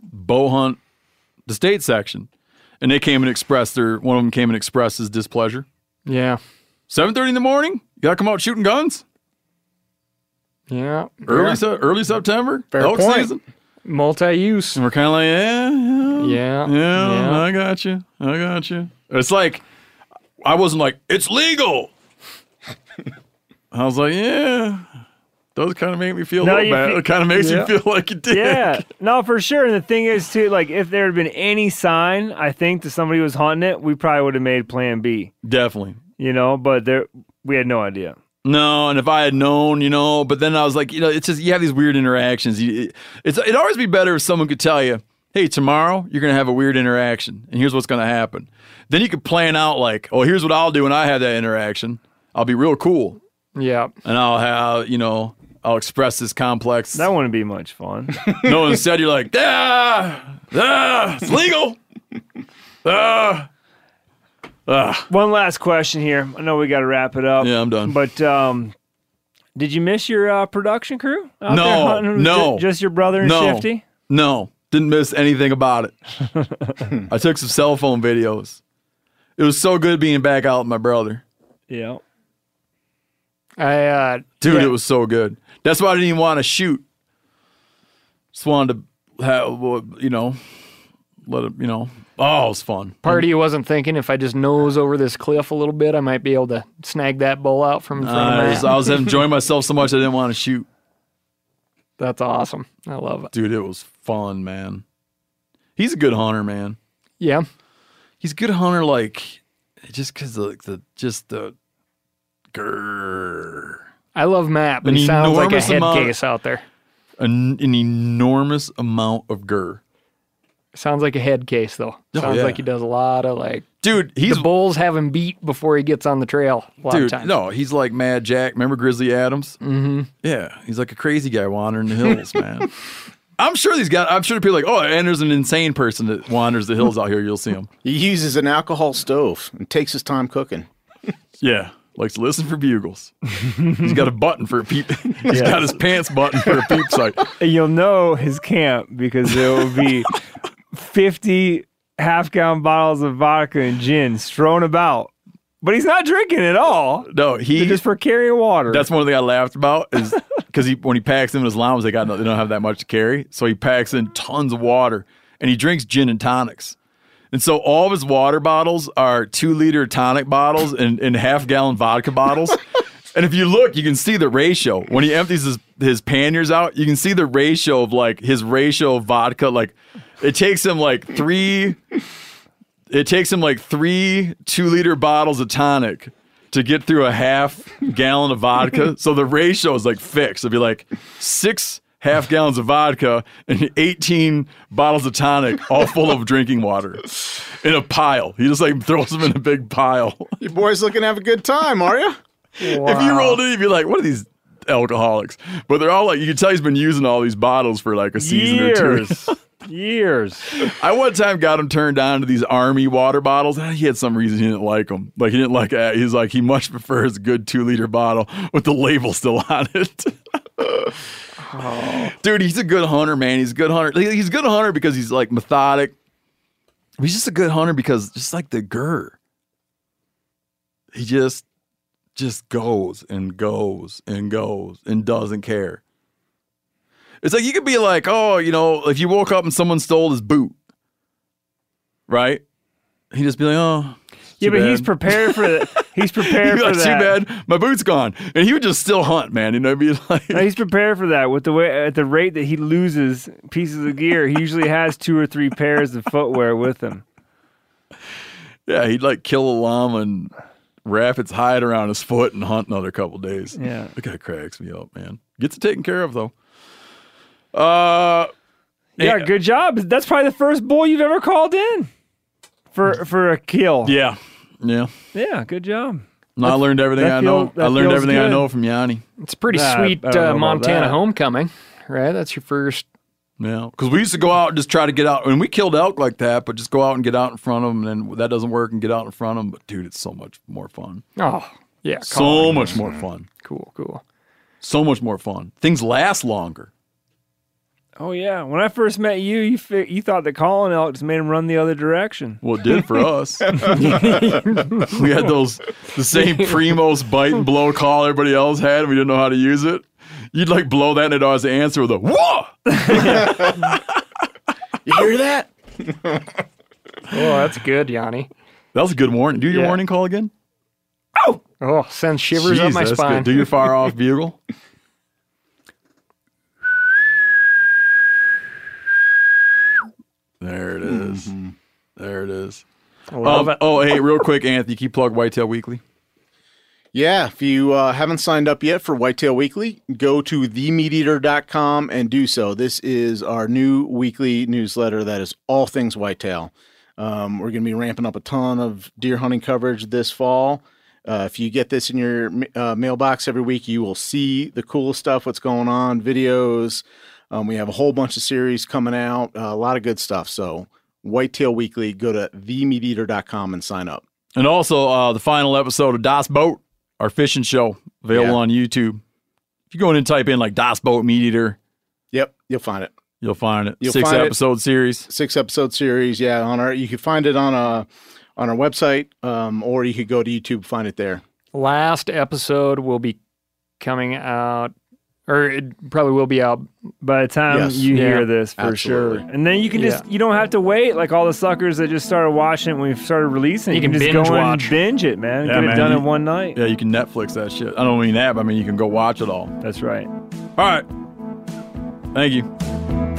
bow hunt the state section, and they came and expressed their. One of them came and expressed his displeasure. Yeah. Seven thirty in the morning. You gotta come out shooting guns Yeah. early. Se- early September. Fair elk point. season. Multi-use. And we're kind of like, yeah, yeah, Yeah. yeah, Yeah. I got you. I got you. It's like I wasn't like it's legal. [laughs] I was like, yeah. Those kind of make me feel a No, bad. fe- it kind of makes Yeah. you feel like you did. Yeah, no, for sure. And the thing is, too, like if there had been any sign, I think that somebody was haunting it, we probably would have made Plan B. definitely. You know, but there we had no idea. No, and if I had known, you know, but then I was like, you know, it's just you have these weird interactions. You, it's it'd always be better if someone could tell you, hey, tomorrow you're gonna have a weird interaction, and here's what's gonna happen. Then you could plan out like, oh, here's what I'll do when I have that interaction. I'll be real cool, Yeah. and I'll have, you know, I'll express this complex. That wouldn't be much fun. [laughs] no, instead you're like, ah, ah, it's legal. [laughs] Ah, ah. One last question here. I know we got to wrap it up. Yeah, I'm done. But um, did you miss your uh, production crew? Out No, there [laughs] hunting no. ju- just your brother and No. Shifty. No, didn't miss anything about it. I took some cell phone videos. It was so good being back out with my brother. Yeah. I uh Dude, yeah. it was so good. That's why I didn't even want to shoot. Just wanted to have, you know, let it, you know. Oh, it was fun. part of you wasn't thinking if I just nose over this cliff a little bit, I might be able to snag that bull out from in front I of was, I was enjoying myself so much I didn't want to shoot. That's awesome. I love it. Dude, it was fun, man. He's a good hunter, man. Yeah. He's a good hunter, like just because the, the just the grrr. I love Matt, but An he sounds like a enormous head amount- case out there. an, an enormous amount of grr. Sounds like a head case though. Oh, Sounds yeah. like he does a lot of like Dude, he's the bulls have him beat before he gets on the trail a lot dude. of times. No, he's like Mad Jack. Remember Grizzly Adams? Mm-hmm. Yeah, he's like a crazy guy wandering the hills, man. [laughs] I'm sure these guys. I'm sure people are like, oh, and there's an insane person that wanders the hills out here. You'll see him. He uses an alcohol stove and takes his time cooking. [laughs] Yeah, likes to listen for bugles. he's got a [laughs] button for a peep. [laughs] He's got his pants button for a peep sight. [laughs] And you'll know his camp because there will be 50 half gallon bottles of vodka and gin strewn about. But he's not drinking at all. No, he They're just for carrying water. That's one thing I laughed about is because he when he packs in his llamas, they got no, they don't have that much to carry, so he packs in tons of water and he drinks gin and tonics. And so all of his water bottles are two liter tonic bottles and, and half gallon vodka bottles. [laughs] and if you look, you can see the ratio. When he empties his, his panniers out, you can see the ratio of like his ratio of vodka. Like it takes him like three it takes him like three two liter bottles of tonic to get through a half gallon of vodka. [laughs] so the ratio is like fixed. It'd be like six half gallons of vodka and 18 bottles of tonic, all full of drinking water in a pile. He just like throws them in a big pile. You boys looking to have a good time, are you? If you rolled in, you'd be like, what are these alcoholics? But they're all like, you can tell he's been using all these bottles for like a season or two. years. years. I one time got him turned on to these army water bottles. He had some reason he didn't like them. Like he didn't like. Uh, he's like he much prefers a good two liter bottle with the label still on it. [laughs] Oh. Dude, he's a good hunter, man. He's a good hunter. He's a good hunter because he's like methodic. He's just a good hunter because just like the gur, he just just goes and goes and goes and doesn't care. It's like you could be like, oh, you know, if you woke up and someone stole his boot, right? He'd just be like, oh, Yeah, but he's prepared for that. [laughs] He's prepared [laughs] for like, too bad, my boot's gone, and he would just still hunt, man. You know, be [laughs] like, No, he's prepared for that. With the way at the rate that he loses pieces of gear, he usually has two or three pairs of footwear with him. yeah, he'd like kill a llama and wrap its hide around his foot and hunt another couple days. Yeah. that guy cracks me up, man. Gets it taken care of though. Uh, Yeah, good job. That's probably the first bull you've ever called in for for a kill. yeah, yeah. Yeah, good job. No, I learned everything that I know. that I learned feels everything I know from Yanni. It's a pretty Nah, sweet I don't know uh, Montana homecoming, right? That's your first. Yeah, because we used to go out and just try to get out, and we killed elk like that, but just go out and get out in front of them, and then that doesn't work, and get out in front of them. But dude, it's so much more fun. Oh, yeah. So much more fun. Cool, cool. So much more fun. Things last longer. Oh yeah, when I first met you, you fi- you thought that calling elk just made him run the other direction. Well, it did for [laughs] us. we had those the same Primos bite and blow call everybody else had. And we didn't know how to use it. You'd like blow that and it'd always answer with a whoa. [laughs] You hear that? [laughs] Oh, that's good, Yanni. That was a good warning. Do your Yeah. warning call again. Oh, oh, sends shivers up my spine. good. Do your fire off bugle. There it is. There it is. I love Um, it. oh, hey, real quick, Anthony, can you plug Whitetail Weekly? Yeah, if you uh, haven't signed up yet for Whitetail Weekly, go to themeateater.com and do so. This is our new weekly newsletter that is all things whitetail. Um, we're going to be ramping up a ton of deer hunting coverage this fall. Uh, if you get this in your uh, mailbox every week, you will see the coolest stuff, what's going on, videos. Um, we have a whole bunch of series coming out, uh, a lot of good stuff. So, Whitetail Weekly, go to themeateater.com and sign up. And also, uh, the final episode of Das Boat, our fishing show, available Yeah. on YouTube. If you go in and type in like Das Boat Meat Eater, Yep, you'll find it. you'll find it. You'll Six find it. episode series. six episode series. Yeah, on our you can find it on a on our website, um, or you could go to YouTube find it there. Last episode will be coming out, or it probably will be out. By the time Yes. you Yeah. hear this, for Absolutely. sure, and then you can just Yeah. you don't have to wait like all the suckers that just started watching it when we started releasing. it. You can just binge go and binge it, man. Yeah, Get man, it done you- in one night. Yeah, you can Netflix that shit. I don't mean that, but I mean you can go watch it all. That's right. All right. Thank you.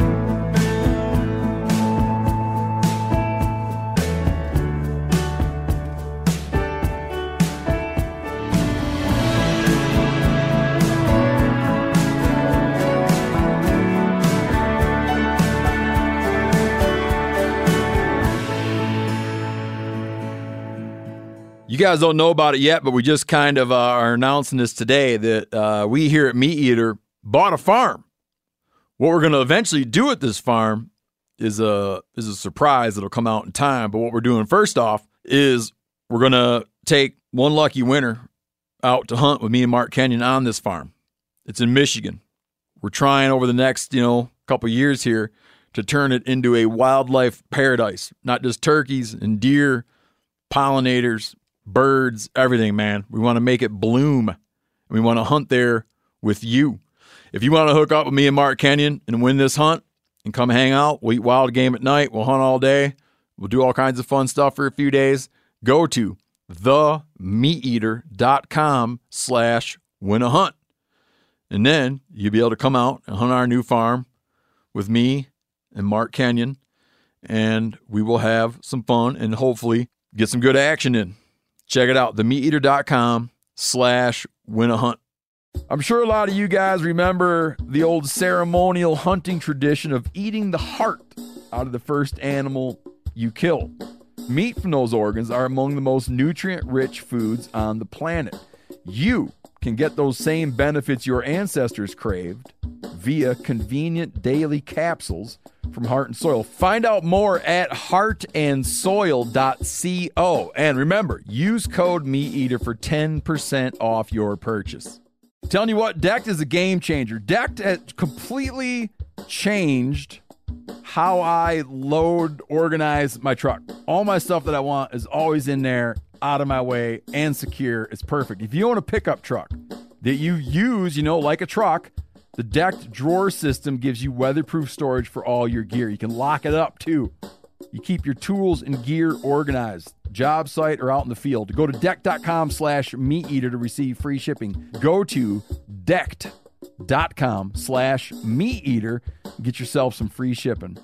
You guys don't know about it yet, but we just kind of uh, are announcing this today that uh, we here at Meat Eater bought a farm. What we're going to eventually do at this farm is a is a surprise that'll come out in time. But what we're doing first off is we're going to take one lucky winner out to hunt with me and Mark Kenyon on this farm. It's in Michigan. We're trying over the next you know couple years here to turn it into a wildlife paradise, not just turkeys and deer, pollinators, birds, everything, man. We want to make it bloom. We want to hunt there with you. If you want to hook up with me and Mark Kenyon and win this hunt and come hang out, we'll eat wild game at night, we'll hunt all day, we'll do all kinds of fun stuff for a few days, go to themeateater.com slash win a hunt. And then you'll be able to come out and hunt our new farm with me and Mark Kenyon, and we will have some fun and hopefully get some good action in. Check it out, themeateater.com slash win a hunt. I'm sure a lot of you guys remember the old ceremonial hunting tradition of eating the heart out of the first animal you kill. Meat from those organs are among the most nutrient rich foods on the planet. You can get those same benefits your ancestors craved via convenient daily capsules from Heart and Soil. Find out more at heartandsoil.co. And remember, use code MeatEater for 10% off your purchase. Telling you what, Decked is a game changer. Decked has completely changed how I load, organize my truck. All my stuff that I want is always in there, out of my way, and secure. It's perfect. If you own a pickup truck that you use, you know, like a truck, the decked drawer system gives you weatherproof storage for all your gear. You can lock it up too. You keep your tools and gear organized, job site or out in the field. Go to decked.com slash meat eater to receive free shipping. Go to decked.com slash meat eater. Get yourself some free shipping.